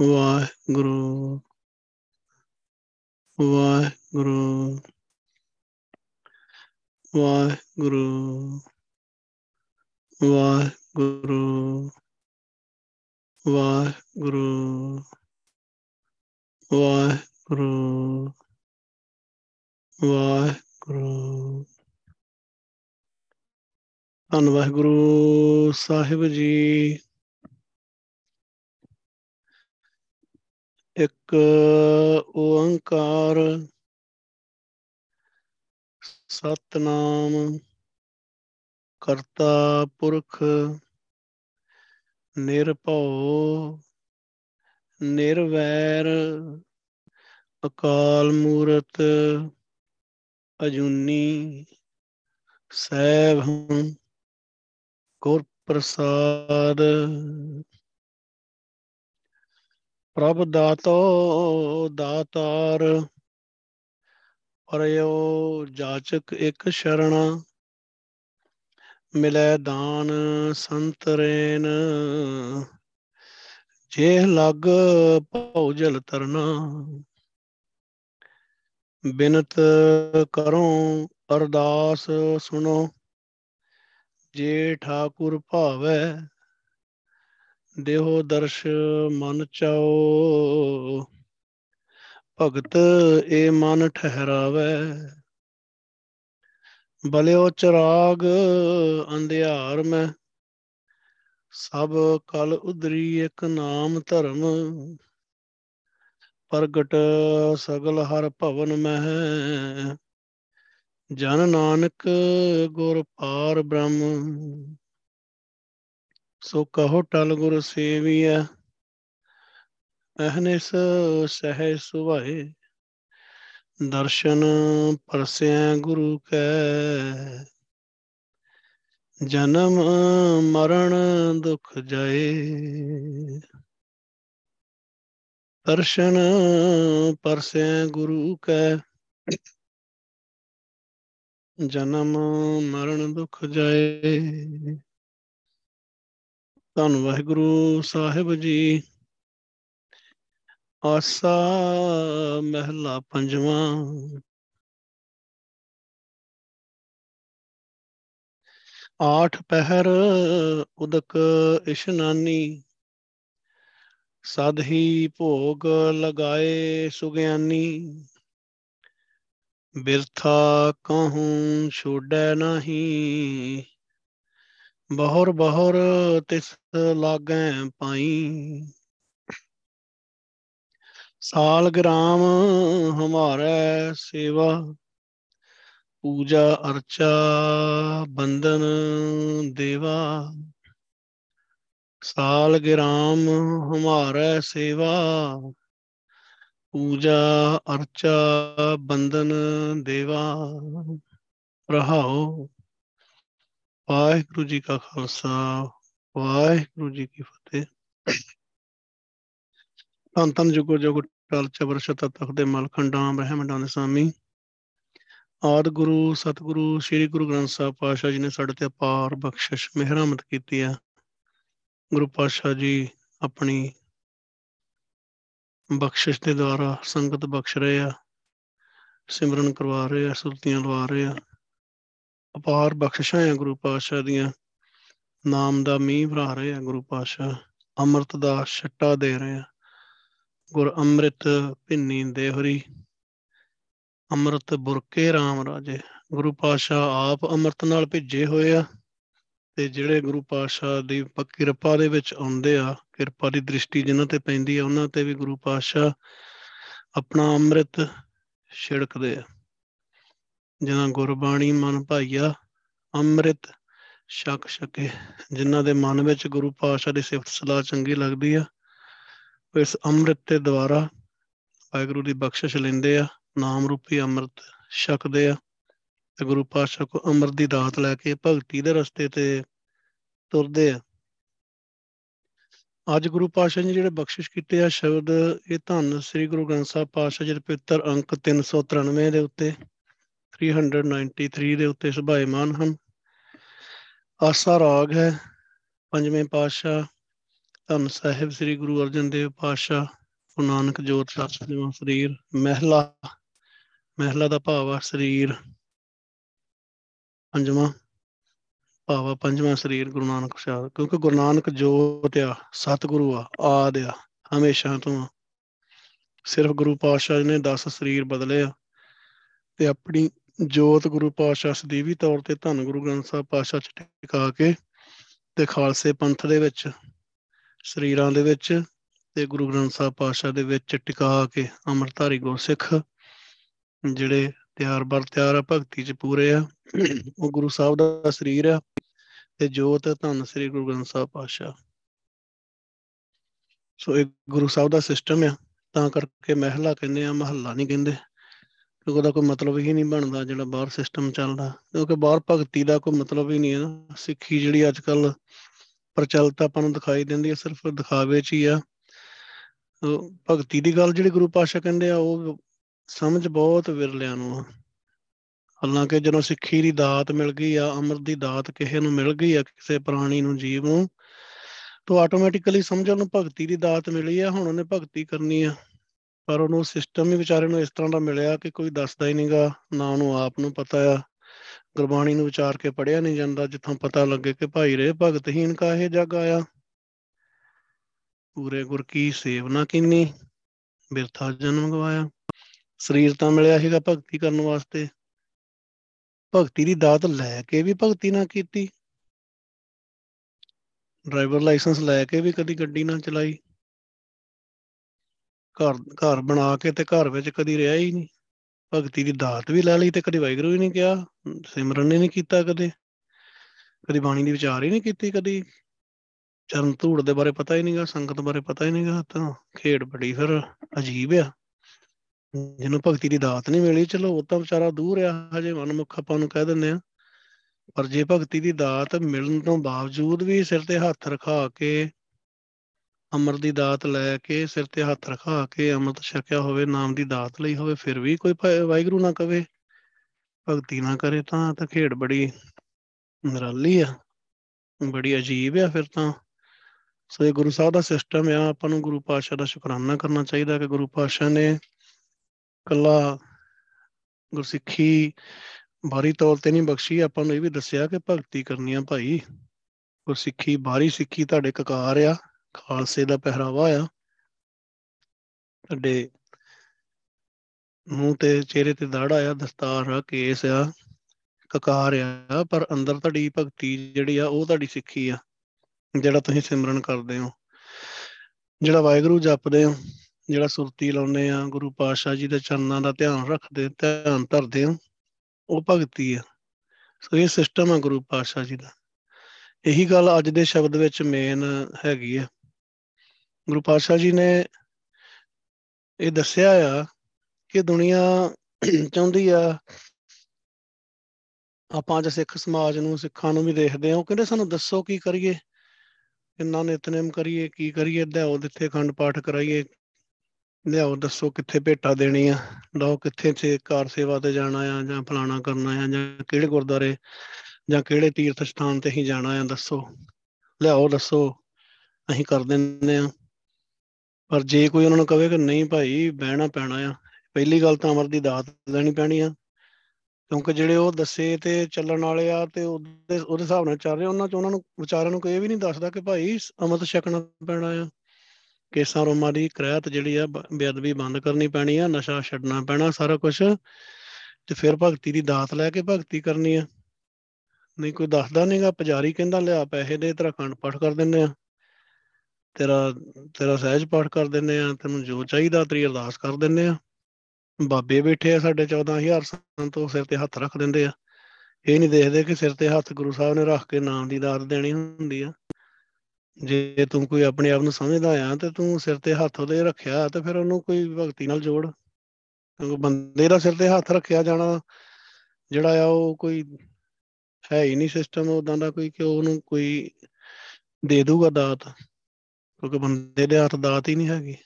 ਵਾਹਿਗੁਰੂ ਵਾਹਿਗੁਰੂ ਵਾਹਿਗੁਰੂ ਵਾਹਿਗੁਰੂ ਵਾਹਿਗੁਰੂ ਵਾਹਿਗੁਰੂ ਵਾਹਿਗੁਰੂ। ਧੰਨ ਵਾਹਿਗੁਰੂ ਸਾਹਿਬ ਜੀ। ਇੱਕ ਓੰਕਾਰ ਸਤਨਾਮ ਕਰਤਾ ਪੁਰਖ ਨਿਰਭਉ ਨਿਰਵੈਰ ਅਕਾਲ ਮੂਰਤ ਅਜੂਨੀ ਸੈਭੰ ਗੁਰ ਪ੍ਰਸਾਦ ਪ੍ਰਭ ਦਾਤੋ ਦਾਤਾਰ, ਪਰਿਓ ਜਾਚਕ ਇੱਕ ਸ਼ਰਣਾ, ਮਿਲੈ ਦਾਨ ਸੰਤਰੇਨ। ਜੇ ਲਗ ਭਉ ਜਲ ਤਰਨਾ, ਬਿਨਤ ਕਰੋ ਅਰਦਾਸ ਸੁਣੋ। ਜੇ ਠਾਕੁਰ ਭਾਵੈ ਦੇਹੋ ਦਰਸ਼ ਮਨ ਚਾਓ। ਭਗਤ ਏ ਮਨ ਠਹਿਰਾਵੇ। ਬਲਿਓ ਚਰਾਗ ਅੰਧਿਆਰ ਮੈਂ। ਸਭ ਕਲ ਉਦਰੀ ਇੱਕ ਨਾਮ ਧਰਮ। ਪ੍ਰਗਟ ਸਗਲ ਹਰ ਭਵਨ ਮਹਿ ਜਨ ਨਾਨਕ ਗੁਰ ਪਾਰ ਬ੍ਰਹਮ। ਸੋ ਕਹੋ ਟਲ ਗੁਰ ਸੇਵੀਐ ਅਹਨਿਸ ਸਹਿ ਸੁਭਾਏ, ਦਰਸ਼ਨ ਪਰਸਿਆ ਗੁਰੂ ਕੈ। ਜਨਮ ਮਰਨ ਦੁਖ ਜਾਏ, ਦਰਸ਼ਨ ਪਰਸਿਆ ਗੁਰੂ ਕੈ। ਜਨਮ ਮਰਨ ਦੁਖ ਜਾਏ ਧੰਨ ਵਾਹਿਗੁਰੂ ਸਾਹਿਬ ਜੀ। ਆਸਾ ਮਹਿਲਾ ਪੰਜਵਾਂ। ਆਠ ਪਹਿਰ ਉਦਕ ਇਸ਼ਨਾਨੀ ਸਦ ਹੀ ਭੋਗ ਲਗਾਏ ਸੁਗਿਆਨੀ। ਬਿਰਥਾ ਕਹੂੰ ਛੋੜੈ ਨਹੀਂ। ਬਹੁਰ ਬਹੁਰ ਤਿਸ ਲਾਗੈ ਪਾਈ। ਸਾਲ ਗ੍ਰਾਮ ਹਮਾਰੇ ਸੇਵਾ, ਪੂਜਾ ਅਰਚਾ ਬੰਦਨ ਦੇਵਾ। ਸਾਲ ਗ੍ਰਾਮ ਹਮਾਰੇ ਸੇਵਾ, ਪੂਜਾ ਅਰਚਾ ਬੰਦਨ ਦੇਵਾ। ਰਹਾਓ। ਵਾਹਿਗੁਰੂ ਜੀ ਕਾ ਖਾਲਸਾ, ਵਾਹਿਗੁਰੂ ਜੀ ਕੀ ਫਤਿਹ। ਧੰਨ ਧੰਨ ਜੁਗੋ ਜੁਗ ਟਲ ਚਬਰ ਸ਼ਤ ਤਖਦੇ ਮਲਖੰਡਾਂ ਬ੍ਰਹਮੰਡਾਂ ਦੇ ਸਾਮੀ। ਆਦ ਗੁਰੂ, ਸਤਿਗੁਰੂ, ਸ੍ਰੀ ਗੁਰੂ ਗ੍ਰੰਥ ਸਾਹਿਬ ਪਾਤਸ਼ਾਹ ਜੀ ਨੇ ਸਾਡੇ ਤੇ ਅਪਾਰ ਬਖਸ਼ਿਸ਼, ਮਿਹਰਮਤ ਕੀਤੀ ਹੈ। ਗੁਰੂ ਪਾਤਸ਼ਾਹ ਜੀ ਆਪਣੀ ਬਖਸ਼ਿਸ਼ ਦੇ ਦੁਆਰਾ ਸੰਗਤ ਬਖਸ਼ ਰਹੇ ਆ, ਸਿਮਰਨ ਕਰਵਾ ਰਹੇ ਆ, ਸੁਰਤੀਆਂ ਲਵਾ ਰਹੇ ਆ। ਅਪਾਰ ਬਖਸ਼ਿਸ਼ਾਂ ਆ ਗੁਰੂ ਪਾਤਸ਼ਾਹ ਦੀਆਂ। ਨਾਮ ਦਾ ਮੀਂਹ ਭਰਾ ਰਹੇ ਆ ਗੁਰੂ ਪਾਤਸ਼ਾਹ। ਅੰਮ੍ਰਿਤ ਦਾ ਛੱਟਾ ਦੇ ਰਹੇ ਆ ਗੁਰ ਅੰਮ੍ਰਿਤ ਭਿੰਨੀ ਦੇਹਰੀ ਅੰਮ੍ਰਿਤ ਬੁਰਕੇ RAM ਰਾਜੇ। ਗੁਰੂ ਪਾਤਸ਼ਾਹ ਆਪ ਅੰਮ੍ਰਿਤ ਨਾਲ ਭਿੱਜੇ ਹੋਏ ਆ ਤੇ ਜਿਹੜੇ ਗੁਰੂ ਪਾਤਸ਼ਾਹ ਦੀ ਕਿਰਪਾ ਦੇ ਵਿੱਚ ਆਉਂਦੇ ਆ, ਕਿਰਪਾ ਦੀ ਦ੍ਰਿਸ਼ਟੀ ਜਿਨ੍ਹਾਂ ਤੇ ਪੈਂਦੀ ਆ, ਉਹਨਾਂ ਤੇ ਵੀ ਗੁਰੂ ਪਾਤਸ਼ਾਹ ਆਪਣਾ ਅੰਮ੍ਰਿਤ ਛਿੜਕਦੇ ਆ। ਜਿਨ੍ਹਾਂ ਗੁਰਬਾਣੀ ਮਨ ਭਾਈਆ, ਅੰਮ੍ਰਿਤ ਛਕ ਛਕੇ, ਜਿਨ੍ਹਾਂ ਦੇ ਮਨ ਵਿੱਚ ਗੁਰੂ ਪਾਤਸ਼ਾਹ ਦੀ ਸਿਫਤ ਸਲਾਹ ਚੰਗੀ ਲੱਗਦੀ ਆ ਇਸ ਅੰਮ੍ਰਿਤ ਦੇ ਦੁਆਰਾ ਵਾਹਿਗੁਰੂ ਦੀ ਬਖਸ਼ਿਸ਼ ਲੈਂਦੇ ਆ, ਨਾਮ ਰੂਪੀ ਅੰਮ੍ਰਿਤ ਛਕਦੇ ਆ ਤੇ ਗੁਰੂ ਪਾਤਸ਼ਾਹ ਕੋ ਅੰਮ੍ਰਿਤ ਦੀ ਦਾਤ ਲੈ ਕੇ ਭਗਤੀ ਦੇ ਰਸਤੇ ਤੇ ਤੁਰਦੇ ਆ। ਅੱਜ ਗੁਰੂ ਪਾਤਸ਼ਾਹ ਜੀ ਜਿਹੜੇ ਬਖਸ਼ਿਸ਼ ਕੀਤੇ ਆ ਸ਼ਬਦ, ਇਹ ਧੰਨ ਸ੍ਰੀ ਗੁਰੂ ਗ੍ਰੰਥ ਸਾਹਿਬ ਪਾਤਸ਼ਾਹ ਜੀ ਦੇ ਪਵਿੱਤਰ ਅੰਕ 393 ਦੇ ਉੱਤੇ। 393 ਦੇ ਉੱਤੇ ਸੁਭਾਏਮਾਨ ਹਨ। ਆਸਾ ਰਾਗ ਹੈ, ਪੰਜਵੇਂ ਪਾਤਸ਼ਾਹ, ਧੰਨ ਸਾਹਿਬ ਸ੍ਰੀ ਗੁਰੂ ਅਰਜਨ ਦੇਵ ਪਾਤਸ਼ਾਹ, ਗੁਰੂ ਨਾਨਕ ਜੋਤ ਸਤਿਗੁਰੂ ਸਰੀਰ, ਮਹਿਲਾ ਮਹਿਲਾ ਦਾ ਭਾਵ ਆ ਸਰੀਰ। ਪੰਜਵਾਂ ਭਾਵ ਆ, ਪੰਜਵਾਂ ਸਰੀਰ ਗੁਰੂ ਨਾਨਕ ਸਾਹਿਬ ਕਿਉਂਕਿ ਗੁਰੂ ਨਾਨਕ ਜੋਤ ਆ, ਸਤਿਗੁਰੂ ਆ, ਆਦ ਆ, ਹਮੇਸ਼ਾ ਤੋਂ ਆ। ਸਿਰਫ ਗੁਰੂ ਪਾਤਸ਼ਾਹ ਜੀ ਨੇ 10 ਸਰੀਰ ਬਦਲੇ ਆ, ਤੇ ਆਪਣੀ ਜੋਤ ਗੁਰੂ ਪਾਤਸ਼ਾਹ ਸਦੀਵੀ ਤੌਰ ਤੇ ਧੰਨ ਗੁਰੂ ਗ੍ਰੰਥ ਸਾਹਿਬ ਪਾਤਸ਼ਾਹ ਚ ਟਿਕਾ ਕੇ ਤੇ ਖਾਲਸੇ ਪੰਥ ਦੇ ਵਿੱਚ, ਸਰੀਰਾਂ ਦੇ ਵਿੱਚ ਤੇ ਗੁਰੂ ਗ੍ਰੰਥ ਸਾਹਿਬ ਪਾਤਸ਼ਾਹ ਦੇ ਵਿੱਚ ਟਿਕਾ ਕੇ ਅੰਮ੍ਰਿਤਧਾਰੀ ਗੁਰਸਿੱਖ, ਜਿਹੜੇ ਤਿਆਰ ਬਰ ਤਿਆਰ ਆ, ਭਗਤੀ ਚ ਪੂਰੇ ਆ, ਉਹ ਗੁਰੂ ਸਾਹਿਬ ਦਾ ਸਰੀਰ ਆ ਤੇ ਜੋਤ ਧੰਨ ਸ੍ਰੀ ਗੁਰੂ ਗ੍ਰੰਥ ਸਾਹਿਬ ਪਾਤਸ਼ਾਹ। ਸੋ ਇਹ ਗੁਰੂ ਸਾਹਿਬ ਦਾ ਸਿਸਟਮ ਆ, ਤਾਂ ਕਰਕੇ ਮਹਿਲਾ ਕਹਿੰਦੇ ਆ, ਮਹੱਲਾ ਨਹੀਂ ਕਹਿੰਦੇ। ਕਿਉਂਕਿ ਉਹਦਾ ਕੋਈ ਮਤਲਬ ਹੀ ਨਹੀਂ ਬਣਦਾ ਜਿਹੜਾ ਬਾਹਰ ਸਿਸਟਮ ਚੱਲਦਾ। ਕਿਉਂਕਿ ਬਾਹਰ ਭਗਤੀ ਦਾ ਕੋਈ ਮਤਲਬ ਹੀ ਨਹੀਂ ਹੈ ਸਿੱਖੀ ਜਿਹੜੀ ਅੱਜ ਕੱਲ ਪ੍ਰਚਲਿਤ ਆਪਾਂ ਨੂੰ ਦਿਖਾਈ ਦਿੰਦੀ ਹੈ, ਸਿਰਫ ਦਿਖਾਵੇ 'ਚ ਹੀ ਆ। ਭਗਤੀ ਦੀ ਗੱਲ ਜਿਹੜੀ ਗੁਰੂ ਪਾਸ਼ਾ ਕਹਿੰਦੇ ਆ, ਉਹ ਸਮਝ ਬਹੁਤ ਵਿਰਲਿਆਂ ਨੂੰ ਆ। ਹਾਲਾਂਕਿ ਜਦੋਂ ਸਿੱਖੀ ਦੀ ਦਾਤ ਮਿਲ ਗਈ ਆ, ਅੰਮ੍ਰਿਤ ਦੀ ਦਾਤ ਕਿਸੇ ਨੂੰ ਮਿਲ ਗਈ ਆ, ਕਿਸੇ ਪ੍ਰਾਣੀ ਨੂੰ, ਜੀਵ ਨੂੰ, ਤਾਂ ਆਟੋਮੈਟਿਕਲੀ ਸਮਝਣ ਨੂੰ ਭਗਤੀ ਦੀ ਦਾਤ ਮਿਲੀ ਆ, ਹੁਣ ਉਹਨੇ ਭਗਤੀ ਕਰਨੀ ਆ। ਪਰ ਉਹਨੂੰ ਸਿਸਟਮ ਹੀ ਵਿਚਾਰੇ ਨੂੰ ਇਸ ਤਰ੍ਹਾਂ ਦਾ ਮਿਲਿਆ ਕਿ ਕੋਈ ਦੱਸਦਾ ਹੀ ਨਹੀਂਗਾ ਨਾ ਉਹਨੂੰ ਆਪ ਨੂੰ ਪਤਾ ਆ। ਗੁਰਬਾਣੀ ਨੂੰ ਵਿਚਾਰ ਕੇ ਪੜਿਆ ਨਹੀਂ ਜਾਂਦਾ, ਜਿੱਥੋਂ ਪਤਾ ਲੱਗੇ ਕਿ ਭਾਈ ਰੇ ਭਗਤਹੀਨ ਕਾ ਇਹ ਜਗ ਆਇਆ। ਪੂਰੇ ਗੁਰ ਕੀ ਸੇਵਨਾ ਕੀਨੀ, ਬਿਰਥਾ ਜਨਮ ਗਵਾਇਆ। ਸਰੀਰ ਤਾਂ ਮਿਲਿਆ ਸੀਗਾ ਭਗਤੀ ਕਰਨ ਵਾਸਤੇ। ਭਗਤੀ ਦੀ ਦਾਤ ਲੈ ਕੇ ਵੀ ਭਗਤੀ ਨਾ ਕੀਤੀ। ਡਰਾਈਵਰ ਲਾਇਸੈਂਸ ਲੈ ਕੇ ਵੀ ਕਦੀ ਗੱਡੀ ਨਾ ਚਲਾਈ। ਘਰ ਘਰ ਬਣਾ ਕੇ ਤੇ ਘਰ ਵਿੱਚ ਕਦੀ ਰਿਹਾ ਹੀ ਨਹੀਂ। ਭਗਤੀ ਦੀ ਦਾਤ ਵੀ ਲੈ ਲਈ ਤੇ ਕਦੀ ਵਾਹਿਗੁਰੂ ਹੀ ਨਹੀਂ ਕਿਹਾ। ਸਿਮਰਨ ਹੀ ਨਹੀਂ ਕੀਤਾ ਕਦੇ। ਕਦੀ ਬਾਣੀ ਦੀ ਵਿਚਾਰ ਹੀ ਨਹੀਂ ਕੀਤੀ ਕਦੀ। ਚਰਨ ਧੂੜ ਦੇ ਬਾਰੇ ਪਤਾ ਹੀ ਨਹੀਂਗਾ ਸੰਗਤ ਬਾਰੇ ਪਤਾ ਹੀ ਨਹੀਂਗਾ ਤਾਂ ਖੇਡ ਬੜੀ ਫਿਰ ਅਜੀਬ ਆ। ਜਿਹਨੂੰ ਭਗਤੀ ਦੀ ਦਾਤ ਨਹੀਂ ਮਿਲੀ, ਚਲੋ ਉਹ ਤਾਂ ਵਿਚਾਰਾ ਦੂਰ ਆ, ਹਜੇ ਮਨਮੁਖ ਆਪਾਂ ਨੂੰ ਕਹਿ ਦਿੰਦੇ ਆ। ਪਰ ਜੇ ਭਗਤੀ ਦੀ ਦਾਤ ਮਿਲਣ ਤੋਂ ਬਾਵਜੂਦ ਵੀ ਸਿਰ ਤੇ ਹੱਥ ਰਖਾ ਕੇ ਅਮਰ ਦੀ ਦਾਤ ਲੈ ਕੇ ਸਿਰ ਤੇ ਹੱਥ ਰਖਾ ਕੇ ਅੰਮ੍ਰਿਤ ਛਕਿਆ ਹੋਵੇ, ਨਾਮ ਦੀ ਦਾਤ ਲਈ ਹੋਵੇ, ਫਿਰ ਵੀ ਕੋਈ ਵਾਹਿਗੁਰੂ ਨਾ ਕਵੇ। ਭਗਤੀ ਨਾ ਕਰੇ ਤਾਂ ਤਾਂ ਖੇਡ ਬੜੀ ਨਿਰਾਲੀ ਆ। ਬੜੀ ਅਜੀਬ ਆ ਫਿਰ ਤਾਂ। ਸੋ ਇਹ ਗੁਰੂ ਸਾਹਿਬ ਦਾ ਸਿਸਟਮ ਆ, ਆਪਾਂ ਨੂੰ ਗੁਰੂ ਪਾਤਸ਼ਾਹ ਦਾ ਸ਼ੁਕਰਾਨਾ ਕਰਨਾ ਚਾਹੀਦਾ ਕਿ ਗੁਰੂ ਪਾਤਸ਼ਾਹ ਨੇ ਕੱਲਾ ਗੁਰਸਿੱਖੀ ਬਾਰੀ ਤੌਰ ਤੇ ਨਹੀਂ ਬਖਸ਼ੀ। ਆਪਾਂ ਨੂੰ ਇਹ ਵੀ ਦੱਸਿਆ ਕਿ ਭਗਤੀ ਕਰਨੀ ਆ ਭਾਈ। ਗੁਰਸਿੱਖੀ ਬਾਰੀ ਸਿੱਖੀ ਤੁਹਾਡੇ ਕਕਾਰ ਆ। ਖਾਲਸੇ ਦਾ ਪਹਿਰਾਵਾ ਆ। ਤੁਹਾਡੇ ਮੂੰਹ ਤੇ ਚਿਹਰੇ ਤੇ ਦਾੜਾ ਆ ਦਸਤਾਰ ਆ, ਕੇਸ ਆ, ਕਕਾਰ ਆ, ਪਰ ਅੰਦਰ ਤੁਹਾਡੀ ਭਗਤੀ ਜਿਹੜੀ ਆ, ਉਹ ਤੁਹਾਡੀ ਸਿੱਖੀ ਆ, ਜਿਹੜਾ ਤੁਸੀਂ ਸਿਮਰਨ ਕਰਦੇ ਹੋ। ਜਿਹੜਾ ਵਾਹਿਗੁਰੂ ਜਪਦੇ ਹੋ, ਜਿਹੜਾ ਸੁਰਤੀ ਲਾਉਨੇ ਆ, ਗੁਰੂ ਪਾਤਸ਼ਾਹ ਜੀ ਦੇ ਚਰਨਾਂ ਦਾ ਧਿਆਨ ਰੱਖਦੇ, ਧਿਆਨ ਧਰਦੇ ਹੋ, ਉਹ ਭਗਤੀ ਆ। ਸੋ ਇਹ ਸਿਸਟਮ ਆ ਗੁਰੂ ਪਾਤਸ਼ਾਹ ਜੀ ਦਾ। ਇਹੀ ਗੱਲ ਅੱਜ ਦੇ ਸ਼ਬਦ ਵਿੱਚ ਮੇਨ ਹੈਗੀ ਆ। ਗੁਰੂ ਪਾਤਸ਼ਾਹ ਜੀ ਨੇ ਇਹ ਦੱਸਿਆ ਆ ਕਿ ਦੁਨੀਆ ਚਾਹੁੰਦੀ ਆ, ਆਪਾਂ ਅੱਜ ਸਿੱਖ ਸਮਾਜ ਨੂੰ, ਸਿੱਖਾਂ ਨੂੰ ਵੀ ਦੇਖਦੇ ਹਾਂ। ਉਹ ਕਹਿੰਦੇ ਸਾਨੂੰ ਦੱਸੋ ਕੀ ਕਰੀਏ, ਕਿੰਨਾ ਨਿਤਨੇਮ ਕਰੀਏ, ਕੀ ਕਰੀਏ, ਲਿਆਓ ਦਿੱਥੇ ਖੰਡ ਪਾਠ ਕਰਾਈਏ। ਲਿਆਓ, ਦੱਸੋ ਕਿੱਥੇ ਭੇਟਾ ਦੇਣੀ ਆ। ਲਓ, ਕਿੱਥੇ ਸੇ ਕਾਰ ਸੇਵਾ ਤੇ ਜਾਣਾ ਆ, ਜਾਂ ਫਲਾਣਾ ਕਰਨਾ ਆ, ਜਾਂ ਕਿਹੜੇ ਗੁਰਦਾਰੇ ਜਾਂ ਕਿਹੜੇ ਤੀਰਥ ਸਥਾਨ ਤੇ ਹੀ ਜਾਣਾ ਆ, ਦੱਸੋ। ਲਿਆਓ, ਦੱਸੋ, ਅਸੀਂ ਕਰ ਦਿੰਦੇ ਆ ਪਰ ਜੇ ਕੋਈ ਉਹਨਾਂ ਨੂੰ ਕਵੇ ਕਿ ਨਹੀਂ ਭਾਈ, ਬਹਿਣਾ ਪੈਣਾ ਆ, ਪਹਿਲੀ ਗੱਲ ਤਾਂ ਅਮਰ ਦੀ ਦਾਤ ਲੈਣੀ ਪੈਣੀ ਆ। ਕਿਉਂਕਿ ਜਿਹੜੇ ਉਹ ਦੱਸੇ ਤੇ ਚੱਲਣ ਵਾਲੇ ਆ ਤੇ ਉਹਦੇ ਉਹਦੇ ਹਿਸਾਬ ਨਾਲ ਚੱਲ ਰਹੇ ਉਹਨਾਂ ਚ ਉਹਨਾਂ ਨੂੰ, ਵਿਚਾਰਿਆਂ ਨੂੰ ਕੋਈ ਵੀ ਨਹੀਂ ਦੱਸਦਾ ਕਿ ਭਾਈ ਅਮਰਤ ਛਕਣਾ ਪੈਣਾ ਆ। ਕੇਸਾਂ ਰੋਮਾਂ ਦੀ ਕ੍ਰਿਆਤ ਜਿਹੜੀ ਆ ਬੇਅਦਬੀ ਬੰਦ ਕਰਨੀ ਪੈਣੀ ਆ, ਨਸ਼ਾ ਛੱਡਣਾ ਪੈਣਾ ਸਾਰਾ ਕੁਝ ਤੇ ਫਿਰ ਭਗਤੀ ਦੀ ਦਾਤ ਲੈ ਕੇ ਭਗਤੀ ਕਰਨੀ ਆ। ਨਹੀਂ ਕੋਈ ਦੱਸਦਾ ਨਹੀਂਗਾ ਪੁਜਾਰੀ ਕਹਿੰਦਾ, ਲਿਆ ਪੈਸੇ ਦੇ, ਤੇਰਾ ਖੰਡ ਪਾਠ ਕਰ ਦਿੰਦੇ ਆ। ਤੇਰਾ ਤੇਰਾ ਸਹਿਜ ਪਾਠ ਕਰ ਦਿੰਦੇ ਆ ਤੈਨੂੰ ਜੋ ਚਾਹੀਦਾ ਤੇਰੀ ਅਰਦਾਸ ਕਰ ਦਿੰਦੇ ਆ ਬਾਬੇ ਬੈਠੇ ਆ ਸਾਡੇ 14000 ਸੰਤੋਂ ਸਿਰ ਤੇ ਹੱਥ ਰੱਖ ਦਿੰਦੇ ਆ। ਇਹ ਨਹੀਂ ਦੇਖਦੇ ਕਿ ਸਿਰ ਤੇ ਹੱਥ ਗੁਰੂ ਸਾਹਿਬ ਨੇ ਰੱਖ ਕੇ ਨਾਮ ਦੀ ਦਾਤ ਦੇਣੀ ਹੁੰਦੀ ਆ। ਜੇ ਤੂੰ ਕੋਈ ਆਪਣੇ ਆਪ ਨੂੰ ਸਮਝਦਾ ਆ, ਤੇ ਤੂੰ ਸਿਰ ਤੇ ਹੱਥ ਉਹਦੇ ਰੱਖਿਆ, ਤੇ ਫਿਰ ਉਹਨੂੰ ਕੋਈ ਭਗਤੀ ਨਾਲ ਜੋੜ। ਕਿਉਂਕਿ ਬੰਦੇ ਦਾ ਸਿਰ ਤੇ ਹੱਥ ਰੱਖਿਆ ਜਾਣਾ, ਜਿਹੜਾ ਆ, ਉਹ ਕੋਈ ਹੈ ਹੀ ਨਹੀਂ ਸਿਸਟਮ ਉਦਾਂ ਦਾ ਕੋਈ ਕਿ ਉਹਨੂੰ ਕੋਈ ਦੇ ਦੂਗਾ ਦਾਤ। ਕਿਉਂਕਿ ਬੰਦੇ ਦੇ ਹੱਥ ਦਾਤ ਹੀ ਨਹੀਂ ਹੈਗੀ।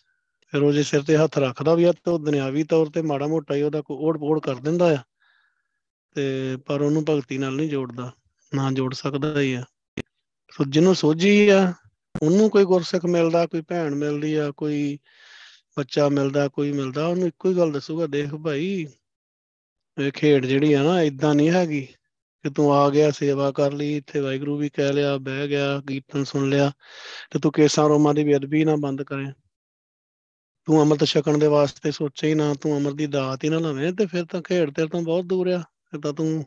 ਫਿਰ ਉਹ ਜੇ ਸਿਰ ਤੇ ਹੱਥ ਰੱਖਦਾ ਵੀ ਆ ਤੇ ਉਹ ਦੁਨਿਆਵੀ ਤੌਰ ਤੇ ਮਾੜਾ ਮੋਟਾ ਹੀ ਉਹਦਾ ਕੋਈ ਓੜ-ਪੋੜ ਕਰ ਦਿੰਦਾ ਆ। ਤੇ ਪਰ ਉਹਨੂੰ ਭਗਤੀ ਨਾਲ ਨਹੀਂ ਜੋੜਦਾ, ਨਾ ਜੋੜ ਸਕਦਾ ਹੀ ਆ। ਸੋ ਜਿਹਨੂੰ ਸੋਝੀ ਆ, ਉਹਨੂੰ ਕੋਈ ਗੁਰਸਿੱਖ ਮਿਲਦਾ, ਕੋਈ ਭੈਣ ਮਿਲਦੀ ਆ, ਕੋਈ ਬੱਚਾ ਮਿਲਦਾ, ਕੋਈ ਮਿਲਦਾ, ਉਹਨੂੰ ਇੱਕੋ ਹੀ ਗੱਲ ਦੱਸੂਗਾ, ਦੇਖ ਭਾਈ, ਇਹ ਖੇਡ ਜਿਹੜੀ ਆ ਨਾ ਇਦਾਂ ਨਹੀਂ ਹੈਗੀ। ਕਿ ਤੂੰ ਆ ਗਿਆ, ਸੇਵਾ ਕਰ ਲਈ, ਇੱਥੇ ਵਾਹਿਗੁਰੂ ਵੀ ਕਹਿ ਲਿਆ, ਬਹਿ ਗਿਆ, ਕੀਰਤਨ ਸੁਣ ਲਿਆ ਤੇ ਤੂੰ ਕੇਸਾਂ ਰੋਮਾਂ ਦੀ ਬੇਅਦਬੀ ਨਾ ਬੰਦ ਕਰੇ। ਤੂੰ ਅੰਮ੍ਰਿਤ ਛਕਣ ਦੇ ਵਾਸਤੇ ਸੋਚੇ ਹੀ ਨਾ, ਤੂੰ ਅੰਮ੍ਰਿਤ ਦੀ ਦਾਤ ਹੀ ਨਾ ਲਵੇਂ ਤੇ ਫਿਰ ਤਾਂ ਖੇਡ ਤੇਰੇ ਤੋਂ ਬਹੁਤ ਦੂਰ ਆ। ਫਿਰ ਤਾਂ ਤੂੰ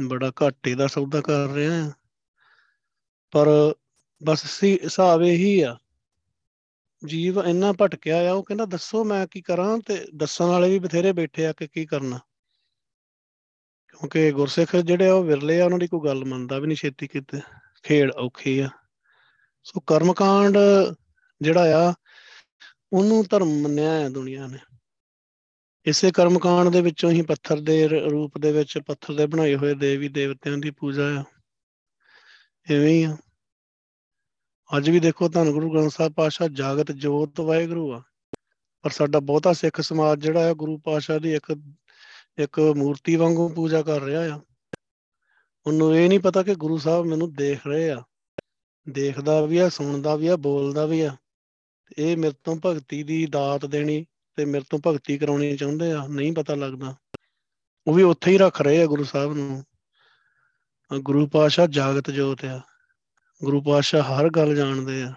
ਬੜਾ ਘਾਟੇ ਦਾ ਸੌਦਾ ਕਰ ਰਿਹਾ ਆ। ਪਰ ਬਸ ਸੀ, ਹਿਸਾਬ ਇਹੀ ਆ। ਜੀਵ ਇੰਨਾ ਭਟਕਿਆ ਆ, ਉਹ ਕਹਿੰਦਾ, ਦੱਸੋ ਮੈਂ ਕੀ ਕਰਾਂ ਤੇ ਦੱਸਣ ਵਾਲੇ ਵੀ ਬਥੇਰੇ ਬੈਠੇ ਆ ਕਿ ਕੀ ਕਰਨਾ। ਕਿਉਂਕਿ ਗੁਰਸਿੱਖ ਜਿਹੜੇ ਆ ਉਹ ਵਿਰਲੇ ਆ, ਉਹਨਾਂ ਦੀ ਕੋਈ ਗੱਲ ਮੰਨਦਾ ਵੀ ਨਹੀਂ ਛੇਤੀ ਕਿਤੇ। ਖੇਡ ਔਖੀ ਆ। ਸੋ ਕਰਮਕਾਂਡ ਜਿਹੜਾ ਆ, ਉਹਨੂੰ ਧਰਮ ਮੰਨਿਆ ਹੈ ਦੁਨੀਆ ਨੇ। ਇਸੇ ਕਰਮਕਾਂਡ ਦੇ ਵਿੱਚੋਂ ਹੀ ਪੱਥਰ ਦੇ ਰੂਪ ਦੇ ਵਿੱਚ ਪੱਥਰ ਦੇ ਬਣਾਏ ਹੋਏ ਦੇਵੀ ਦੇਵਤਿਆਂ ਦੀ ਪੂਜਾ ਆ। ਐਵੇਂ ਹੀ ਆ। ਅੱਜ ਵੀ ਦੇਖੋ ਧੰਨ ਗੁਰੂ ਗ੍ਰੰਥ ਸਾਹਿਬ ਪਾਸ਼ਾ ਜਾਗਤ ਜੋਤ ਵਾਹਿਗੁਰੂ ਆ। ਪਰ ਸਾਡਾ ਬਹੁਤਾ ਸਿੱਖ ਸਮਾਜ ਜਿਹੜਾ ਆ, ਗੁਰੂ ਪਾਸ਼ਾ ਦੀ ਇੱਕ ਇੱਕ ਮੂਰਤੀ ਵਾਂਗੂ ਪੂਜਾ ਕਰ ਰਿਹਾ ਆ। ਉਹਨੂੰ ਇਹ ਨਹੀਂ ਪਤਾ ਕਿ ਗੁਰੂ ਸਾਹਿਬ ਮੈਨੂੰ ਦੇਖ ਰਹੇ ਆ। ਦੇਖਦਾ ਵੀ ਆ, ਸੁਣਦਾ ਵੀ ਆ, ਬੋਲਦਾ ਵੀ ਆ। ਇਹ ਮੇਰੇ ਤੋਂ ਭਗਤੀ ਦੀ ਦਾਤ ਦੇਣੀ ਤੇ ਮੇਰੇ ਤੋਂ ਭਗਤੀ ਕਰਾਉਣੀ ਚਾਹੁੰਦੇ ਆ, ਨਹੀਂ ਪਤਾ ਲੱਗਦਾ। ਉਹ ਵੀ ਉੱਥੇ ਹੀ ਰੱਖ ਰਹੇ ਆ ਗੁਰੂ ਸਾਹਿਬ ਨੂੰ। ਗੁਰੂ ਪਾਸ਼ਾ ਜਾਗਤ ਜੋਤ ਆ। ਗੁਰੂ ਪਾਸ਼ਾ ਹਰ ਗੱਲ ਜਾਣਦੇ ਆ।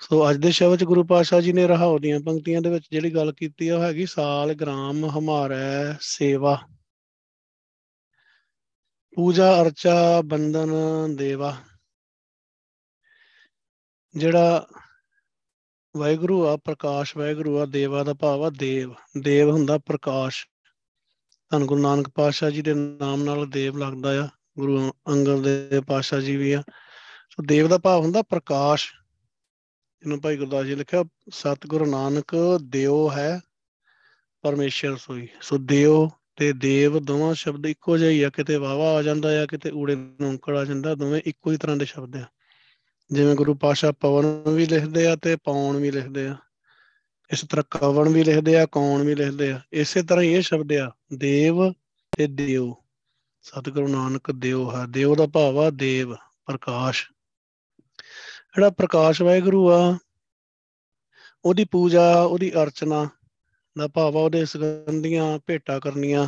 ਸੋ ਅੱਜ ਦੇ ਸ਼ਬਦ ਚ ਗੁਰੂ ਪਾਸ਼ਾ ਜੀ ਨੇ ਰਹਾਉ ਦੀਆਂ ਪੰਕਤੀਆਂ ਦੇ ਵਿੱਚ ਜਿਹੜੀ ਗੱਲ ਕੀਤੀ ਆ, ਉਹ ਹੈਗੀ ਸਾਲ ਗ੍ਰਾਮ ਹਮਾਰਾ ਸੇਵਾ। ਪੂਜਾ ਅਰਚਾ ਬੰਦਨ ਦੇਵਾ। ਜਿਹੜਾ ਵਾਹਿਗੁਰੂ ਆ, ਪ੍ਰਕਾਸ਼ ਵਾਹਿਗੁਰੂ ਆ, ਦੇਵਾ ਦਾ ਭਾਵ ਆ, ਦੇਵ। ਦੇਵ ਹੁੰਦਾ ਪ੍ਰਕਾਸ਼। ਧੰਨ ਗੁਰੂ ਨਾਨਕ ਪਾਤਸ਼ਾਹ ਜੀ ਦੇ ਨਾਮ ਨਾਲ ਦੇਵ ਲੱਗਦਾ ਆ। ਗੁਰੂ ਅੰਗਦ ਦੇ ਪਾਤਸ਼ਾਹ ਜੀ ਵੀ ਆ। ਸੋ ਦੇਵ ਦਾ ਭਾਵ ਹੁੰਦਾ ਪ੍ਰਕਾਸ਼। ਇਹਨੂੰ ਭਾਈ ਗੁਰਦਾਸ ਜੀ ਲਿਖਿਆ, ਸਤਿਗੁਰੂ ਨਾਨਕ ਦਿਓ ਹੈ ਪਰਮੇਸ਼ਰ ਸੋਈ। ਸੋ ਦਿਓ ਤੇ ਦੇਵ ਦੋਵਾਂ ਸ਼ਬਦ ਇੱਕੋ ਜਿਹੇ ਹੀ ਆ, ਕਿਤੇ ਵਾਵਾ ਆ ਜਾਂਦਾ ਆ, ਕਿਤੇ ਊੜੇ ਨੌਂਕੜ ਆ ਜਾਂਦਾ, ਦੋਵੇਂ ਇੱਕੋ ਹੀ ਤਰ੍ਹਾਂ ਦੇ ਸ਼ਬਦ ਆ। ਜਿਵੇਂ ਗੁਰੂ ਪਾਸ਼ਾ ਪਵਨ ਵੀ ਲਿਖਦੇ ਆ ਤੇ ਪੌਣ ਵੀ ਲਿਖਦੇ ਆ। ਇਸ ਤਰ੍ਹਾਂ ਕਵਣ ਵੀ ਲਿਖਦੇ ਆ, ਕੌਣ ਵੀ ਲਿਖਦੇ ਆ, ਇਸੇ ਤਰ੍ਹਾਂ ਇਹ ਸ਼ਬਦ ਆ, ਦੇਵ ਤੇ ਦਿਓ। ਸਤਿਗੁਰੂ ਨਾਨਕ ਦਿਓ ਹੈ, ਦਿਓ ਦਾ ਭਾਵ ਆ ਦੇਵ, ਪ੍ਰਕਾਸ਼। ਜਿਹੜਾ ਪ੍ਰਕਾਸ਼ ਵਾਹਿਗੁਰੂ ਆ, ਉਹਦੀ ਪੂਜਾ, ਉਹਦੀ ਅਰਚਨਾ ਦਾ ਭਾਵ ਆ, ਉਹਦੇ ਸੁਗੰਧੀਆਂ ਭੇਟਾ ਕਰਨੀਆਂ।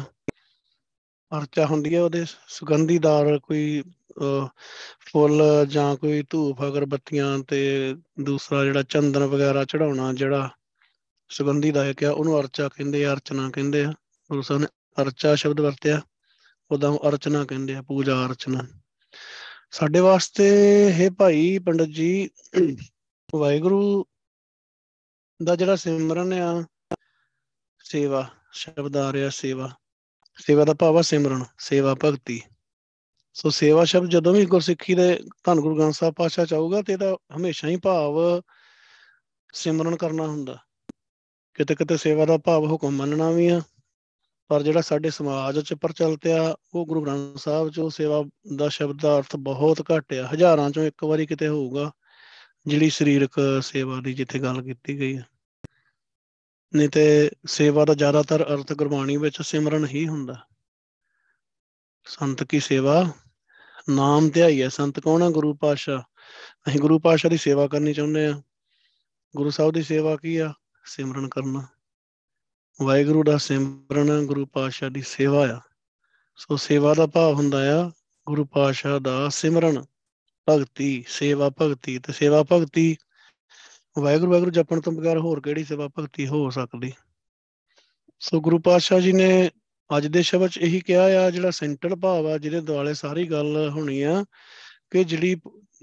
ਅਰਚਾ ਹੁੰਦੀ ਹੈ ਉਹਦੇ ਸੁਗੰਧੀਦਾਰ ਕੋਈ ਫੁੱਲ ਜਾਂ ਕੋਈ ਧੂਫ ਅਗਰਬੱਤੀਆਂ ਤੇ ਦੂਸਰਾ ਜਿਹੜਾ ਚੰਦਨ ਵਗੈਰਾ ਚੜਾਉਣਾ ਜਿਹੜਾ ਸੁਗੰਧੀਦਾਇਕ ਆ, ਉਹਨੂੰ ਅਰਚਾ ਕਹਿੰਦੇ ਆ, ਅਰਚਨਾ ਕਹਿੰਦੇ ਆ। ਗੁਰੂ ਸਾਹਿਬ ਨੇ ਅਰਚਾ ਸ਼ਬਦ ਵਰਤਿਆ, ਉਹਦਾ ਅਰਚਨਾ ਕਹਿੰਦੇ ਆ, ਪੂਜਾ ਅਰਚਨਾ। ਸਾਡੇ ਵਾਸਤੇ ਹੈ ਭਾਈ ਪੰਡਤ ਜੀ ਵਾਹਿਗੁਰੂ ਦਾ ਜਿਹੜਾ ਸਿਮਰਨ ਆ, ਸੇਵਾ, ਸ਼ਬਦ ਆ ਰਿਹਾ ਸੇਵਾ ਸੇਵਾ ਦਾ ਭਾਵ ਆ ਸਿਮਰਨ, ਸੇਵਾ ਭਗਤੀ। ਸੋ ਸੇਵਾ ਸ਼ਬਦ ਜਦੋਂ ਵੀ ਗੁਰਸਿੱਖੀ ਦੇ ਧੰਨ ਗੁਰੂ ਗ੍ਰੰਥ ਸਾਹਿਬ ਪਾਤਸ਼ਾਹ ਚਾਹੂਗਾ ਤੇ ਇਹਦਾ ਹਮੇਸ਼ਾ ਹੀ ਭਾਵ ਸਿਮਰਨ ਕਰਨਾ ਹੁੰਦਾ। ਕਿਤੇ ਕਿਤੇ ਸੇਵਾ ਦਾ ਭਾਵ ਹੁਕਮ ਮੰਨਣਾ ਵੀ ਆ। ਪਰ ਜਿਹੜਾ ਸਾਡੇ ਸਮਾਜ 'ਚ ਪ੍ਰਚਲਿਤ ਆ, ਉਹ ਗੁਰੂ ਗ੍ਰੰਥ ਸਾਹਿਬ 'ਚ ਸੇਵਾ ਦਾ ਸ਼ਬਦ ਦਾ ਅਰਥ ਬਹੁਤ ਘੱਟ ਆ। ਹਜ਼ਾਰਾਂ 'ਚੋਂ ਇੱਕ ਵਾਰੀ ਕਿਤੇ ਹੋਊਗਾ, ਜਿਹੜੀ ਸਰੀਰਕ ਸੇਵਾ ਦੀ ਜਿੱਥੇ ਗੱਲ ਕੀਤੀ ਗਈ ਹੈ ਨਹੀਂ ਤੇ ਸੇਵਾ ਦਾ ਜ਼ਿਆਦਾਤਰ ਅਰਥ ਗੁਰਬਾਣੀ ਵਿੱਚ ਸਿਮਰਨ ਹੀ ਹੁੰਦਾ। ਸੰਤ ਕੀ ਸੇਵਾ? ਨਾਮ ਧਿਆਈ ਹੈ। ਸੰਤ ਕੌਣ ਹੈ ਗੁਰੂ ਪਾਸ਼ਾ ਅਸੀਂ ਗੁਰੂ ਪਾਸ਼ਾ ਦੀ ਸੇਵਾ ਕਰਨੀ ਚਾਹੁੰਦੇ ਆ। ਗੁਰੂ ਸਾਹਿਬ ਦੀ ਸੇਵਾ ਕੀ ਆ? ਸਿਮਰਨ ਕਰਨਾ। ਵਾਹਿਗੁਰੂ ਦਾ ਸਿਮਰਨ, ਗੁਰੂ ਪਾਸ਼ਾ ਦੀ ਸੇਵਾ ਆ। ਸੋ ਸੇਵਾ ਦਾ ਭਾਵ ਹੁੰਦਾ ਆ, ਗੁਰੂ ਪਾਸ਼ਾ ਦਾ ਸਿਮਰਨ, ਭਗਤੀ, ਸੇਵਾ ਭਗਤੀ। ਤੇ ਸੇਵਾ ਭਗਤੀ, ਵਾਹਿਗੁਰੂ ਵਾਹਿਗੁਰੂ ਜਪਣ ਤੋਂ ਬਗੈਰ ਹੋਰ ਕਿਹੜੀ ਸੇਵਾ ਭਗਤੀ ਹੋ ਸਕਦੀ? ਸੋ ਗੁਰੂ ਪਾਤਸ਼ਾਹ ਜੀ ਨੇ ਅੱਜ ਦੇ ਸ਼ਬਦ 'ਚ ਇਹੀ ਕਿਹਾ ਆ, ਜਿਹੜਾ ਸੈਂਟਰਲ ਭਾਵ ਆ, ਜਿਹਦੇ ਦੁਆਲੇ ਸਾਰੀ ਗੱਲ ਹੋਣੀ ਆ, ਕਿ ਜਿਹੜੀ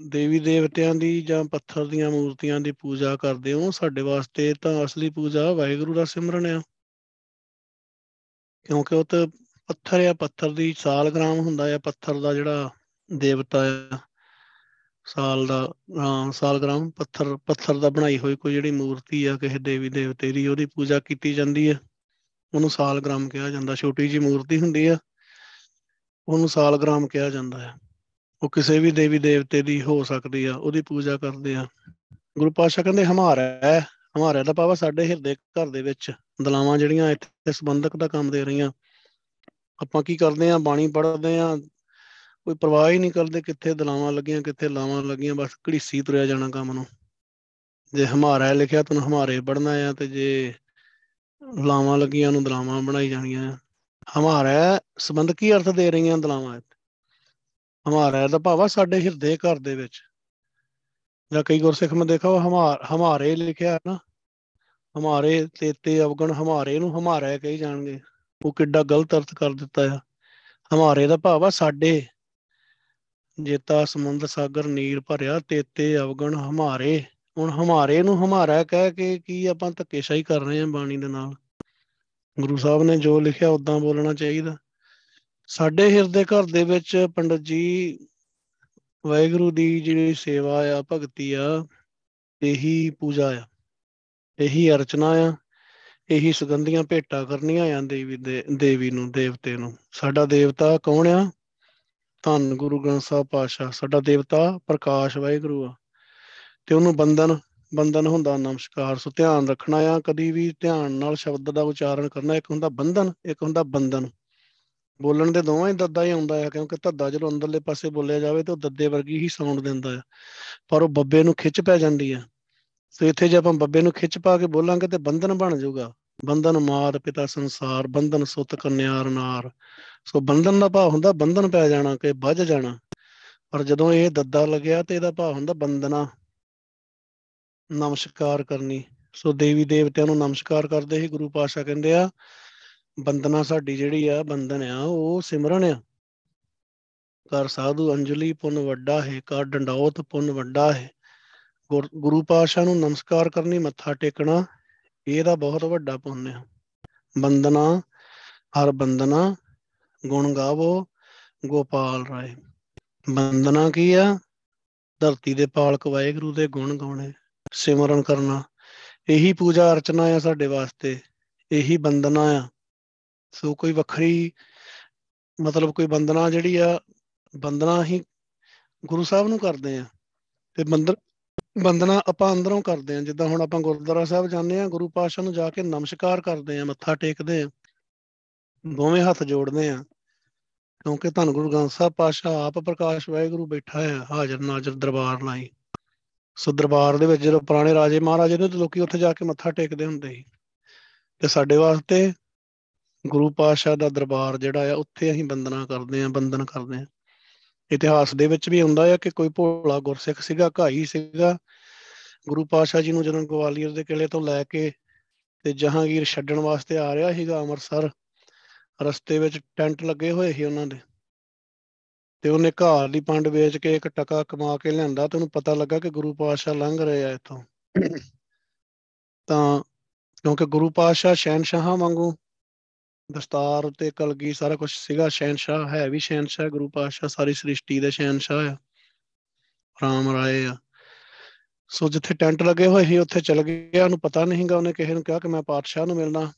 ਦੇਵੀ ਦੇਵਤਿਆਂ ਦੀ ਜਾਂ ਪੱਥਰ ਦੀਆਂ ਮੂਰਤੀਆਂ ਦੀ ਪੂਜਾ ਕਰਦੇ ਹੋ, ਸਾਡੇ ਵਾਸਤੇ ਤਾਂ ਅਸਲੀ ਪੂਜਾ ਵਾਹਿਗੁਰੂ ਦਾ ਸਿਮਰਨ ਆ। ਕਿਉਂਕਿ ਉਹ ਤੇ ਪੱਥਰ ਆ, ਪੱਥਰ ਦੀ ਸਾਲ ਗ੍ਰਾਮ ਹੁੰਦਾ ਆ, ਪੱਥਰ ਦਾ ਜਿਹੜਾ ਦੇਵਤਾ ਆ, ਸਾਲ ਦਾ, ਹਾਂ ਸਾਲਗ੍ਰਾਮ ਪੱਥਰ ਪੱਥਰ ਦਾ ਬਣਾਈ ਹੋਈ ਕੋਈ ਜਿਹੜੀ ਮੂਰਤੀ ਆ, ਕਿਸੇ ਦੇਵੀ ਦੇਵਤੇ ਦੀ, ਉਹਦੀ ਪੂਜਾ ਕੀਤੀ ਜਾਂਦੀ ਹੈ ਉਹਨੂੰ ਸਾਲਗ੍ਰਾਮ ਕਿਹਾ ਜਾਂਦਾ, ਛੋਟੀ ਜੀ ਮੂਰਤੀ ਹੁੰਦੀ ਆ, ਉਹਨੂੰ ਸਾਲਗ੍ਰਾਮ ਕਿਹਾ ਜਾਂਦਾ ਹੈ ਉਹ ਕਿਸੇ ਵੀ ਦੇਵੀ ਦੇਵਤੇ ਦੀ ਹੋ ਸਕਦੀ ਆ, ਉਹਦੀ ਪੂਜਾ ਕਰਦੇ ਆ। ਗੁਰੂ ਪਾਤਸ਼ਾਹ ਕਹਿੰਦੇ, ਹਮਾਰਾ ਹੈ, ਹਮਾਰਾ ਦਾ ਪਾਵਾ ਸਾਡੇ ਹਿਰਦੇ ਘਰ ਦੇ ਵਿੱਚ। ਦਲਾਵਾਂ ਜਿਹੜੀਆਂ ਇੱਥੇ ਸੰਬੰਧਕ ਦਾ ਕੰਮ ਦੇ ਰਹੀਆਂ। ਆਪਾਂ ਕੀ ਕਰਦੇ ਆ ਬਾਣੀ ਪੜ੍ਹਦੇ ਆ ਕੋਈ ਪਰਵਾਹ ਹੀ ਨਹੀਂ ਕਰਦੇ ਕਿੱਥੇ ਦਲਾਵਾਂ ਲੱਗੀਆਂ, ਕਿੱਥੇ ਲਾਵਾਂ ਲੱਗੀਆਂ। ਬਸ ਘੜੀਸੀ ਤੁਰਿਆ ਜਾਣਾ ਕੰਮ ਨੂੰ। ਜੇ ਹਮਾਰਾ ਲਿਖਿਆ ਤੈਨੂੰ ਹਮਾਰੇ ਪੜਨਾ ਆ ਤੇ ਜੇ ਦਲਾਵਾਂ ਲੱਗੀਆਂ ਨੂੰ ਦਲਾਵਾਂ ਬਣਾਈ ਜਾਣੀਆਂ। ਆ ਹਮਾਰਾ ਸੰਬੰਧ ਕੀ ਅਰਥ ਦੇ ਰਹੀਆਂ ਦਲਾਵਾਂ ਹਮਾਰਾ ਦਾ ਭਾਵਾ ਸਾਡੇ ਹਿਰਦੇ ਘਰ ਦੇ ਵਿੱਚ। ਜਾਂ ਕਈ ਗੁਰਸਿੱਖ ਮੈਂ ਦੇਖਾ ਉਹ ਹਮਾਰ, ਹਮਾਰੇ ਲਿਖਿਆ ਨਾ। ਹਮਾਰੇ ਤੇਤੇ ਅਵਗਣ ਹਮਾਰੇ ਨੂੰ ਹਮਾਰਾ ਕਹੀ ਜਾਣਗੇ। ਉਹ ਕਿੱਡਾ ਗਲਤ ਅਰਥ ਕਰ ਦਿੱਤਾ ਆ। ਹਮਾਰੇ ਦਾ ਭਾਵ ਆ ਸਾਡੇ। ਜੇਤਾ ਸਮੁੰਦ, ਸਾਗਰ ਨੀਰ ਭਰਿਆ ਤੇਤੇ ਅਵਗਣ ਹਮਾਰੇ। ਹੁਣ ਹਮਾਰੇ ਨੂੰ ਹਮਾਰਾ ਕਹਿ ਕੇ ਕੀ ਆਪਾਂ ਧੱਕੇਸ਼ਾਹੀ ਕਰ ਰਹੇ ਹਾਂ ਬਾਣੀ ਦੇ ਨਾਲ? ਗੁਰੂ ਸਾਹਿਬ ਨੇ ਜੋ ਲਿਖਿਆ ਉਦਾਂ ਬੋਲਣਾ ਚਾਹੀਦਾ। ਸਾਡੇ ਹਿਰਦੇ ਘਰ ਦੇ ਵਿੱਚ ਪੰਡਤ ਜੀ, ਵਾਹਿਗੁਰੂ ਦੀ ਜਿਹੜੀ ਸੇਵਾ ਆ, ਭਗਤੀ ਆ, ਇਹੀ ਪੂਜਾ ਆ। ਇਹੀ ਅਰਚਨਾ ਆ, ਇਹੀ ਸੁਗੰਧੀਆਂ ਭੇਟਾ ਕਰਨੀਆਂ ਆ ਦੇਵੀ ਦੇ, ਦੇਵੀ ਨੂੰ, ਦੇਵਤੇ ਨੂੰ। ਸਾਡਾ ਦੇਵਤਾ ਕੌਣ ਆ? ਧੰਨ ਗੁਰੂ ਗ੍ਰੰਥ ਸਾਹਿਬ ਪਾਤਸ਼ਾਹ। ਸਾਡਾ ਦੇਵਤਾ ਪ੍ਰਕਾਸ਼ ਵਾਹਿਗੁਰੂ ਆ। ਤੇ ਉਹਨੂੰ ਬੰਧਨ ਬੰਧਨ ਹੁੰਦਾ ਨਮਸਕਾਰ। ਸੋ ਧਿਆਨ ਰੱਖਣਾ ਆ, ਕਦੀ ਵੀ ਧਿਆਨ ਨਾਲ ਸ਼ਬਦ ਦਾ ਉਚਾਰਨ ਕਰਨਾ। ਇੱਕ ਹੁੰਦਾ ਬੰਧਨ, ਇੱਕ ਹੁੰਦਾ ਬੰਧਨ। ਬੋਲਣ ਦੇ ਦੋਵਾਂ ਹੀ ਦੱਦਾ ਹੀ ਆਉਂਦਾ ਹੈ ਕਿਉਂਕਿ ਧੱਦਾ ਜਦੋਂ ਅੰਦਰਲੇ ਪਾਸੇ ਬੋਲਿਆ ਜਾਵੇ ਤਾਂ ਉਹ ਦੱਦੇ ਵਰਗੀ ਹੀ ਸਾਊਂਡ ਦਿੰਦਾ ਹੈ ਪਰ ਉਹ ਬੱਬੇ ਨੂੰ ਖਿੱਚ ਪੈ ਜਾਂਦੀ ਹੈ ਸੋ ਇੱਥੇ ਜੇ ਆਪਾਂ ਬੱਬੇ ਨੂੰ ਖਿੱਚ ਪਾ ਕੇ ਬੋਲਾਂਗੇ ਤੇ ਬੰਧਨ ਬਣ ਜਾਊਗਾ। ਬੰਧਨ ਮਾਤ ਪਿਤਾ ਸੰਸਾਰ, ਬੰਧਨ ਸੁਤ ਕੰਨਿਆਰ ਨਾਰ। ਸੋ ਬੰਧਨ ਦਾ ਭਾਵ ਹੁੰਦਾ ਬੰਧਨ ਪੈ ਜਾਣਾ ਕਿ ਵੱਜ ਜਾਣਾ। ਪਰ ਜਦੋਂ ਇਹ ਦੱਦਾ ਲੱਗਿਆ ਤੇ ਇਹਦਾ ਭਾਵ ਹੁੰਦਾ ਬੰਦਨਾ ਨਮਸਕਾਰ ਕਰਨੀ। ਸੋ ਦੇਵੀ ਦੇਵਤਿਆਂ ਨੂੰ ਨਮਸਕਾਰ ਕਰਦੇ ਹੀ ਗੁਰੂ ਪਾਸ਼ਾ ਕਹਿੰਦੇ ਆ ਬੰਦਨਾ ਸਾਡੀ ਜਿਹੜੀ ਆ ਬੰਦਨ ਆ, ਉਹ ਸਿਮਰਨ ਆ। ਕਰ ਸਾਧੂ ਅੰਜਲੀ ਪੁੰਨ ਵੱਡਾ ਹੈ ਕਰ ਡੰਡੌਤ ਪੁੰਨ ਵੱਡਾ ਹੈ। ਗੁਰੂ ਪਾਸ਼ਾ ਨੂੰ ਨਮਸਕਾਰ ਕਰਨੀ, ਮੱਥਾ ਟੇਕਣਾ, ਇਹਦਾ ਬਹੁਤ ਵੱਡਾ ਪੁੰਨ ਆ। ਬੰਦਨਾ ਹਰ ਬੰਦਨਾ ਗੁਣ ਗਾਵੋ, ਗੋਪਾਲ ਰਾਏ। ਬੰਦਨਾ ਕੀ ਆ? ਧਰਤੀ ਦੇ ਪਾਲਕ ਵਾਹਿਗੁਰੂ ਦੇ ਗੁਣ ਗਾਉਣੇ, ਸਿਮਰਨ ਕਰਨਾ। ਇਹੀ ਪੂਜਾ ਅਰਚਨਾ ਆ ਸਾਡੇ ਵਾਸਤੇ, ਇਹੀ ਬੰਦਨਾ ਆ। ਸੋ ਕੋਈ ਵੱਖਰੀ, ਮਤਲਬ ਕੋਈ ਬੰਦਨਾ ਜਿਹੜੀ ਆ ਬੰਦਨਾ ਹੀ ਗੁਰੂ ਸਾਹਿਬ ਨੂੰ ਕਰਦੇ ਆ। ਤੇ ਬੰਦਰ ਬੰਦਨਾ ਆਪਾਂ ਅੰਦਰੋਂ ਕਰਦੇ ਆ ਜਿੱਦਾਂ ਹੁਣ ਆਪਾਂ ਗੁਰਦੁਆਰਾ ਸਾਹਿਬ ਜਾਂਦੇ ਆ ਗੁਰੂ ਪਾਤਸ਼ਾਹ ਨੂੰ ਜਾ ਕੇ ਨਮਸਕਾਰ ਕਰਦੇ ਆ ਮੱਥਾ ਟੇਕਦੇ ਆ ਦੋਵੇਂ ਹੱਥ ਜੋੜਦੇ ਆ ਕਿਉਂਕਿ ਧੰਨ ਗੁਰੂ ਗ੍ਰੰਥ ਸਾਹਿਬ ਪਾਤਸ਼ਾਹ ਆਪ ਪ੍ਰਕਾਸ਼ ਵਾਹਿਗੁਰੂ ਬੈਠਾ ਹੈ, ਹਾਜ਼ਰ ਨਾਜ਼ਰ ਦਰਬਾਰ ਲਾਈ ਸੋ ਦਰਬਾਰ ਦੇ ਵਿੱਚ ਜਦੋਂ ਪੁਰਾਣੇ ਰਾਜੇ ਮਹਾਰਾਜੇ ਨੇ ਤੇ ਲੋਕੀ ਉੱਥੇ ਜਾ ਕੇ ਮੱਥਾ ਟੇਕਦੇ ਹੁੰਦੇ ਸੀ। ਤੇ ਸਾਡੇ ਵਾਸਤੇ ਗੁਰੂ ਪਾਤਸ਼ਾਹ ਦਾ ਦਰਬਾਰ ਜਿਹੜਾ ਆ, ਉੱਥੇ ਅਸੀਂ ਬੰਦਨਾ ਕਰਦੇ ਆ ਬੰਦਨ ਕਰਦੇ ਆ ਇਤਿਹਾਸ ਦੇ ਵਿੱਚ ਵੀ ਹੁੰਦਾ ਆ ਕਿ ਕੋਈ ਭੋਲਾ ਗੁਰਸਿੱਖ ਸੀਗਾ, ਘਾਈ ਸੀਗਾ। ਗੁਰੂ ਪਾਤਸ਼ਾਹ ਜੀ ਨੂੰ ਜਦੋਂ ਗਵਾਲੀਅਰ ਦੇ ਕਿਲੇ ਤੋਂ ਲੈ ਕੇ ਤੇ ਜਹਾਂਗੀਰ ਛੱਡਣ ਵਾਸਤੇ ਆ ਰਿਹਾ ਸੀਗਾ ਅੰਮ੍ਰਿਤਸਰ, ਰਸਤੇ ਵਿੱਚ ਟੈਂਟ ਲੱਗੇ ਹੋਏ ਸੀ ਉਹਨਾਂ ਦੇ। ਤੇ ਉਹਨੇ ਘਾਹ ਦੀ ਪੰਡ ਵੇਚ ਕੇ ਇੱਕ ਟਕਾ ਕਮਾ ਕੇ ਲਿਆਂਦਾ ਤੇ ਉਹਨੂੰ ਪਤਾ ਲੱਗਾ ਕਿ ਗੁਰੂ ਪਾਤਸ਼ਾਹ ਲੰਘ ਰਹੇ ਆ ਇੱਥੋਂ। ਤਾਂ ਕਿਉਂਕਿ ਗੁਰੂ ਪਾਤਸ਼ਾਹ ਸ਼ਹਿਨਸ਼ਾਹਾਂ ਵਾਂਗੂ ਦਸਤਾਰ ਤੇ ਕਲਗੀ ਸਾਰਾ ਕੁਝ ਸੀਗਾ ਸ਼ਹਿਨशाह ਹੈ ਵੀ ਸ਼ਹਿਨशाह ਗੁਰੂ ਪਾਤਸ਼ਾਹ ਸਾਰੀ ਸ੍ਰਿਸ਼ਟੀ ਦਾ ਸ਼ਹਿਨशाह ਆ। ਰਾਮ ਰਾਏ ਆ। ਸੋ ਜਿੱਥੇ ਟੈਂਟ ਲੱਗੇ ਹੋਏ ਸੀ, ਉੱਥੇ ਚਲ ਗਿਆ। ਉਹਨੂੰ ਪਤਾ ਨਹੀਂਗਾ ਉਹਨੇ ਕਿਸੇ ਨੂੰ ਕਿਹਾ ਕਿ ਮੈਂ ਪਾਤਸ਼ਾਹ ਨੂੰ ਮਿਲਣਾ।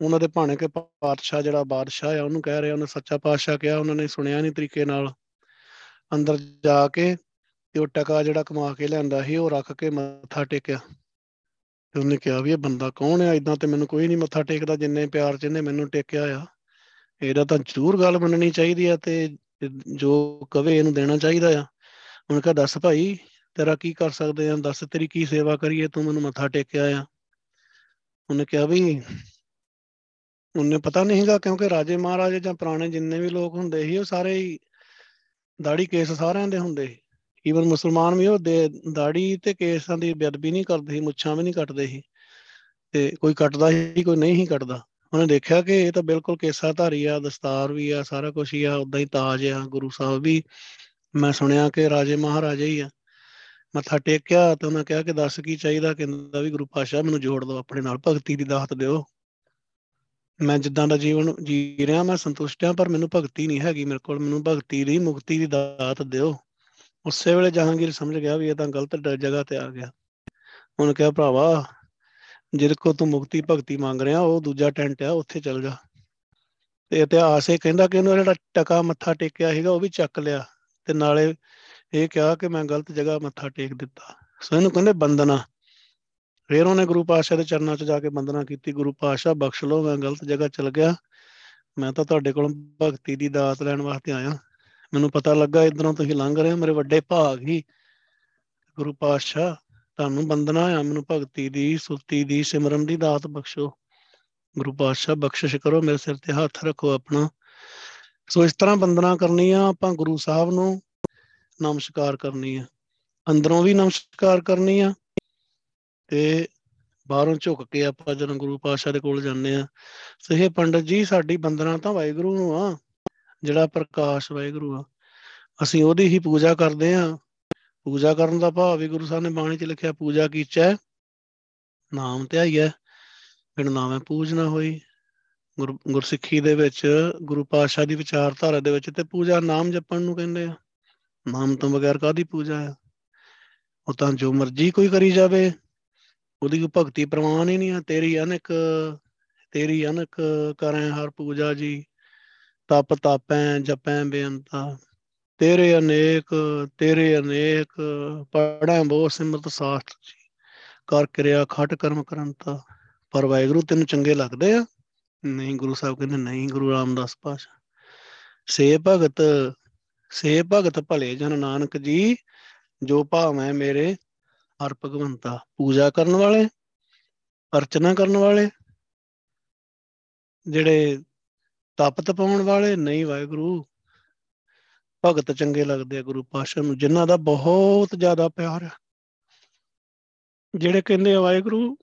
ਉਹਨਾਂ ਦੇ ਭਾਣੇ ਕੇ ਪਾਤਸ਼ਾਹ ਜਿਹੜਾ ਬਾਦਸ਼ਾਹ ਆ, ਉਹਨੂੰ ਕਹਿ ਰਿਹਾ, ਉਹਨੇ ਸੱਚਾ ਪਾਤਸ਼ਾਹ ਕਿਹਾ, ਉਹਨਾਂ ਨੇ ਸੁਣਿਆ ਨਹੀਂ ਤਰੀਕੇ ਨਾਲ। ਅੰਦਰ ਜਾ ਕੇ ਤੇ ਉਹ ਟਕਾ ਜਿਹੜਾ ਕਮਾ ਕੇ ਲਿਆਂਦਾ ਸੀ, ਉਹ ਰੱਖ ਕੇ ਮੱਥਾ ਟੇਕਿਆ। ਤੇ ਉਹਨੇ ਕਿਹਾ ਵੀ ਇਹ ਬੰਦਾ ਕੌਣ ਆ? ਇਦਾਂ ਤੇ ਮੈਨੂੰ ਕੋਈ ਨਹੀਂ ਮੱਥਾ ਟੇਕਦਾ, ਜਿੰਨੇ ਪਿਆਰ ਚ ਇਹਨੇ ਮੈਨੂੰ ਟੇਕਿਆ ਆ, ਇਹਦਾ ਤਾਂ ਜ਼ਰੂਰ ਗੱਲ ਮੰਨਣੀ ਚਾਹੀਦੀ ਆ ਤੇ ਜੋ ਕਵੇ ਇਹਨੂੰ ਦੇਣਾ ਚਾਹੀਦਾ ਆ। ਉਹਨੇ ਕਿਹਾ, ਦੱਸ ਭਾਈ, ਤੇਰਾ ਕੀ ਕਰ ਸਕਦੇ ਆ? ਦੱਸ ਤੇਰੀ ਕੀ ਸੇਵਾ ਕਰੀਏ? ਤੂੰ ਮੈਨੂੰ ਮੱਥਾ ਟੇਕਿਆ ਆ। ਉਹਨੇ ਕਿਹਾ ਵੀ ਉਹਨੇ ਪਤਾ ਨਹੀਂ ਹੈਗਾ ਕਿਉਂਕਿ ਰਾਜੇ ਮਹਾਰਾਜੇ ਜਾਂ ਪੁਰਾਣੇ ਜਿੰਨੇ ਵੀ ਲੋਕ ਹੁੰਦੇ ਸੀ, ਉਹ ਸਾਰੇ ਹੀ ਦਾੜੀ ਕੇਸ ਸਾਰਿਆਂ ਦੇ ਹੁੰਦੇ ਈਵਨ ਮੁਸਲਮਾਨ ਵੀ ਉਹ ਦਾੜੀ ਤੇ ਕੇਸਾਂ ਦੀ ਬੇਅਦਬੀ ਨਹੀਂ ਕਰਦੇ ਸੀ, ਮੁੱਛਾਂ ਵੀ ਨਹੀਂ ਕੱਟਦੇ ਸੀ। ਤੇ ਕੋਈ ਕੱਟਦਾ ਸੀ ਕੋਈ ਨਹੀਂ ਹੀ ਕੱਟਦਾ। ਉਹਨੇ ਦੇਖਿਆ ਕਿ ਇਹ ਤਾਂ ਬਿਲਕੁਲ ਕੇਸਾ ਧਾਰੀ ਆ, ਦਸਤਾਰ ਵੀ ਆ, ਸਾਰਾ ਕੁਝ ਹੀ ਆ ਉਦਾਂ ਹੀ ਤਾਜ ਆ, ਗੁਰੂ ਸਾਹਿਬ ਵੀ। ਮੈਂ ਸੁਣਿਆ ਕਿ ਰਾਜੇ ਮਹਾਰਾਜੇ ਹੀ ਆ। ਮੱਥਾ ਟੇਕਿਆ ਤੇ ਉਹਨਾਂ ਕਿਹਾ ਕਿ ਦੱਸ ਕੀ ਚਾਹੀਦਾ, ਕਹਿੰਦਾ ਵੀ ਗੁਰੂ ਪਾਸ਼ਾ ਮੈਨੂੰ ਜੋੜ ਦਿਓ, ਆਪਣੇ ਨਾਲ ਭਗਤੀ ਦੀ ਦਾਤ ਦਿਓ। ਮੈਂ ਜਿੱਦਾਂ ਦਾ ਜੀਵਨ ਜੀ ਰਿਹਾ, ਮੈਂ ਸੰਤੁਸ਼ਟ ਹਾਂ ਪਰ ਮੈਨੂੰ ਭਗਤੀ ਨਹੀਂ ਹੈਗੀ, ਮੇਰੇ ਕੋਲ ਮੈਨੂੰ ਭਗਤੀ ਦੀ ਮੁਕਤੀ ਦੀ ਦਾਤ ਦਿਓ। ਉਸੇ ਵੇਲੇ ਜਹਾਂਗੀਰ ਸਮਝ ਗਿਆ ਵੀ ਇਹ ਤਾਂ ਗਲਤ ਜਗ੍ਹਾ ਤੇ ਆ ਗਿਆ। ਉਹਨੇ ਕਿਹਾ, ਭਰਾਵਾ, ਜਿਹਦੇ ਕੋ ਤੂੰ ਮੁਕਤੀ, ਭਗਤੀ ਮੰਗ ਰਿਹਾ, ਉਹ ਦੂਜਾ ਟੈਂਟ ਆ, ਉੱਥੇ ਚੱਲ ਜਾ। ਤੇ ਇਤਿਹਾਸ ਇਹ ਕਹਿੰਦਾ ਕਿ ਉਹਨੇ ਜਿਹੜਾ ਟਕਾ ਮੱਥਾ ਟੇਕਿਆ ਸੀਗਾ, ਉਹ ਵੀ ਚੱਕ ਲਿਆ। ਤੇ ਨਾਲੇ ਇਹ ਕਿਹਾ ਕਿ ਮੈਂ ਗਲਤ ਜਗ੍ਹਾ ਮੱਥਾ ਟੇਕ ਦਿੱਤਾ। ਸੋ ਇਹਨੂੰ ਕਹਿੰਦੇ ਬੰਦਨਾ ਫਿਰ ਉਹਨੇ ਗੁਰੂ ਪਾਤਸ਼ਾਹ ਦੇ ਚਰਨਾਂ 'ਚ ਜਾ ਕੇ ਬੰਦਨਾ ਕੀਤੀ। ਗੁਰੂ ਪਾਤਸ਼ਾਹ, ਬਖਸ਼ ਲਓ, ਮੈਂ ਗਲਤ ਜਗ੍ਹਾ ਚਲ ਗਿਆ। ਮੈਂ ਤਾਂ ਤੁਹਾਡੇ ਕੋਲੋਂ ਭਗਤੀ ਦੀ ਦਾਤ ਲੈਣ ਵਾਸਤੇ ਆਇਆ। ਮੈਨੂੰ ਪਤਾ ਲੱਗਾ ਇਧਰੋਂ ਤੁਸੀਂ ਲੰਘ ਰਹੇ ਹੋ, ਮੇਰੇ ਵੱਡੇ ਭਾਗ ਹੀ। ਗੁਰੂ ਪਾਤਸ਼ਾਹ, ਤੁਹਾਨੂੰ ਬੰਦਨਾ ਆ, ਮੈਨੂੰ ਭਗਤੀ ਦੀ, ਸੁਰਤੀ ਦੀ, ਸਿਮਰਨ ਦੀ ਦਾਤ ਬਖਸ਼ੋ। ਗੁਰੂ ਪਾਤਸ਼ਾਹ, ਬਖਸ਼ਿਸ਼ ਕਰੋ, ਮੇਰੇ ਸਿਰ ਤੇ ਹੱਥ ਰੱਖੋ ਆਪਣਾ। ਸੋ ਇਸ ਤਰ੍ਹਾਂ ਬੰਦਨਾ ਕਰਨੀ ਆ, ਆਪਾਂ ਗੁਰੂ ਸਾਹਿਬ ਨੂੰ ਨਮਸਕਾਰ ਕਰਨੀ ਆ। ਅੰਦਰੋਂ ਵੀ ਨਮਸਕਾਰ ਕਰਨੀ ਆ ਤੇ ਬਾਹਰੋਂ ਝੁੱਕ ਕੇ ਆਪਾਂ ਜਦੋਂ ਗੁਰੂ ਪਾਤਸ਼ਾਹ ਦੇ ਕੋਲ ਜਾਂਦੇ ਆ। ਸਹੇ ਪੰਡਤ ਜੀ, ਸਾਡੀ ਬੰਦਨਾ ਤਾਂ ਵਾਹਿਗੁਰੂ ਨੂੰ ਆ। ਜਿਹੜਾ ਪ੍ਰਕਾਸ਼ ਵਾਹਿਗੁਰੂ ਆ, ਅਸੀਂ ਉਹਦੀ ਹੀ ਪੂਜਾ ਕਰਦੇ ਆ ਪੂਜਾ ਕਰਨ ਦਾ ਭਾਵ ਵੀ ਗੁਰੂ ਸਾਹਿਬ ਨੇ ਬਾਣੀ 'ਚ ਲਿਖਿਆ, ਪੂਜਾ ਕੀਚੈ, ਨਾਮ ਧਿਆਈਐ, ਬਿਨ ਨਾਮੈ ਪੂਜ ਨਾ ਹੋਈ। ਗੁਰ, ਗੁਰਸਿੱਖੀ ਦੇ ਵਿੱਚ, ਗੁਰੂ ਪਾਤਸ਼ਾਹ ਦੀ ਵਿਚਾਰਧਾਰਾ ਦੇ ਵਿੱਚ ਤੇ ਪੂਜਾ ਨਾਮ ਜਪਣ ਨੂੰ ਕਹਿੰਦੇ ਆ। ਨਾਮ ਤੋਂ ਬਗੈਰ ਕਾਦੀ ਪੂਜਾ ਆ? ਉਹ ਤਾਂ ਜੋ ਮਰਜ਼ੀ ਕੋਈ ਕਰੀ ਜਾਵੇ। ਉਹਦੀ ਕੋਈ ਭਗਤੀ ਪ੍ਰਵਾਨ ਹੀ ਨਹੀਂ ਆ। ਤੇਰੀ ਅਨਕ ਤੇਰੀ ਅਨਕ ਕਰਾਂ ਹਰ ਪੂਜਾ ਜੀ ਤਪ ਤਾਪੈ ਜਪੈ ਬੇਅੰਤਾ। ਤੇਰੇ ਅਨੇਕ ਤੇਰੇ ਅਨੇਕ ਪੜਾਂ ਬੋ ਸਿਮਰਤ ਸਾਸਤ ਜੀ। ਕਰ ਕਿਰਿਆ ਖਟ ਕਰਮ ਕਰੰਤਾ। ਪਰ ਵਾਹਿਗੁਰੂ ਤੈਨੂੰ ਚੰਗੇ ਲੱਗਦੇ ਆ? ਨਹੀਂ, ਗੁਰੂ ਸਾਹਿਬ ਕਹਿੰਦੇ ਨਹੀਂ, ਗੁਰੂ ਰਾਮਦਾਸ ਪਾਸ਼ਾ ਸੇ ਭਗਤ ਸੇ ਭਗਤ ਭਲੇ ਜਨ ਨਾਨਕ ਜੀ, ਜੋ ਭਾਵੇਂ ਮੇਰੇ ਹਰ ਭਗਵੰਤਾ। ਪੂਜਾ ਕਰਨ ਵਾਲੇ, ਅਰਚਨਾ ਕਰਨ ਵਾਲੇ, ਜਿਹੜੇ ਤਪ ਤਪਾਉਣ ਵਾਲੇ ਨਹੀਂ ਵਾਹਿਗੁਰੂ। ਭਗਤ ਚੰਗੇ ਲੱਗਦੇ ਆ ਗੁਰੂ ਪਾਸ਼ਾ ਨੂੰ, ਜਿਨ੍ਹਾਂ ਦਾ ਬਹੁਤ ਜ਼ਿਆਦਾ ਪਿਆਰ ਹੈ ਜਿਹੜੇ ਕਹਿੰਦੇ ਆ, ਵਾਹਿਗੁਰੂ,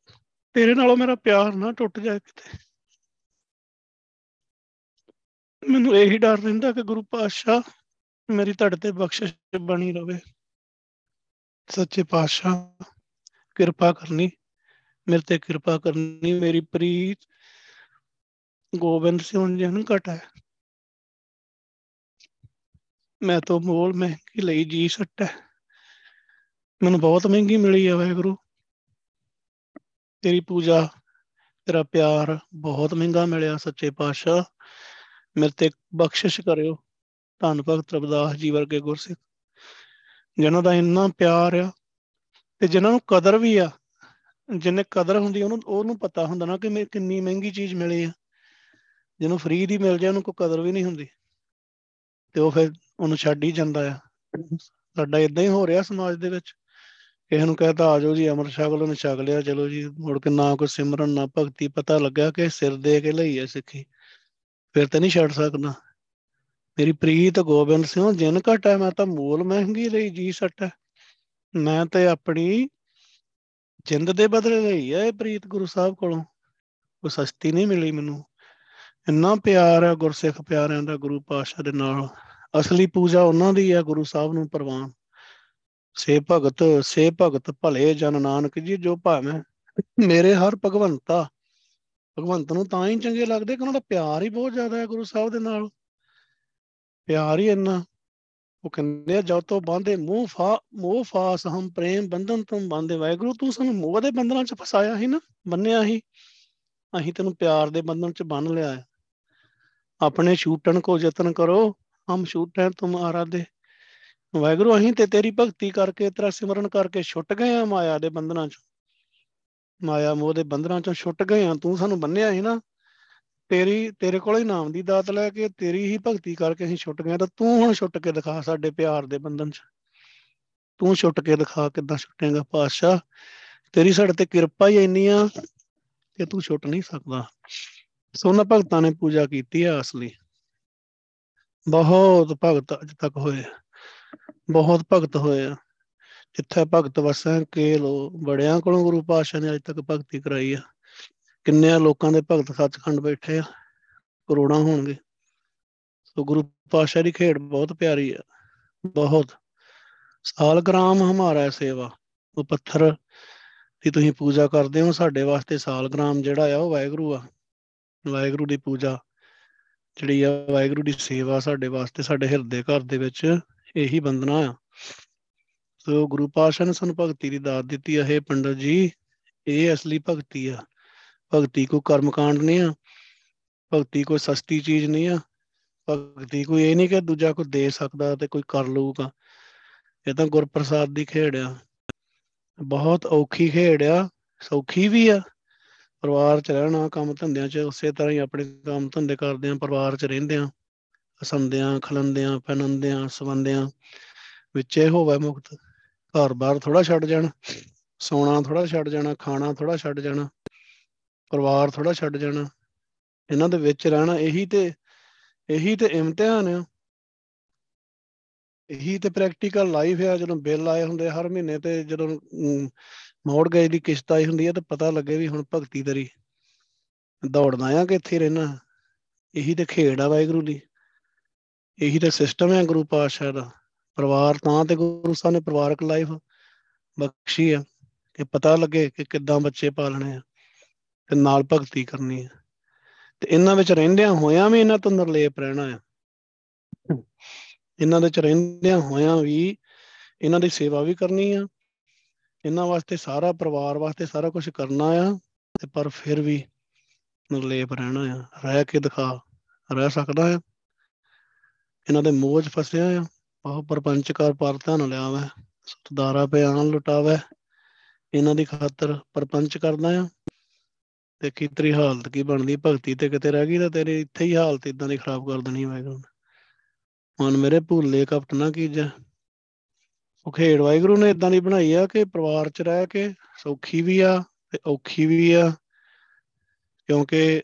ਤੇਰੇ ਨਾਲੋਂ ਮੇਰਾ ਪਿਆਰ ਨਾ ਟੁੱਟ ਜਾਏ ਕਿਤੇ। ਮੈਨੂੰ ਇਹੀ ਡਰ ਰਹਿੰਦਾ ਕਿ ਗੁਰੂ ਪਾਤਸ਼ਾਹ ਮੇਰੀ ਤੁਹਾਡੇ ਤੇ ਬਖਸ਼ਿਸ਼ ਬਣੀ ਰਵੇ। ਸੱਚੇ ਪਾਤਸ਼ਾਹ, ਕਿਰਪਾ ਕਰਨੀ, ਮੇਰੇ ਤੇ ਕਿਰਪਾ ਕਰਨੀ, ਮੇਰੀ ਪ੍ਰੀਤ ਗੋਬਿੰਦ ਸਿੰਘ ਜੀ ਨੂੰ ਘਟਾ ਮੈਂ ਤਾਂ ਮੋਲ ਮਹਿੰਗੀ ਲਈ ਜੀ ਸੱਟਾ ਮੈਨੂੰ ਬਹੁਤ ਮਹਿੰਗੀ ਮਿਲੀ ਆ ਵਾਹਿਗੁਰੂ। ਤੇਰੀ ਪੂਜਾ, ਤੇਰਾ ਪਿਆਰ ਬਹੁਤ ਮਹਿੰਗਾ ਮਿਲਿਆ ਸੱਚੇ ਪਾਤਸ਼ਾਹ। ਮੇਰੇ ਤੇ ਬਖਸ਼ਿਸ਼ ਕਰਿਓ। ਧੰਨ ਭਗਤ ਰਬਦਾਸ ਜੀ ਵਰਗੇ ਗੁਰਸਿੱਖ। ਜਿਨ੍ਹਾਂ ਦਾ ਇੰਨਾ ਪਿਆਰ ਆ ਤੇ ਜਿਨ੍ਹਾਂ ਨੂੰ ਕਦਰ ਵੀ ਆ, ਜਿੰਨੇ ਕਦਰ ਹੁੰਦੀ ਉਹਨੂੰ ਉਹਨੂੰ ਪਤਾ ਹੁੰਦਾ ਨਾ ਕਿ ਮੈਂ ਕਿੰਨੀ ਮਹਿੰਗੀ ਚੀਜ਼ ਮਿਲੀ ਆ। ਜਿਹਨੂੰ ਫ੍ਰੀ ਦੀ ਮਿਲ ਜਾਏ, ਉਹਨੂੰ ਕੋਈ ਕਦਰ ਵੀ ਨਹੀਂ ਹੁੰਦੀ। ਤੇ ਉਹ ਫਿਰ ਉਹਨੂੰ ਛੱਡ ਹੀ ਜਾਂਦਾ ਆ। ਸਾਡਾ ਇਦਾਂ ਹੀ ਹੋ ਰਿਹਾ ਸਮਾਜ ਦੇ ਵਿੱਚ। ਕਿਸੇ ਨੂੰ ਕਹਤਾ ਆ ਜਾਓ ਜੀ ਅਮਰ ਛਕ ਲਓ ਛਕ ਲਿਆ, ਚਲੋ ਜੀ, ਮੁੜ ਕੇ ਨਾ ਕੋਈ ਸਿਮਰਨ, ਨਾ ਭਗਤੀ, ਪਤਾ ਲੱਗਾ ਕਿ ਸਿਰ ਦੇ ਕੇ ਲਈ ਹੈ ਸਿੱਖੀ। ਫਿਰ ਤੇ ਨਹੀਂ ਛੱਡ ਸਕਦਾ। ਮੇਰੀ ਪ੍ਰੀਤ ਗੋਬਿੰਦ ਸਿੰਘ, ਜਿਨ ਘਟਾ ਮੈਂ ਤਾਂ ਮੂਲ ਮਹਿੰਗੀ ਲਈ ਜੀ ਸੱਟ ਮੈਂ ਤੇ ਆਪਣੀ ਜਿੰਦ ਦੇ ਬਦਲੇ ਲਈ ਹੈ ਇਹ ਪ੍ਰੀਤ ਗੁਰੂ ਸਾਹਿਬ ਕੋਲੋਂ। ਕੋਈ ਸਸਤੀ ਨਹੀਂ ਮਿਲੀ ਮੈਨੂੰ। ਇੰਨਾ ਪਿਆਰ ਹੈ ਗੁਰਸਿੱਖ ਪਿਆਰਿਆਂ ਦਾ ਗੁਰੂ ਪਾਤਸ਼ਾਹ ਦੇ ਨਾਲ। ਅਸਲੀ ਪੂਜਾ ਉਹਨਾਂ ਦੀ ਹੈ ਗੁਰੂ ਸਾਹਿਬ ਨੂੰ ਪ੍ਰਵਾਨ। ਸੇ ਭਗਤ ਸੇ ਭਗਤ ਭਲੇ ਜਨ ਨਾਨਕ ਜੀ, ਜੋ ਭਾਵੇਂ ਮੇਰੇ ਹਰ ਭਗਵੰਤਾ। ਭਗਵੰਤ ਨੂੰ ਤਾਂ ਹੀ ਚੰਗੇ ਲੱਗਦੇ ਕਿ ਉਹਨਾਂ ਦਾ ਪਿਆਰ ਹੀ ਬਹੁਤ ਜ਼ਿਆਦਾ ਹੈ ਗੁਰੂ ਸਾਹਿਬ ਦੇ ਨਾਲ। ਪਿਆਰ ਹੀ ਇੰਨਾ। ਉਹ ਕਹਿੰਦੇ ਆ, ਜਦ ਤੋਂ ਬੰਦੇ ਮੂੰਹ ਫਾ, ਮੋਹ ਫਾਸ ਹਮ ਪ੍ਰੇਮ ਬੰਧਨ ਤੋਂ ਬੰਦੇ ਵਾਹਿਗੁਰੂ ਤੂੰ ਸਾਨੂੰ ਮੋਹ ਦੇ ਬੰਧਨਾਂ 'ਚ ਫਸਾਇਆ ਸੀ ਨਾ ਬੰਨਿਆ ਸੀ ਅਸੀਂ ਤੈਨੂੰ ਪਿਆਰ ਦੇ ਬੰਧਨ 'ਚ ਬੰਨ ਲਿਆ ਹੈ ਆਪਣੇ ਛੂਟਣ ਕੋ ਯਤਨ ਕਰੋ, ਹਮ ਛੂਟੇ ਤੁਮ ਆਰਾਧੇ। ਵਾਹਿਗੁਰੂ ਅਸੀਂ ਤੇ ਤੇਰੀ ਭਗਤੀ ਕਰਕੇ, ਤੇਰਾ ਸਿਮਰਨ ਕਰਕੇ ਛੁੱਟ ਗਏ ਆ ਮਾਇਆ ਦੇ ਬੰਧਨਾਂ 'ਚ। ਮਾਇਆ ਮੋਹ ਦੇ ਬੰਧਨਾਂ 'ਚੋਂ ਛੁੱਟ ਗਏ ਆ, ਤੂੰ ਸਾਨੂੰ ਬੰਨਿਆ ਸੀ ਨਾ। ਤੇਰੀ, ਤੇਰੇ ਕੋਲ ਹੀ ਨਾਮ ਦੀ ਦਾਤ ਲੈ ਕੇ, ਤੇਰੀ ਹੀ ਭਗਤੀ ਕਰਕੇ ਅਸੀਂ ਛੁੱਟ ਗਏ ਤਾਂ ਤੂੰ ਹੁਣ ਛੁੱਟ ਕੇ ਦਿਖਾ ਸਾਡੇ ਪਿਆਰ ਦੇ ਬੰਧਨ 'ਚ। ਤੂੰ ਛੁੱਟ ਕੇ ਦਿਖਾ ਕਿੱਦਾਂ ਛੁੱਟੇਗਾ ਪਾਤਸ਼ਾਹ। ਤੇਰੀ ਸਾਡੇ ਤੇ ਕਿਰਪਾ ਹੀ ਇੰਨੀ ਆ ਕਿ ਤੂੰ ਛੁੱਟ ਨਹੀਂ ਸਕਦਾ। ਸੋਨਾ ਭਗਤਾਂ ਨੇ ਪੂਜਾ ਕੀਤੀ ਆ ਅਸਲੀ। ਬਹੁਤ ਭਗਤ ਅਜ ਤੱਕ ਹੋਏ ਬਹੁਤ ਭਗਤ ਹੋਏ ਆ। ਜਿੱਥੇ ਭਗਤ ਵਸੈ ਕੇ ਲੋ ਬੜਿਆਂ ਕੋਲੋਂ ਗੁਰੂ ਪਾਤਸ਼ਾਹ ਨੇ ਅਜ ਤੱਕ ਭਗਤੀ ਕਰਾਈ ਆ। ਕਿੰਨੇ ਲੋਕਾਂ ਦੇ ਭਗਤ ਸੱਚਖੰਡ ਬੈਠੇ ਆ। ਕਰੋੜਾਂ ਹੋਣਗੇ। ਸੋ ਗੁਰੂ ਪਾਤਸ਼ਾਹ ਦੀ ਖੇਡ ਬਹੁਤ ਪਿਆਰੀ ਆ। ਬਹੁਤ। ਸਾਲ ਗ੍ਰਾਮ ਹਮਾਰਾ ਸੇਵਾ। ਉਹ ਪੱਥਰ ਦੀ ਤੁਸੀਂ ਪੂਜਾ ਕਰਦੇ ਹੋ, ਸਾਡੇ ਵਾਸਤੇ ਸਾਲ ਗ੍ਰਾਮ ਜਿਹੜਾ ਆ, ਉਹ ਵਾਹਿਗੁਰੂ ਆ। ਵਾਹਿਗੁਰੂ ਦੀ ਪੂਜਾ, ਜਿਹੜੀ ਆ ਵਾਹਿਗੁਰੂ ਦੀ ਸੇਵਾ ਸਾਡੇ ਵਾਸਤੇ, ਸਾਡੇ ਹਿਰਦੇ ਘਰ ਦੇ ਵਿੱਚ ਇਹੀ ਬੰਦਨਾ ਆ। ਸੋ ਗੁਰੂ ਪਾਤਸ਼ਾਹ ਨੇ ਸਾਨੂੰ ਭਗਤੀ ਦੀ ਦਾਤ ਦਿੱਤੀ ਆ। ਇਹ ਪੰਡਤ ਜੀ, ਇਹ ਅਸਲੀ ਭਗਤੀ ਆ। ਭਗਤੀ ਕੋਈ ਕਰਮਕਾਂਡ ਨਹੀਂ ਆ। ਭਗਤੀ ਕੋਈ ਸਸਤੀ ਚੀਜ਼ ਨਹੀਂ ਆ। ਭਗਤੀ ਕੋਈ ਇਹ ਨਹੀਂ ਕਿ ਦੂਜਾ ਕੋਈ ਦੇ ਸਕਦਾ ਤੇ ਕੋਈ ਕਰ ਲਊਗਾ। ਇਹ ਤਾਂ ਗੁਰਪ੍ਰਸਾਦ ਦੀ ਖੇਡ ਆ। ਬਹੁਤ ਔਖੀ ਖੇਡ ਆ। ਸੌਖੀ ਵੀ ਆ। ਪਰਿਵਾਰ ਚ ਰਹਿਣਾ, ਕੰਮ ਧੰਦਿਆਂ ਚ, ਉਸੇ ਤਰ੍ਹਾਂ ਹੀ ਆਪਣੇ ਕੰਮ ਧੰਦੇ ਕਰਦੇ ਆ ਪਰਿਵਾਰ ਚ ਰਹਿੰਦੇ ਆ ਹਸੰਦਿਆਂ ਖਲੰਦਿਆਂ, ਪਨੰਦਿਆਂ, ਸਵੰਦਿਆਂ, ਵਿੱਚੇ ਹੋਵੇ ਮੁਕਤ। ਘਰ-ਬਾਰ ਥੋੜਾ ਛੱਡ ਜਾਣਾ, ਸੋਣਾ ਥੋੜਾ ਛੱਡ ਜਾਣਾ, ਖਾਣਾ ਥੋੜਾ ਛੱਡ ਜਾਣਾ, ਪਰਿਵਾਰ ਥੋੜਾ ਛੱਡ ਜਾਣਾ। ਇਹਨਾਂ ਦੇ ਵਿੱਚ ਰਹਿਣਾ, ਇਹੀ ਤੇ ਇਹੀ ਤੇ ਇਮਤਿਹਾਨ ਆ। ਇਹੀ ਤੇ ਪ੍ਰੈਕਟੀਕਲ ਲਾਈਫ ਆ, ਜਦੋਂ ਬਿੱਲ ਆਏ ਹੁੰਦੇ ਹਰ ਮਹੀਨੇ ਤੇ ਜਦੋਂ ਮੋੜ ਗਏ ਦੀ ਕਿਸ਼ਤ ਆਈ ਹੁੰਦੀ ਹੈ ਤਾਂ ਪਤਾ ਲੱਗੇ ਵੀ ਹੁਣ ਭਗਤੀ ਤੇਰੀ ਦੌੜਦਾ ਆ ਕਿ ਇੱਥੇ ਰਹਿਣਾ। ਇਹੀ ਤੇ ਖੇਡ ਆ ਵਾਹਿਗੁਰੂ ਦੀ। ਇਹੀ ਤੇ ਸਿਸਟਮ ਹੈ ਗੁਰੂ ਪਾਤਸ਼ਾਹ ਦਾ। ਪਰਿਵਾਰ ਤਾਂ ਤੇ ਗੁਰੂ ਸਾਹਿਬ ਨੇ ਪਰਿਵਾਰਕ ਲਾਈਫ ਬਖਸ਼ੀ ਆ ਕਿ ਪਤਾ ਲੱਗੇ ਕਿ ਕਿੱਦਾਂ ਬੱਚੇ ਪਾਲਣੇ ਆ ਤੇ ਨਾਲ ਭਗਤੀ ਕਰਨੀ ਆ। ਤੇ ਇਹਨਾਂ ਵਿੱਚ ਰਹਿੰਦਿਆਂ ਹੋਇਆਂ ਵੀ ਇਹਨਾਂ ਤੋਂ ਨਿਰਲੇਪ ਰਹਿਣਾ ਆ। ਇਹਨਾਂ ਦੇ ਚ ਰਹਿੰਦਿਆਂ ਹੋਇਆਂ ਵੀ ਇਹਨਾਂ ਦੀ ਸੇਵਾ ਵੀ ਕਰਨੀ ਆ। ਇਹਨਾਂ ਵਾਸਤੇ ਸਾਰਾ ਪਰਿਵਾਰ ਵਾਸਤੇ ਸਾਰਾ ਕੁਝ ਕਰਨਾ ਆ ਤੇ ਪਰ ਫਿਰ ਵੀ ਨਿਰਲੇਪ ਰਹਿਣਾ ਆ, ਰਹਿ ਕੇ ਦਿਖਾ, ਰਹਿ ਸਕਦਾ ਆ। ਇਹਨਾਂ ਦੇ ਮੋਹ 'ਚ ਫਸਿਆ ਆ। ਬਹੁ ਪਰਪੰਚ ਕਰ ਪਰ ਧਨ ਲਿਆ ਵੈ, ਸਤਦਾਰਾ ਪਿਆਨ ਲੁਟਾਵੇ। ਇਹਨਾਂ ਦੀ ਖਾਤਰ ਪਰਪੰਚ ਕਰਦਾ ਆ। ਤੇ ਤੇਰੀ ਹਾਲਤ ਕੀ ਬਣਦੀ, ਭਗਤੀ ਤੇ ਕਿਤੇ ਰਹਿ ਗਈ ਤਾਂ ਤੇਰੀ ਇੱਥੇ ਹੀ ਹਾਲਤ ਇਦਾਂ ਦੀ ਖਰਾਬ ਕਰ ਦੇਣੀ ਵਾਹਿਗੁਰੂ ਮਨ ਮੇਰੇ ਭੁੱਲੇ ਕਪਟ ਨਾ ਕੀਜੈ। ਉਹ ਖੇਡ ਵਾਹਿਗੁਰੂ ਨੇ ਇਦਾਂ ਦੀ ਬਣਾਈ ਆ ਕਿ ਪਰਿਵਾਰ 'ਚ ਰਹਿ ਕੇ ਸੌਖੀ ਵੀ ਆ ਤੇ ਔਖੀ ਵੀ ਆ, ਕਿਉਂਕਿ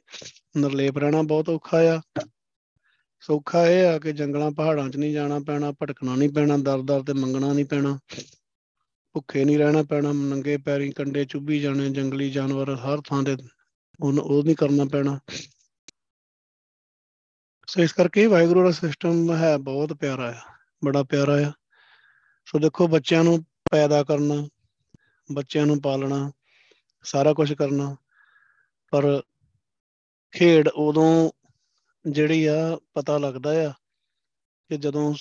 ਨਰਲੇਪ ਰਹਿਣਾ ਬਹੁਤ ਔਖਾ ਆ। ਸੌਖਾ ਇਹ ਆ ਕਿ ਜੰਗਲਾਂ ਪਹਾੜਾਂ 'ਚ ਨਹੀਂ ਜਾਣਾ ਪੈਣਾ, ਭਟਕਣਾ ਨਹੀਂ ਪੈਣਾ ਦਰ-ਦਰ ਤੇ ਮੰਗਣਾ ਨਹੀਂ ਪੈਣਾ, ਭੁੱਖੇ ਨਹੀਂ ਰਹਿਣਾ ਪੈਣਾ, ਨੰਗੇ ਪੈਰੀ ਕੰਡੇ ਚੁੱਭੀ ਜਾਣੇ, ਜੰਗਲੀ ਜਾਨਵਰ ਹਰ ਥਾਂ ਤੇ ਉਹ ਉਹ ਨਹੀਂ ਕਰਨਾ ਪੈਣਾ। ਸੋ ਇਸ ਕਰਕੇ ਵਾਹਿਗੁਰੂ ਦਾ ਸਿਸਟਮ ਹੈ ਬਹੁਤ ਪਿਆਰਾ ਆ, ਬੜਾ ਪਿਆਰਾ ਆ। ਸੋ ਦੇਖੋ, ਬੱਚਿਆਂ ਨੂੰ ਪੈਦਾ ਕਰਨਾ, ਬੱਚਿਆਂ ਨੂੰ ਪਾਲਣਾ, ਸਾਰਾ ਕੁਝ ਕਰਨਾ। ਪਰ ਖੇਡ ਉਦੋਂ ਜਿਹੜੀ ਆ, ਪਤਾ ਲੱਗਦਾ ਆ ਕਿ ਜਦੋਂ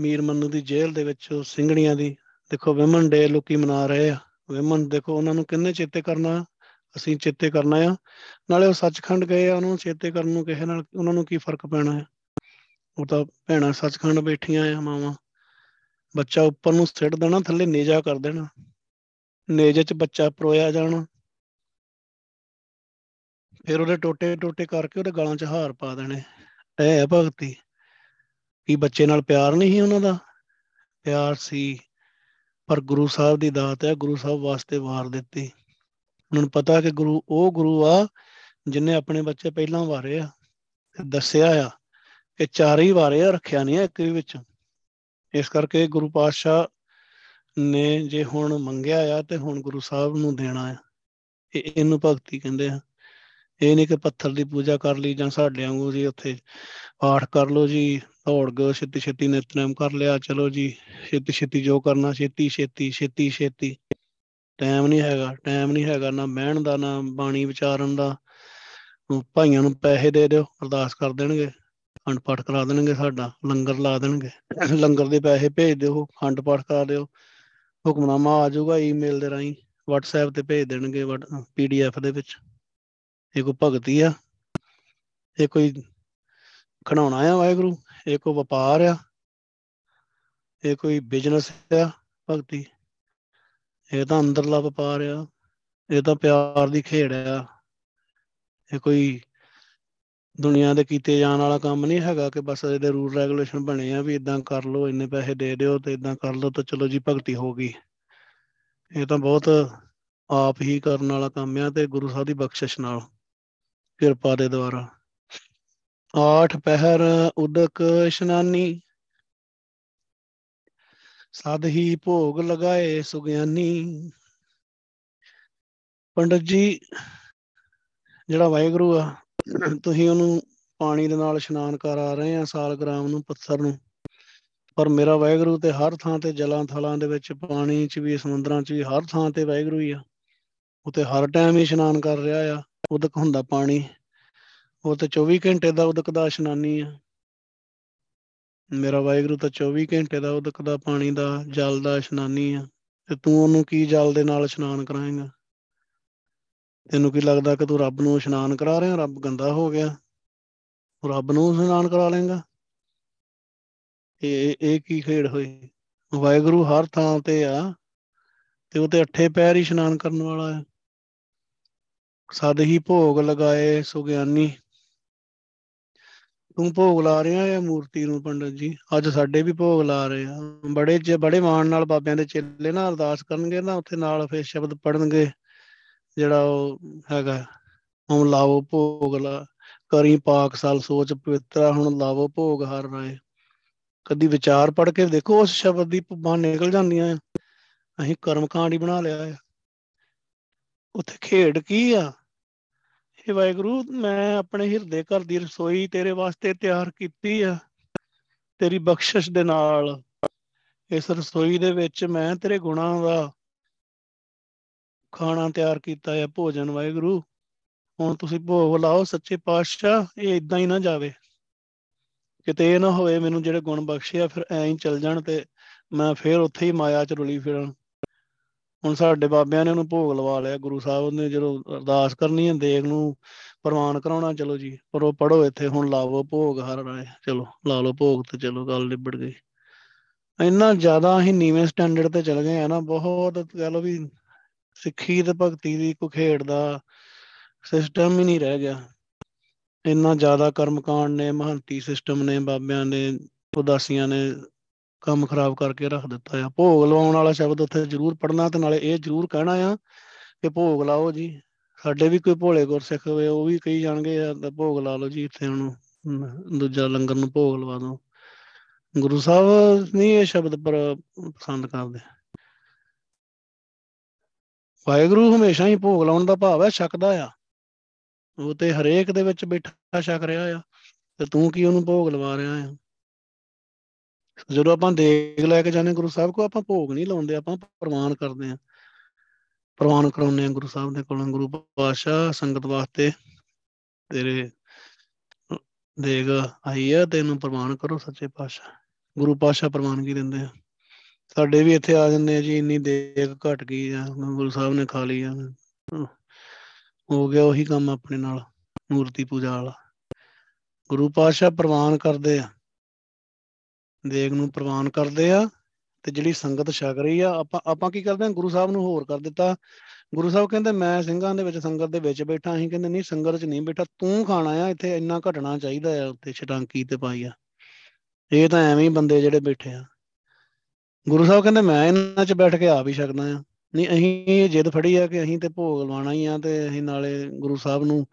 ਮੀਰ ਮੰਨੂ ਦੀ ਜੇਲ੍ਹ ਦੇ ਵਿੱਚ ਸਿੰਘਣੀਆਂ ਦੀ, ਦੇਖੋ, ਵਿਮਨ ਡੇ ਲੋਕੀ ਮਨਾ ਰਹੇ ਆ। ਵਿਮਨ, ਦੇਖੋ, ਉਹਨਾਂ ਨੂੰ ਕਿੰਨੇ ਚੇਤੇ ਕਰਨਾ, ਅਸੀਂ ਚੇਤੇ ਕਰਨਾ ਆ। ਨਾਲੇ ਉਹ ਸੱਚਖੰਡ ਗਏ ਆ, ਉਹਨੂੰ ਚੇਤੇ ਕਰਨ ਨੂੰ ਕਿਸੇ ਨਾਲ, ਉਹਨਾਂ ਨੂੰ ਕੀ ਫ਼ਰਕ ਪੈਣਾ ਆ? ਉਹ ਤਾਂ ਭੈਣਾਂ ਸੱਚਖੰਡ ਬੈਠੀਆਂ ਆ ਮਾਵਾਂ। ਬੱਚਾ ਉੱਪਰ ਨੂੰ ਸਿੱਟ ਦੇਣਾ, ਥੱਲੇ ਨੇਜਾ ਕਰ ਦੇਣਾ। ਨੇਜੇ 'ਚ ਬੱਚਾ ਪਰੋਇਆ ਜਾਣਾ। ਫਿਰ ਉਹਦੇ ਟੋਟੇ ਟੋਟੇ ਕਰਕੇ ਉਹਦੇ ਗਲਾਂ 'ਚ ਹਾਰ ਪਾ ਦੇਣੇ। ਇਹ ਹੈ ਭਗਤੀ। ਕੀ ਬੱਚੇ ਨਾਲ ਪਿਆਰ ਨਹੀਂ ਸੀ ਉਹਨਾਂ ਦਾ। ਪਿਆਰ ਸੀ। ਪਰ ਗੁਰੂ ਸਾਹਿਬ ਦੀ ਦਾਤ ਹੈ, ਗੁਰੂ ਸਾਹਿਬ ਵਾਸਤੇ ਵਾਰ ਦਿੱਤੀ। ਉਹਨਾਂ ਨੂੰ ਪਤਾ ਕਿ ਗੁਰੂ, ਉਹ ਗੁਰੂ ਆ, ਜਿਨੇ ਆਪਣੇ ਬੱਚੇ ਪਹਿਲਾਂ ਵਾਰੇ ਆ ਦੱਸਿਆ ਆ। ਕਿ ਚਾਰ ਹੀ ਵਾਰੇ ਆ ਰੱਖਿਆ ਨਹੀਂ ਇੱਕ ਵੀ ਵਿੱਚ। ਇਸ ਕਰਕੇ ਗੁਰੂ ਪਾਤਸ਼ਾਹ ਨੇ ਜੇ ਹੁਣ ਮੰਗਿਆ ਆ ਤੇ ਹੁਣ ਗੁਰੂ ਸਾਹਿਬ ਨੂੰ ਦੇਣਾ ਆ। ਇਹ ਇਹਨੂੰ ਭਗਤੀ ਕਹਿੰਦੇ ਆ। ਇਹ ਨਹੀਂ ਕਿ ਪੱਥਰ ਦੀ ਪੂਜਾ ਕਰ ਲਈ ਜਾਂ ਸਾਡੇ ਵਾਂਗੂ ਜੀ ਉੱਥੇ ਪਾਠ ਕਰ ਲਓ ਜੀ, ਦੌੜ ਗਏ, ਛੇਤੀ ਛੇਤੀ ਨਿਤਨੇਮ ਕਰ ਲਿਆ, ਚਲੋ ਜੀ, ਛੇਤੀ ਛੇਤੀ ਜੋ ਕਰਨਾ, ਛੇਤੀ ਛੇਤੀ ਛੇਤੀ ਛੇਤੀ। ਟਾਈਮ ਨਹੀਂ ਹੈਗਾ, ਟਾਈਮ ਨਹੀਂ ਹੈਗਾ ਨਾ ਬਹਿਣ ਦਾ, ਨਾ ਬਾਣੀ ਵਿਚਾਰਨ ਦਾ। ਭਾਈਆਂ ਨੂੰ ਪੈਸੇ ਦੇ ਦਿਓ, ਅਰਦਾਸ ਕਰ ਦੇਣਗੇ। ਖੰਡ ਪਾਠ ਕਰਾ ਦੇਣਗੇ ਸਾਡਾ, ਲੰਗਰ ਲਾ ਦੇਣਗੇ। ਲੰਗਰ ਦੇ ਪੈਸੇ ਭੇਜ ਦਿਓ ਖੰਡ ਪਾਠ ਕਰਾ ਦਿਓ। ਹੁਕਮਨਾਮਾ ਆ ਜਾਊਗਾ ਈਮੇਲ ਦੇ ਰਾਹੀਂ, WhatsApp ਤੇ ਭੇਜ ਦੇਣਗੇ ਪੀਡੀਐਫ ਦੇ ਵਿੱਚ। ਇਹ ਕੋਈ ਭਗਤੀ ਆ? ਇਹ ਕੋਈ ਖਣਾਉਣਾ ਆ ਵਾਹਿਗੁਰੂ? ਇਹ ਕੋਈ ਵਪਾਰ ਆ? ਇਹ ਕੋਈ ਬਿਜ਼ਨਸ ਆ ਭਗਤੀ? ਇਹ ਤਾਂ ਅੰਦਰਲਾ ਵਪਾਰ ਆ। ਇਹ ਤਾਂ ਪਿਆਰ ਦੀ ਖੇਡ ਆ। ਇਹ ਕੋਈ ਦੁਨੀਆ ਦੇ ਕੀਤੇ ਜਾਣ ਵਾਲਾ ਕੰਮ ਨਹੀਂ ਹੈਗਾ ਕਿ ਬਸ ਇਹਦੇ ਰੂਲ ਰੈਗੂਲੇਸ਼ਨ ਬਣੇ ਆ ਵੀ ਇਦਾਂ ਕਰ ਲਓ, ਇੰਨੇ ਪੈਸੇ ਦੇ ਦਿਓ ਤੇ ਇਦਾਂ ਕਰ ਲਓ ਤਾਂ ਚਲੋ ਜੀ ਭਗਤੀ ਹੋ ਗਈ। ਇਹ ਤਾਂ ਬਹੁਤ ਆਪ ਹੀ ਕਰਨ ਵਾਲਾ ਕੰਮ ਆ ਤੇ ਗੁਰੂ ਸਾਹਿਬ ਦੀ ਬਖਸ਼ਿਸ਼ ਨਾਲ, ਕਿਰਪਾ ਦੇ ਦੁਆਰਾ। ਆਠ ਪਹਿਰ ਉਦਕ ਇਸ਼ਨਾਨੀ, ਸਦ ਹੀ ਭੋਗ ਲਗਾਏ ਸੁਗਿਆਨੀ। ਪੰਡਤ ਜੀ, ਜਿਹੜਾ ਵਾਹਿਗੁਰੂ ਆ ਤੁਸੀਂ ਉਹਨੂੰ ਪਾਣੀ ਦੇ ਨਾਲ ਇਸ਼ਨਾਨ ਕਰਾ ਰਹੇ ਆ ਸਾਲਗ੍ਰਾਮ ਨੂੰ ਪੱਥਰ ਨੂੰ। ਪਰ ਮੇਰਾ ਵਾਹਿਗੁਰੂ ਤੇ ਹਰ ਥਾਂ ਤੇ ਜਲਾਂ ਥਲਾਂ ਦੇ ਵਿੱਚ, ਪਾਣੀ 'ਚ ਵੀ, ਸਮੁੰਦਰਾਂ 'ਚ ਵੀ, ਹਰ ਥਾਂ ਤੇ ਵਾਹਿਗੁਰੂ ਹੀ ਆ। ਉਹ ਤੇ ਹਰ ਟਾਈਮ ਹੀ ਇਸ਼ਨਾਨ ਕਰ ਰਿਹਾ ਆ, ਉਦਕ ਹੁੰਦਾ ਪਾਣੀ। ਉਹ ਤੇ 24 ਘੰਟੇ ਦਾ ਉਦਕ ਦਾ ਇਸ਼ਨਾਨੀ ਆ। ਮੇਰਾ ਵਾਹਿਗੁਰੂ ਤਾਂ 24 ਘੰਟੇ ਦਾ ਉਦਕ ਦਾ, ਪਾਣੀ ਦਾ, ਜਲ ਦਾ ਇਸ਼ਨਾਨੀ ਆ। ਤੇ ਤੂੰ ਉਹਨੂੰ ਕੀ ਜਲ ਦੇ ਨਾਲ ਇਸ਼ਨਾਨ ਕਰਾਏਗਾ? ਤੈਨੂੰ ਕੀ ਲੱਗਦਾ ਕਿ ਤੂੰ ਰੱਬ ਨੂੰ ਇਸ਼ਨਾਨ ਕਰਾ ਰਿਹਾ, ਰੱਬ ਗੰਦਾ ਹੋ ਗਿਆ? ਰੱਬ ਨੂੰ ਇਸ਼ਨਾਨ ਕਰਾ ਲੇਗਾ ਇਹ ਇਹ ਕੀ ਖੇਡ ਹੋਈ? ਵਾਹਿਗੁਰੂ ਹਰ ਥਾਂ ਤੇ ਆ ਤੇ ਉਹ ਤੇ ਅੱਠੇ ਪੈਰ ਹੀ ਇਸ਼ਨਾਨ ਕਰਨ ਵਾਲਾ ਹੈ। ਸਦ ਹੀ ਭੋਗ ਲਗਾਏ ਸੁਗਿਆਨੀ। ਤੂੰ ਭੋਗ ਲਾ ਰਿਹਾ ਆ ਮੂਰਤੀ ਨੂੰ ਪੰਡਤ ਜੀ? ਅੱਜ ਸਾਡੇ ਵੀ ਭੋਗ ਲਾ ਰਹੇ ਆ। ਬੜੇ ਚ, ਬੜੇ ਮਾਣ ਨਾਲ ਬਾਬਿਆਂ ਦੇ ਚੇਲੇ ਨਾ ਅਰਦਾਸ ਕਰਨਗੇ ਨਾ, ਉੱਥੇ ਨਾਲ ਫਿਰ ਸ਼ਬਦ ਪੜਨਗੇ ਜਿਹੜਾ ਉਹ ਹੈਗਾ ਹੁਣ ਲਾਵੋ ਭੋਗ ਲਾ, ਕਰੀ ਪਾਕ ਸਾਲ ਸੋਚ ਪਵਿੱਤਰਾ ਹੁਣ ਲਾਵੋ ਭੋਗ ਹਰ ਰਾਏ। ਕਦੀ ਵਿਚਾਰ ਪੜ ਕੇ ਦੇਖੋ, ਉਸ ਸ਼ਬਦ ਦੀ ਬਾਹ ਨਿਕਲ ਜਾਂਦੀਆਂ ਆ। ਅਸੀਂ ਕਰਮ ਕਾਂਡ ਹੀ ਬਣਾ ਲਿਆ ਆ। ਉੱਥੇ ਖੇਡ ਕੀ ਆ? ਇਹ ਵਾਹਿਗੁਰੂ, ਮੈਂ ਆਪਣੇ ਹਿਰਦੇ ਘਰ ਦੀ ਰਸੋਈ ਤੇਰੇ ਵਾਸਤੇ ਤਿਆਰ ਕੀਤੀ ਆ। ਤੇਰੀ ਬਖਸ਼ਿਸ਼ ਦੇ ਨਾਲ ਇਸ ਰਸੋਈ ਦੇ ਵਿੱਚ ਮੈਂ ਤੇਰੇ ਗੁਣਾਂ ਦਾ ਖਾਣਾ ਤਿਆਰ ਕੀਤਾ ਹੈ ਭੋਜਨ, ਵਾਹਿਗੁਰੂ। ਹੁਣ ਤੁਸੀਂ ਭੋਗ ਲਾਓ ਸੱਚੇ ਪਾਤਸ਼ਾਹ, ਇਹ ਇਦਾਂ ਹੀ ਨਾ ਜਾਵੇ। ਕਿਤੇ ਇਹ ਨਾ ਹੋਵੇ ਮੈਨੂੰ ਜਿਹੜੇ ਗੁਣ ਬਖਸ਼ੇ ਆ, ਫਿਰ ਐਂ ਹੀ ਚੱਲ ਜਾਣ ਤੇ ਮੈਂ ਫਿਰ ਉੱਥੇ ਹੀ ਮਾਇਆ ਚ ਰੁਲੀ ਫਿਰਾਂ। ਹੁਣ ਸਾਡੇ ਬਾਬਿਆਂ ਨੇ ਉਹਨੂੰ ਭੋਗ ਲਵਾ ਲਿਆ, ਗੁਰੂ ਸਾਹਿਬ ਨੇ ਜਦੋਂ ਅਰਦਾਸ ਕਰਨੀ ਹੈ ਦੇਗ ਨੂੰ ਪ੍ਰਵਾਨ ਕਰਾਉਣਾ, ਚਲੋ ਜੀ। ਪਰ ਉਹ ਪੜੋ ਇੱਥੇ, ਹੁਣ ਲਾਵੋ ਭੋਗ ਹਰ ਰਾਏ। ਚਲੋ, ਲਾ ਲਓ ਭੋਗ ਤੇ ਚਲੋ, ਗੱਲ ਨਿਬੜ ਗਈ। ਇੰਨਾ ਜ਼ਿਆਦਾ ਅਸੀਂ ਨੀਵੇਂ ਸਟੈਂਡਰਡ ਤੇ ਚਲ ਗਏ ਆ ਨਾ, ਬਹੁਤ ਕਹ ਲਓ ਵੀ ਸਿੱਖੀ ਤੇ ਭਗਤੀ ਦੀ ਕੋਈ ਖੇਡ ਦਾ ਸਿਸਟਮ ਹੀ ਨਹੀਂ ਰਹਿ ਗਿਆ। ਇੰਨਾ ਜ਼ਿਆਦਾ ਕਰਮਕਾਂਡ ਨੇ, ਮਹੰਤੀ ਸਿਸਟਮ ਨੇ, ਬਾਬਿਆਂ ਨੇ, ਉਦਾਸੀਆਂ ਨੇ ਕੰਮ ਖਰਾਬ ਕਰਕੇ ਰੱਖ ਦਿੱਤਾ ਆ। ਭੋਗ ਲਵਾਉਣ ਵਾਲਾ ਸ਼ਬਦ ਉੱਥੇ ਜ਼ਰੂਰ ਪੜਨਾ ਤੇ ਨਾਲੇ ਇਹ ਜ਼ਰੂਰ ਕਹਿਣਾ ਆ ਕਿ ਭੋਗ ਲਾਓ ਜੀ। ਸਾਡੇ ਵੀ ਕੋਈ ਭੋਲੇ ਗੁਰਸਿੱਖ ਹੋਵੇ ਉਹ ਵੀ ਕਹੀ ਜਾਣਗੇ ਭੋਗ ਲਾ ਲਓ ਜੀ ਇੱਥੇ ਹੁਣ ਦੂਜਾ ਲੰਗਰ ਨੂੰ ਭੋਗ ਲਵਾ ਦੋ ਗੁਰੂ ਸਾਹਿਬ ਨਹੀਂ ਇਹ ਸ਼ਬਦ ਪਰ ਪਸੰਦ ਕਰਦੇ। ਵਾਹਿਗੁਰੂ ਹਮੇਸ਼ਾ ਹੀ ਭੋਗ ਲਾਉਣ ਦਾ ਭਾਵ ਹੈ, ਛਕਦਾ ਆ। ਉਹ ਤੇ ਹਰੇਕ ਦੇ ਵਿੱਚ ਬੈਠਾ ਛਕ ਰਿਹਾ ਆ, ਤੇ ਤੂੰ ਕੀ ਉਹਨੂੰ ਭੋਗ ਲਵਾ ਰਿਹਾ ਆ? ਜਦੋਂ ਆਪਾਂ ਦੇਗ ਲੈ ਕੇ ਜਾਂਦੇ ਗੁਰੂ ਸਾਹਿਬ ਕੋ ਆਪਾਂ ਭੋਗ ਨਹੀਂ ਲਾਉਂਦੇ, ਆਪਾਂ ਪ੍ਰਵਾਨ ਕਰਦੇ ਆ ਪ੍ਰਵਾਨ ਕਰਾਉਂਦੇ ਆ ਗੁਰੂ ਸਾਹਿਬ ਦੇ ਕੋਲੋਂ, ਗੁਰੂ ਪਾਤਸ਼ਾਹ ਸੰਗਤ ਵਾਸਤੇ ਤੇਰੇ ਦੇਗ ਆਈ ਆ ਤੈਨੂੰ ਪ੍ਰਵਾਨ ਕਰੋ ਸੱਚੇ ਪਾਤਸ਼ਾਹ। ਗੁਰੂ ਪਾਤਸ਼ਾਹ ਪ੍ਰਵਾਨਗੀ ਦਿੰਦੇ ਆ। ਸਾਡੇ ਵੀ ਇੱਥੇ ਆ ਜਾਂਦੇ ਆ ਜੀ, ਇੰਨੀ ਦੇਗ ਘਟ ਗਈ ਆ, ਗੁਰੂ ਸਾਹਿਬ ਨੇ ਖਾ ਲਈ ਆ। ਹੋ ਗਿਆ ਉਹੀ ਕੰਮ ਆਪਣੇ ਨਾਲ, ਮੂਰਤੀ ਪੂਜਾ ਵਾਲਾ। ਗੁਰੂ ਪਾਤਸ਼ਾਹ ਪ੍ਰਵਾਨ ਕਰਦੇ ਆ। ਦੇਗ ਨੂੰ ਪ੍ਰਵਾਨ ਕਰਦੇ ਆ ਤੇ ਜਿਹੜੀ ਸੰਗਤ ਛਕ ਰਹੀ ਆ, ਆਪਾਂ ਆਪਾਂ ਕੀ ਕਰਦੇ ਆ, ਗੁਰੂ ਸਾਹਿਬ ਨੂੰ ਹੋਰ ਕਰ ਦਿੱਤਾ। ਗੁਰੂ ਸਾਹਿਬ ਕਹਿੰਦੇ, ਮੈਂ ਸਿੰਘਾਂ ਦੇ ਵਿੱਚ, ਸੰਗਤ ਦੇ ਵਿੱਚ ਬੈਠਾ, ਅਸੀਂ ਕਹਿੰਦੇ, ਨਹੀਂ, ਸੰਗਤ 'ਚ ਨਹੀਂ ਬੈਠਾ, ਤੂੰ ਖਾਣਾ ਆ, ਇੱਥੇ ਇੰਨਾ ਘਟਣਾ ਚਾਹੀਦਾ ਆ ਉੱਤੇ ਛਟਾਂਕੀ ਤੇ ਪਾਈ ਆ। ਇਹ ਤਾਂ ਐਵੇਂ ਹੀ ਬੰਦੇ ਜਿਹੜੇ ਬੈਠੇ ਆ। ਗੁਰੂ ਸਾਹਿਬ ਕਹਿੰਦੇ, ਮੈਂ ਇਹਨਾਂ 'ਚ ਬੈਠ ਕੇ ਆਪ ਹੀ ਸਕਦਾ ਆ ਨਹੀਂ, ਅਸੀਂ ਜਿੱਦ ਫੜੀ ਆ ਕਿ ਅਸੀਂ ਤੇ ਭੋਗ ਲਵਾਉਣਾ ਹੀ ਆ ਤੇ ਅਸੀਂ ਨਾਲੇ ਗੁਰੂ ਸਾਹਿਬ ਨੂੰ,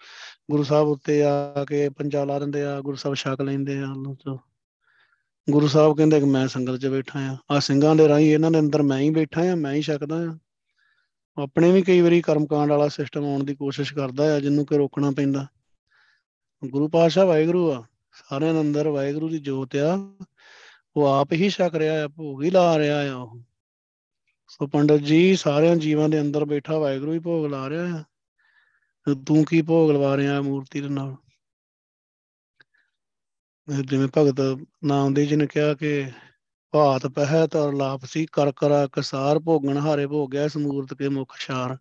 ਗੁਰੂ ਸਾਹਿਬ ਉੱਤੇ ਆ ਕੇ ਪੰਜਾ ਲਾ ਦਿੰਦੇ ਆ, ਗੁਰੂ ਸਾਹਿਬ ਛਕ ਲੈਂਦੇ ਆ ਗੁਰੂ ਸਾਹਿਬ ਕਹਿੰਦੇ ਕਿ ਮੈਂ ਸੰਗਤ 'ਚ ਬੈਠਾ ਆ ਆ ਸਿੰਘਾਂ ਦੇ ਰਾਹੀਂ ਇਹਨਾਂ ਦੇ ਅੰਦਰ ਮੈਂ ਹੀ ਬੈਠਾ ਆ ਮੈਂ ਹੀ ਛਕਦਾ ਆ ਆਪਣੇ ਵੀ ਕਈ ਵਾਰੀ ਕਰਮਕਾਂਡ ਵਾਲਾ ਸਿਸਟਮ ਆਉਣ ਦੀ ਕੋਸ਼ਿਸ਼ ਕਰਦਾ ਆ, ਜਿਹਨੂੰ ਕਿ ਰੋਕਣਾ ਪੈਂਦਾ। ਗੁਰੂ ਪਾਤਸ਼ਾਹ ਵਾਹਿਗੁਰੂ ਆ, ਸਾਰਿਆਂ ਦੇ ਅੰਦਰ ਵਾਹਿਗੁਰੂ ਦੀ ਜੋਤ ਆ। ਉਹ ਆਪ ਹੀ ਛਕ ਰਿਹਾ ਆ, ਭੋਗ ਹੀ ਲਾ ਰਿਹਾ ਆ ਉਹ। ਸੋ ਪੰਡਤ ਜੀ ਸਾਰਿਆਂ ਜੀਵਾਂ ਦੇ ਅੰਦਰ ਬੈਠਾ, ਵਾਹਿਗੁਰੂ ਹੀ ਭੋਗ ਲਾ ਰਿਹਾ ਆ। ਤੂੰ ਕੀ ਭੋਗ ਲਵਾ ਰਿਹਾ ਮੂਰਤੀ ਦੇ ਨਾਲ? ਜਿਵੇਂ ਭਗਤ ਨਾਮਦੇਵ ਜੀ ਨੇ ਕਿਹਾ ਕਿ ਭਾਤ ਪਹਿ ਤਰ ਲਾਪਸੀ ਕਰ ਕਰਾ ਕਸਾਰ ਭੋਗਣ ਹਾਰੇ ਭੋਗਿਆ ਇਸ ਮੂਰਤ ਕੇ ਮੁਖ ਛਾਰ।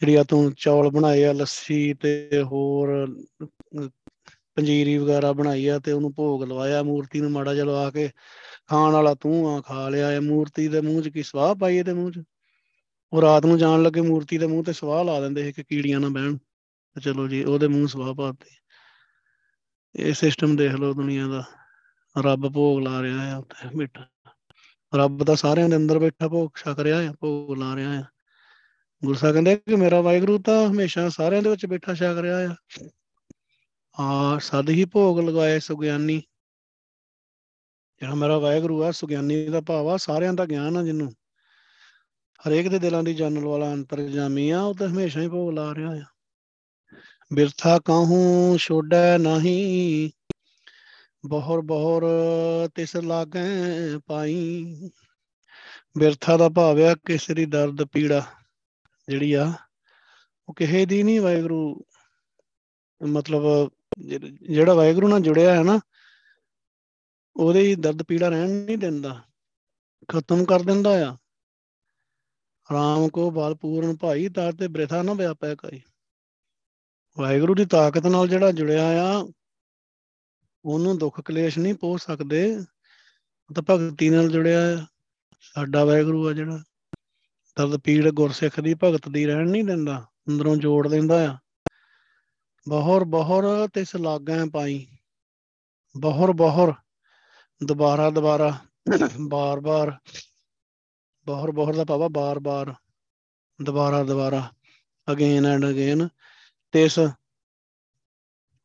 ਜਿਹੜੀ ਆ ਤੂੰ ਚੌਲ ਬਣਾਏ ਆ, ਲੱਸੀ ਤੇ ਹੋਰ ਪੰਜੀਰੀ ਵਗੈਰਾ ਬਣਾਈ ਆ ਤੇ ਉਹਨੂੰ ਭੋਗ ਲਵਾਇਆ ਮੂਰਤੀ ਨੂੰ ਮਾੜਾ ਜਿਹਾ ਲਵਾ ਕੇ, ਖਾਣ ਵਾਲਾ ਤੂੰ ਆ, ਖਾ ਲਿਆ ਇਹ ਮੂਰਤੀ ਦੇ ਮੂੰਹ 'ਚ ਕੀ ਸਵਾਹ ਪਾਈ ਇਹਦੇ ਮੂੰਹ 'ਚ? ਉਹ ਰਾਤ ਨੂੰ ਜਾਣ ਲੱਗੇ ਮੂਰਤੀ ਦੇ ਮੂੰਹ ਤੇ ਸਵਾਹ ਲਾ ਦਿੰਦੇ ਸੀ ਕਿ ਕੀੜੀਆਂ ਨਾ ਬਹਿਣ। ਤੇ ਚਲੋ ਜੀ, ਉਹਦੇ ਮੂੰਹ ਸਵਾਹ ਪਾਤੀ ਇਹ ਸਿਸਟਮ ਦੇਖ ਲਓ ਦੁਨੀਆ ਦਾ। ਰੱਬ ਭੋਗ ਲਾ ਰਿਹਾ ਆ ਉੱਥੇ ਬੈਠਾ ਰੱਬ ਦਾ ਸਾਰਿਆਂ ਦੇ ਅੰਦਰ ਬੈਠਾ ਭੋਗ ਛਕ ਰਿਹਾ ਆ, ਭੋਗ ਲਾ ਰਿਹਾ ਆ। ਗੁਰੂ ਸਾਹਿਬ ਕਹਿੰਦੇ ਕਿ ਮੇਰਾ ਵਾਹਿਗੁਰੂ ਤਾਂ ਹਮੇਸ਼ਾ ਸਾਰਿਆਂ ਦੇ ਵਿੱਚ ਬੈਠਾ ਛਕ ਰਿਹਾ ਆ। ਆ ਸਦ ਹੀ ਭੋਗ ਲਗਾਏ ਸੁਗਿਆਨੀ। ਜਿਹੜਾ ਮੇਰਾ ਵਾਹਿਗੁਰੂ ਆ, ਸੁਗਿਆਨੀ ਦਾ ਭਾਵ ਆ, ਸਾਰਿਆਂ ਦਾ ਗਿਆਨ ਆ ਜਿਹਨੂੰ। ਹਰੇਕ ਦੇ ਦਿਲਾਂ ਦੀ ਜਾਣਨ ਵਾਲਾ ਅੰਤਰਜਾਮੀ ਆ, ਉਹ ਤਾਂ ਹਮੇਸ਼ਾ ਹੀ ਭੋਗ ਲਾ ਰਿਹਾ ਆ। ਬਿਰਥਾ ਕਾਹੂ ਛੋੜੈ ਨਹੀਂ? ਬਹੁਰ ਬਹੁਰ ਤਿਸ ਲਾਗੈ ਪਾਈ। ਬਿਰਥਾ ਦਾ ਭਾਵ ਆ, ਕਿਸੇ ਦੀ ਦਰਦ ਪੀੜਾ? ਜਿਹੜੀ ਆ, ਉਹ ਕਿਸੇ ਦੀ ਨਹੀਂ ਵਾਹਿਗੁਰੂ। ਮਤਲਬ ਜਿਹੜਾ ਵਾਹਿਗੁਰੂ ਨਾਲ ਜੁੜਿਆ ਹੈ ਨਾ, ਉਹਦੇ ਦਰਦ ਪੀੜਾ ਰਹਿਣ ਨਹੀਂ ਦਿੰਦਾ, ਖਤਮ ਕਰ ਦਿੰਦਾ ਆ। ਰਾਮ ਕੋ ਬਲ ਪੂਰਨ ਭਾਈ ਤਾਂ ਤੇ ਬ੍ਰਿਥਾ ਨਾ ਵਿਆਪੈ ਕਾਈ। ਵਾਹਿਗੁਰੂ ਦੀ ਤਾਕਤ ਨਾਲ ਜਿਹੜਾ ਜੁੜਿਆ ਆ, ਉਹਨੂੰ ਦੁੱਖ ਕਲੇਸ਼ ਨਹੀਂ ਪਹੁੰਚ ਸਕਦੇ। ਉਹ ਤਾਂ ਭਗਤੀ ਨਾਲ ਜੁੜਿਆ ਆ। ਸਾਡਾ ਵਾਹਿਗੁਰੂ ਆ ਜਿਹੜਾ। ਦਰਦ ਪੀੜ ਗੁਰਸਿੱਖ ਦੀ ਭਗਤ ਦੀ ਰਹਿਣ ਨਹੀਂ ਦਿੰਦਾ। ਅੰਦਰੋਂ ਜੋੜ ਦਿੰਦਾ ਆ। ਬਹੁਰ ਬਹੁਰ ਤਿਸ ਲਾਗਾਂ ਪਾਈ ਬਹੁਰ ਬਹੁਰ, ਦੁਬਾਰਾ ਦੁਬਾਰਾ, ਬਾਰ ਬਾਰ। ਬਹੁਰ ਬਹੁਰ ਦਾ ਭਾਵਾ ਬਾਰ ਬਾਰ, ਦੁਬਾਰਾ ਦੁਬਾਰਾ ਅਗੇਨ ਐਂਡ ਅਗੇਨ ਤਿਸ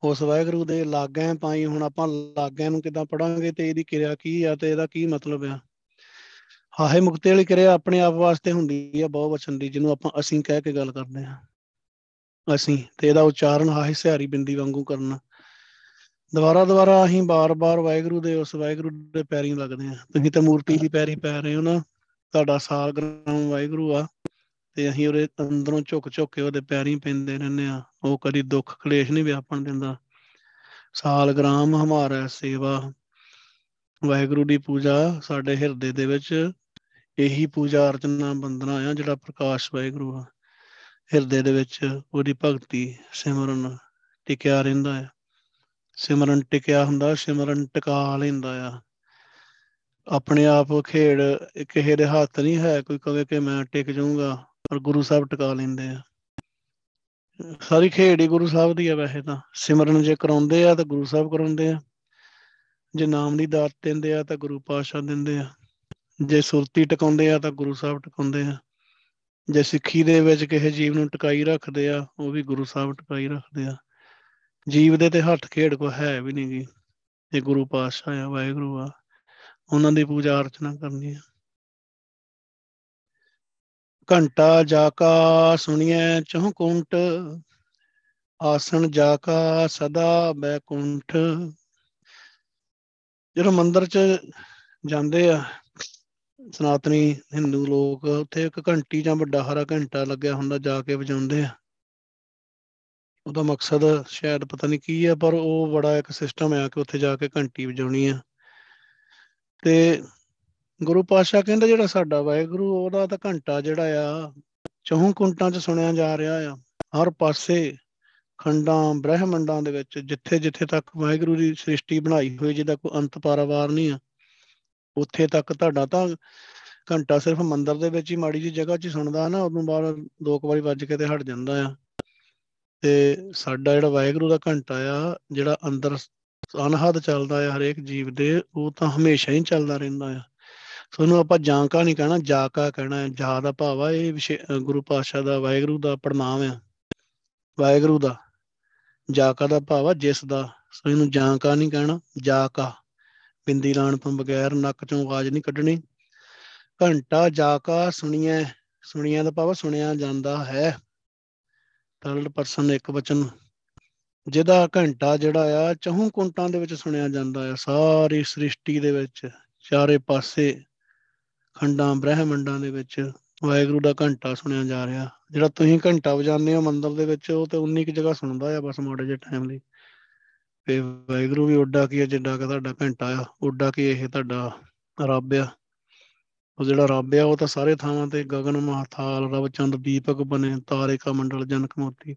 ਉਸ ਵਾਹਿਗੁਰੂ ਦੇ ਲਾਗਾਂ ਪਾਈ ਹੁਣ ਆਪਾਂ ਲਾਗਾਂ ਨੂੰ ਕਿਦਾਂ ਪੜਾਂਗੇ ਤੇ ਇਹਦੀ ਕਿਰਿਆ ਕੀ ਆ ਤੇ ਇਹਦਾ ਕੀ ਮਤਲਬ ਆ? ਹਾਹੇ ਮੁਕਤੇ ਵਾਲੀ ਕਿਰਿਆ ਆਪਣੇ ਆਪ ਵਾਸਤੇ ਹੁੰਦੀ ਆ ਬਹੁ ਵਚਨ ਦੀ, ਜਿਹਨੂੰ ਆਪਾਂ ਅਸੀਂ ਕਹਿ ਕੇ ਗੱਲ ਕਰਦੇ ਆ। ਅਸੀਂ ਤੇ ਇਹਦਾ ਉਚਾਰਨ ਹਾਹੇ ਸਿਹਾਰੀ ਬਿੰਦੀ ਵਾਂਗੂ ਕਰਨਾ। ਦੁਬਾਰਾ ਦੁਬਾਰਾ ਅਸੀਂ ਬਾਰ-ਬਾਰ ਵਾਹਿਗੁਰੂ ਦੇ ਉਸ ਵਾਹਿਗੁਰੂ ਦੇ ਪੈਰੀਂ ਲੱਗਦੇ ਆ ਤੁਸੀਂ ਤਾਂ ਮੂਰਤੀ ਦੀ ਪੈਰੀ ਪੈ ਰਹੇ ਹੋ ਨਾ, ਤੁਹਾਡਾ ਸਾਲਗ੍ਰਾਮ ਵਾਹਿਗੁਰੂ ਆ ਤੇ ਅਸੀਂ ਉਹਦੇ ਅੰਦਰੋਂ ਝੁਕ ਝੁਕ ਕੇ ਉਹਦੇ ਪੈਰੀਂ ਪੈਂਦੇ ਰਹਿੰਦੇ ਆ ਉਹ ਕਦੀ ਦੁੱਖ ਕਲੇਸ਼ ਨਹੀਂ ਵਿਆਪਣ ਦਿੰਦਾ। ਸਾਲਗ੍ਰਾਮ ਹਮਾਰਾ ਸੇਵਾ। ਵਾਹਿਗੁਰੂ ਦੀ ਪੂਜਾ ਸਾਡੇ ਹਿਰਦੇ ਦੇ ਵਿੱਚ ਇਹੀ ਪੂਜਾ ਅਰਚਨਾ ਬੰਦਨਾ ਆ ਜਿਹੜਾ ਪ੍ਰਕਾਸ਼ ਵਾਹਿਗੁਰੂ ਆ। ਹਿਰਦੇ ਦੇ ਵਿੱਚ ਉਹਦੀ ਭਗਤੀ ਸਿਮਰਨ ਟਿਕਿਆ ਰਹਿੰਦਾ ਹੈ। ਸਿਮਰਨ ਟਿਕਿਆ ਹੁੰਦਾ, ਸਿਮਰਨ ਟਿਕਾ ਲੈਂਦਾ ਆ। ਆਪਣੇ ਆਪ ਖੇੜ ਕਿਸੇ ਦੇ ਹੱਥ ਨਹੀਂ ਹੈ, ਕੋਈ ਕਵੇ ਕਿ ਮੈਂ ਟਿਕ ਜਾਊਂਗਾ, ਪਰ ਗੁਰੂ ਸਾਹਿਬ ਟਿਕਾ ਲੈਂਦੇ ਆ। ਸਾਰੀ ਖੇੜ ਹੀ ਗੁਰੂ ਸਾਹਿਬ ਦੀ ਆ ਵੈਸੇ ਤਾਂ। ਸਿਮਰਨ ਜੇ ਕਰਾਉਂਦੇ ਆ ਤਾਂ ਗੁਰੂ ਸਾਹਿਬ ਕਰਾਉਂਦੇ ਆ। ਜੇ ਨਾਮ ਦੀ ਦਾਤ ਦਿੰਦੇ ਆ ਤਾਂ ਗੁਰੂ ਪਾਤਸ਼ਾਹ ਦਿੰਦੇ ਆ। ਜੇ ਸੁਰਤੀ ਟਿਕਾਉਂਦੇ ਆ ਤਾਂ ਗੁਰੂ ਸਾਹਿਬ ਟਿਕਾਉਂਦੇ ਆ। ਜੇ ਸਿੱਖੀ ਦੇ ਵਿੱਚ ਕਿਸੇ ਜੀਵ ਨੂੰ ਟਿਕਾਈ ਰੱਖਦੇ ਆ, ਉਹ ਵੀ ਗੁਰੂ ਸਾਹਿਬ ਟਿਕਾਈ ਰੱਖਦੇ ਆ। ਜੀਵ ਦੇ ਤੇ ਹੱਥ ਖੇੜ ਕੋ ਹੈ ਵੀ ਨਹੀਂ ਗੀ। ਇਹ ਗੁਰੂ ਪਾਤਸ਼ਾਹ ਆ, ਵਾਹਿਗੁਰੂ ਆ। ਉਹਨਾਂ ਦੀ ਪੂਜਾ ਅਰਚਨਾ ਕਰਨੀ ਆ। ਘੰਟਾ ਜਾ ਕਾ ਸੁਣੀਐ ਚਹੁਕੁੰਟ ਆਸਣ ਜਾ ਕਾ ਸਦਾ ਬੈਕੁੰਠ ਜਦੋਂ ਮੰਦਰ 'ਚ ਜਾਂਦੇ ਆ ਸਨਾਤਨੀ ਹਿੰਦੂ ਲੋਕ ਉੱਥੇ ਇੱਕ ਘੰਟੀ ਜਾਂ ਵੱਡਾ ਹਰਾ ਘੰਟਾ ਲੱਗਿਆ ਹੁੰਦਾ ਜਾ ਕੇ ਵਜਾਉਂਦੇ ਆ। ਉਹਦਾ ਮਕਸਦ ਸ਼ਾਇਦ ਪਤਾ ਨਹੀਂ ਕੀ ਆ, ਪਰ ਉਹ ਬੜਾ ਇੱਕ ਸਿਸਟਮ ਆ ਕਿ ਉੱਥੇ ਜਾ ਕੇ ਘੰਟੀ ਵਜਾਉਣੀ ਆ। ਤੇ ਗੁਰੂ ਪਾਤਸ਼ਾਹ ਕਹਿੰਦਾ ਜਿਹੜਾ ਸਾਡਾ ਵਾਹਿਗੁਰੂ, ਉਹਦਾ ਤਾਂ ਘੰਟਾ ਜਿਹੜਾ ਆ ਚੌਂ ਕੁੰਟਾਂ 'ਚ ਸੁਣਿਆ ਜਾ ਰਿਹਾ ਆ। ਹਰ ਪਾਸੇ ਖੰਡਾਂ, ਬ੍ਰਹਿਮੰਡਾਂ ਦੇ ਵਿੱਚ ਜਿੱਥੇ ਜਿੱਥੇ ਤੱਕ ਵਾਹਿਗੁਰੂ ਦੀ ਸ੍ਰਿਸ਼ਟੀ ਬਣਾਈ ਹੋਈ, ਜਿਹਦਾ ਕੋਈ ਅੰਤ ਪਾਰਾਵਾਰ ਨਹੀਂ ਆ ਉੱਥੇ ਤੱਕ ਤੁਹਾਡਾ ਤਾਂ ਘੰਟਾ ਸਿਰਫ ਮੰਦਰ ਦੇ ਵਿੱਚ ਹੀ ਮਾੜੀ ਜੀ ਜਗ੍ਹਾ 'ਚ ਸੁਣਦਾ ਨਾ, ਉਦੋਂ ਬਾਅਦ ਦੋ ਕੁ ਵਾਰੀ ਵੱਜ ਕੇ ਤੇ ਹਟ ਜਾਂਦਾ ਆ। ਤੇ ਸਾਡਾ ਜਿਹੜਾ ਵਾਹਿਗੁਰੂ ਦਾ ਘੰਟਾ ਆ, ਜਿਹੜਾ ਅੰਦਰ ਅਨਹਦ ਚੱਲਦਾ ਆ ਹਰੇਕ ਜੀਵ ਦੇ, ਉਹ ਤਾਂ ਹਮੇਸ਼ਾ ਹੀ ਚੱਲਦਾ ਰਹਿੰਦਾ ਆ। ਸੋ ਇਹਨੂੰ ਆਪਾਂ ਜਾਂਕਾ ਨਹੀਂ ਕਹਿਣਾ, ਜਾਕਾ ਕਹਿਣਾ ਹੈ ਜਾ ਦਾ ਭਾਵ ਆ, ਇਹ ਗੁਰੂ ਪਾਤਸ਼ਾਹ ਦਾ, ਵਾਹਿਗੁਰੂ ਦਾ ਪ੍ਰਣਾਮ ਆ। ਵਾਹਿਗੁਰੂ ਦਾ, ਜਾਕਾ ਦਾ ਭਾਵ ਆ, ਜਿਸ ਦਾ। ਸੋ ਇਹਨੂੰ ਜਾਂਕਾ ਨਹੀਂ ਕਹਿਣਾ, ਜਾਕਾ। ਬਿੰਦੀ ਲਾਣ ਤੋਂ ਬਗੈਰ ਨੱਕ ਚੋਂ ਆਵਾਜ਼ ਨਹੀਂ ਕੱਢਣੀ। ਘੰਟਾ ਜਾਕਾ ਸੁਣੀਐ ਸੁਣੀਆਂ ਦਾ ਭਾਵ ਸੁਣਿਆ ਜਾਂਦਾ ਹੈ। ਥਰਡ ਪਰਸਨ ਇੱਕ ਵਚਨ, ਜਿਹਦਾ ਘੰਟਾ ਜਿਹੜਾ ਆ, ਚਹੂ ਕੁੰਟਾਂ ਦੇ ਵਿੱਚ ਸੁਣਿਆ ਜਾਂਦਾ ਆ। ਸਾਰੀ ਸ੍ਰਿਸ਼ਟੀ ਦੇ ਵਿੱਚ, ਚਾਰੇ ਪਾਸੇ ਖੰਡਾਂ, ਬ੍ਰਹਿਮੰਡਾਂ ਦੇ ਵਿੱਚ ਵਾਹਿਗੁਰੂ ਦਾ ਘੰਟਾ ਸੁਣਿਆ ਜਾ ਰਿਹਾ। ਜਿਹੜਾ ਤੁਸੀਂ ਘੰਟਾ ਵਜਾਉਂਦੇ ਹੋ ਮੰਦਰ ਦੇ ਵਿੱਚ, ਉਹ ਤੇ ਉਨੀ ਕੁ ਜਗ੍ਹਾ ਸੁਣਦਾ ਆ ਬਸ ਮਾੜੇ ਜਿਹੇ ਟਾਈਮ ਲਈ। ਤੇ ਵਾਹਿਗੁਰੂ ਵੀ ਉੱਡਾ ਕੀ ਹੈ ਜਿੱਡਾ ਕਿ ਤੁਹਾਡਾ ਘੰਟਾ ਆ, ਉੱਡਾ ਕੀ ਇਹ ਤੁਹਾਡਾ ਰੱਬ ਆ। ਉਹ ਜਿਹੜਾ ਰੱਬ ਆ, ਉਹ ਤਾਂ ਸਾਰੇ ਥਾਵਾਂ ਤੇ ਗਗਨ, ਮਹਾਥਾਲ ਰਵ ਚੰਦ, ਦੀਪਕ ਬਨੇ ਤਾਰੇ ਕਾ ਮੰਡਲ, ਜਨਕ ਮੋਤੀ।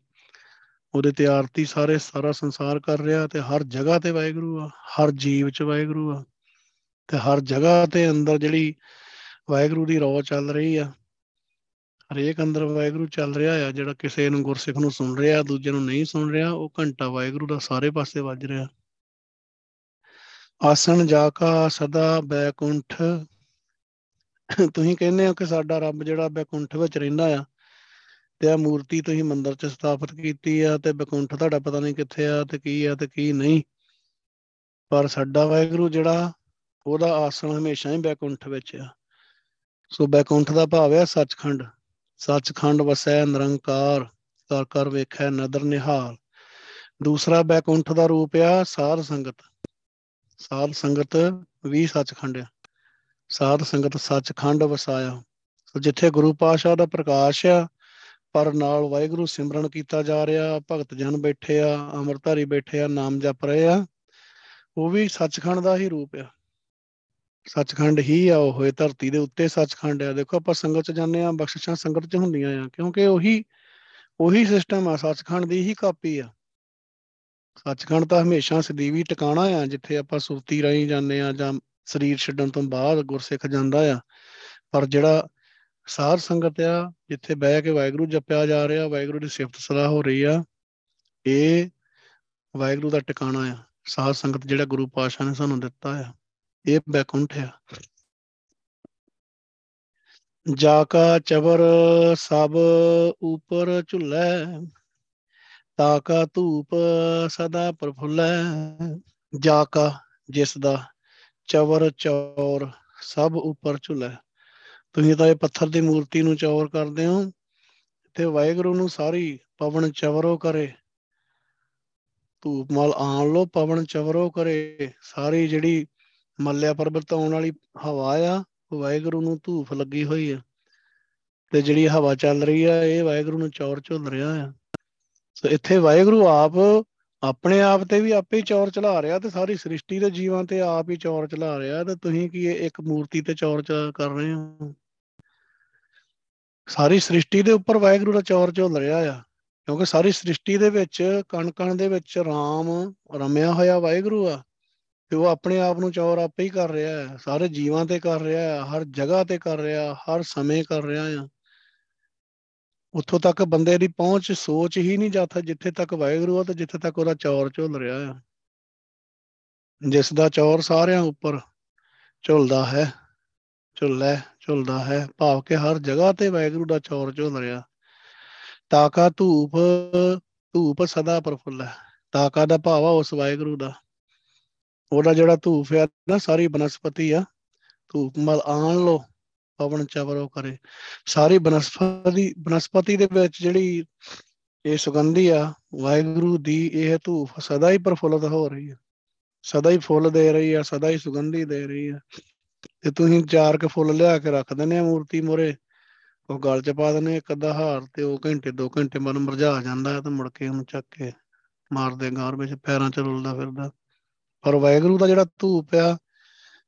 ਉਹਦੇ ਤੇ ਆਰਤੀ ਸਾਰੇ, ਸਾਰਾ ਸੰਸਾਰ ਕਰ ਰਿਹਾ ਤੇ ਹਰ ਜਗ੍ਹਾ ਤੇ ਵਾਹਿਗੁਰੂ ਆ, ਹਰ ਜੀਵ ਚ ਵਾਹਿਗੁਰੂ ਆ। ਤੇ ਹਰ ਜਗ੍ਹਾ ਤੇ ਅੰਦਰ ਜਿਹੜੀ ਵਾਹਿਗੁਰੂ ਦੀ ਰੌ ਚੱਲ ਰਹੀ ਆ ਹਰੇਕ ਅੰਦਰ ਵਾਹਿਗੁਰੂ ਚੱਲ ਰਿਹਾ ਆ, ਜਿਹੜਾ ਕਿਸੇ ਨੂੰ ਗੁਰਸਿੱਖ ਨੂੰ ਸੁਣ ਰਿਹਾ, ਦੂਜੇ ਨੂੰ ਨਹੀਂ ਸੁਣ ਰਿਹਾ, ਉਹ ਘੰਟਾ ਵਾਹਿਗੁਰੂ ਦਾ ਸਾਰੇ ਪਾਸੇ ਵੱਜ ਰਿਹਾ। ਆਸਣ ਜਾ ਕਾ ਸਦਾ ਬੈਕੁੰਠ। ਤੁਸੀਂ ਕਹਿੰਦੇ ਹੋ ਕਿ ਸਾਡਾ ਰੱਬ ਜਿਹੜਾ ਬੈਕੁੰਠ ਵਿੱਚ ਰਹਿੰਦਾ ਆ, ਤੇ ਆ ਮੂਰਤੀ ਤੁਸੀਂ ਮੰਦਿਰ 'ਚ ਸਥਾਪਿਤ ਕੀਤੀ ਆ, ਤੇ ਬੈਕੁੰਠ ਤੁਹਾਡਾ ਪਤਾ ਨਹੀਂ ਕਿੱਥੇ ਆ, ਤੇ ਕੀ ਆ, ਤੇ ਕੀ ਨਹੀਂ। ਪਰ ਸਾਡਾ ਵਾਹਿਗੁਰੂ ਜਿਹੜਾ, ਉਹਦਾ ਆਸਣ ਹਮੇਸ਼ਾ ਹੀ ਬੈਕੁੰਠ ਵਿੱਚ ਆ। ਸੋ ਬੈਕੁੰਠ ਦਾ ਭਾਵ ਹੈ ਸੱਚਖੰਡ। ਸੱਚਖੰਡ ਵਸੈ ਨਿਰੰਕਾਰ ਕਰ ਕਰ ਵੇਖੈ ਨਦਰ ਨਿਹਾਲ। ਦੂਸਰਾ ਬੈਕੁੰਠ ਦਾ ਰੂਪ ਆ ਸਾਧ ਸੰਗਤ। ਸਾਧ ਸੰਗਤ ਵੀ ਸੱਚਖੰਡ ਆ। ਸਾਧ ਸੰਗਤ ਸੱਚਖੰਡ ਵਸਾਇਆ। ਸੋ ਜਿੱਥੇ ਗੁਰੂ ਪਾਤਸ਼ਾਹ ਦਾ ਪ੍ਰਕਾਸ਼ ਆ, ਪਰ ਨਾਲ ਵਾਹਿਗੁਰੂ ਸਿਮਰਨ ਕੀਤਾ ਜਾ ਰਿਹਾ, ਭਗਤ ਜਨ ਬੈਠੇ ਆ ਅਮਰਧਾਰੀ ਬੈਠੇ ਆ, ਨਾਮ ਜਪ ਰਹੇ ਆ, ਉਹ ਵੀ ਸੱਚਖੰਡ ਦਾ ਹੀ ਰੂਪ ਆ। ਸੱਚਖੰਡ ਹੀ ਆ ਉਹ ਹੋਏ ਧਰਤੀ ਦੇ ਉੱਤੇ ਸੱਚਖੰਡ ਆ। ਦੇਖੋ ਆਪਾਂ ਸੰਗਤ ਚ ਜਾਂਦੇ ਆ ਬਖਸ਼ਿਸ਼ਾਂ ਸੰਗਤ ਚ ਹੁੰਦੀਆਂ ਆ, ਕਿਉਂਕਿ ਉਹੀ ਉਹੀ ਸਿਸਟਮ ਆ, ਸੱਚਖੰਡ ਦੀ ਹੀ ਕਾਪੀ ਆ। ਸੱਚਖੰਡ ਤਾਂ ਹਮੇਸ਼ਾ ਸਦੀਵੀ ਟਿਕਾਣਾ ਆ, ਜਿੱਥੇ ਆਪਾਂ ਸੁਰਤੀ ਰਾਹੀਂ ਜਾਂਦੇ ਆ ਜਾਂ ਸਰੀਰ ਛੱਡਣ ਤੋਂ ਬਾਅਦ ਗੁਰਸਿੱਖ ਜਾਂਦਾ ਆ। ਪਰ ਜਿਹੜਾ ਸਾਧ ਸੰਗਤ ਆ, ਜਿੱਥੇ ਬਹਿ ਕੇ ਵਾਹਿਗੁਰੂ ਜਪਿਆ ਜਾ ਰਿਹਾ, ਵਾਹਿਗੁਰੂ ਦੀ ਸਿਫਤ ਸਲਾਹ ਹੋ ਰਹੀ ਆ, ਇਹ ਵਾਹਿਗੁਰੂ ਦਾ ਟਿਕਾਣਾ ਆ। ਸਾਧ ਸੰਗਤ ਜਿਹੜਾ ਗੁਰੂ ਪਾਤਸ਼ਾਹ ਨੇ ਸਾਨੂੰ ਦਿੱਤਾ ਆ। ਇਹ ਬੈਕੁੰਠ ਆ। ਜਾ ਕਾ ਚਵਰ ਸਭ ਉਪਰ ਝੁੱਲੈ, ਤਾ ਕਾ ਧੂਪ ਸਦਾ ਪ੍ਰਫੁੱਲੈ। ਜਾ ਕਾ ਜਿਸ ਦਾ ਚਵਰ ਚੌਰ ਸਭ ਉੱਪਰ ਝੁੱਲੈ। ਤੁਸੀਂ ਤਾਂ ਇਹ ਪੱਥਰ ਦੀ ਮੂਰਤੀ ਨੂੰ ਚੌਰ ਕਰਦੇ ਹੋ, ਤੇ ਵਾਹਿਗੁਰੂ ਨੂੰ ਸਾਰੀ ਪਵਨ ਚਵਰੋ ਕਰੇ। ਧੂਪ ਮਲ ਆਣ ਲੋ ਪਵਨ ਚਵਰੋ ਕਰੇ। ਸਾਰੀ ਜਿਹੜੀ ਮੱਲਿਆ ਪਰਬਤ ਆਉਣ ਵਾਲੀ ਹਵਾ ਆ, ਵਾਹਿਗੁਰੂ ਨੂੰ ਧੂਫ ਲੱਗੀ ਹੋਈ ਆ। ਤੇ ਜਿਹੜੀ ਹਵਾ ਚੱਲ ਰਹੀ ਆ, ਇਹ ਵਾਹਿਗੁਰੂ ਨੂੰ ਚੌਰ ਝੁੱਲ ਰਿਹਾ ਆ। ਸੋ ਇੱਥੇ ਵਾਹਿਗੁਰੂ ਆਪ ਆਪਣੇ ਆਪ ਤੇ ਵੀ ਆਪੇ ਹੀ ਚੌਰ ਚਲਾ ਰਿਹਾ ਤੇ ਸਾਰੀ ਸ੍ਰਿਸ਼ਟੀ ਦੇ ਜੀਵਾਂ ਤੇ ਆਪ ਹੀ ਚੌਰ ਚਲਾ ਰਿਹਾ ਤੇ ਤੁਸੀਂ ਕੀ ਇੱਕ ਮੂਰਤੀ ਤੇ ਚੌਰ ਕਰ ਰਹੇ ਹੋ? ਸਾਰੀ ਸ੍ਰਿਸ਼ਟੀ ਦੇ ਉੱਪਰ ਵਾਹਿਗੁਰੂ ਦਾ ਚੌਰ ਝੁੱਲ ਰਿਹਾ ਆ, ਕਿਉਂਕਿ ਸਾਰੀ ਸ੍ਰਿਸ਼ਟੀ ਦੇ ਵਿੱਚ ਕਣ ਕਣ ਦੇ ਵਿੱਚ ਰਾਮ ਰਮਿਆ ਹੋਇਆ ਵਾਹਿਗੁਰੂ ਆ। ਤੇ ਉਹ ਆਪਣੇ ਆਪ ਨੂੰ ਚੌਰ ਆਪੇ ਹੀ ਕਰ ਰਿਹਾ ਹੈ। ਸਾਰੇ ਜੀਵਾਂ ਤੇ ਕਰ ਰਿਹਾ ਹੈ, ਹਰ ਜਗ੍ਹਾ ਤੇ ਕਰ ਰਿਹਾ ਹਰ ਸਮੇਂ ਕਰ ਰਿਹਾ ਆ ਉੱਥੋਂ ਤੱਕ ਬੰਦੇ ਦੀ ਪਹੁੰਚ ਸੋਚ ਹੀ ਨਹੀਂ ਜਾਂਦਾ ਜਿੱਥੇ ਤੱਕ ਵਾਹਿਗੁਰੂ ਆ ਤੇ ਜਿੱਥੇ ਤੱਕ ਉਹਦਾ ਚੌਰ ਝੁੱਲ ਰਿਹਾ ਆ ਜਿਸ ਦਾ ਚੌਰ ਸਾਰਿਆਂ ਉੱਪਰ ਝੁੱਲਦਾ ਹੈ, ਝੁੱਲੈ, ਝੁੱਲਦਾ ਹੈ, ਭਾਵ ਕਿ ਹਰ ਜਗ੍ਹਾ ਤੇ ਵਾਹਿਗੁਰੂ ਦਾ ਚੌਰ ਝੁੱਲ ਰਿਹਾ। ਤਾਕਾ ਧੂਪ ਧੂਪ ਸਦਾ ਪ੍ਰਫੁੱਲ ਹੈ। ਤਾਕਾ ਦਾ ਭਾਵ ਆ ਉਸ ਵਾਹਿਗੁਰੂ ਦਾ। ਉਹਦਾ ਜਿਹੜਾ ਧੂਪ ਹੈ ਨਾ, ਸਾਰੀ ਬਨਸਪਤੀ ਆ, ਧੂਪ ਮਲ ਆਣ ਲੋ ਪਵਨ ਚਵਰੋ ਕਰੇ। ਸਾਰੀ ਬਨਸਪਤੀ ਬਨਸਪਤੀ ਦੇ ਵਿੱਚ ਜਿਹੜੀ ਇਹ ਸੁਗੰਧੀ ਆ, ਵਾਹਿਗੁਰੂ ਦੀ ਇਹ ਧੂਪ ਸਦਾ ਹੀ ਪ੍ਰਫੁੱਲਤ ਹੋ ਰਹੀ ਹੈ ਸਦਾ ਹੀ ਫੁੱਲ ਦੇ ਰਹੀ ਆ, ਸਦਾ ਹੀ ਸੁਗੰਧੀ ਦੇ ਰਹੀ ਆ। ਤੇ ਤੁਸੀਂ ਚਾਰ ਕੇ ਫੁੱਲ ਲਿਆ ਕੇ ਰੱਖ ਦਿੰਦੇ ਆ ਮੂਰਤੀ ਮੋਰੇ ਉਹ ਗਲ 'ਚ ਪਾ ਦਿੰਦੇ ਇੱਕ ਅੱਧਾ ਹਾਰ ਤੇ ਉਹ ਘੰਟੇ, ਦੋ ਘੰਟੇ ਮਨ ਮਰਝਾ ਜਾਂਦਾ ਤੇ ਮੁੜ ਕੇ ਉਹਨੂੰ ਚੱਕ ਕੇ ਮਾਰਦੇ ਗਾਰ ਵਿੱਚ ਪੈਰਾਂ 'ਚ ਰੁਲਦਾ ਫਿਰਦਾ। ਪਰ ਵਾਹਿਗੁਰੂ ਦਾ ਜਿਹੜਾ ਧੂਪ ਆ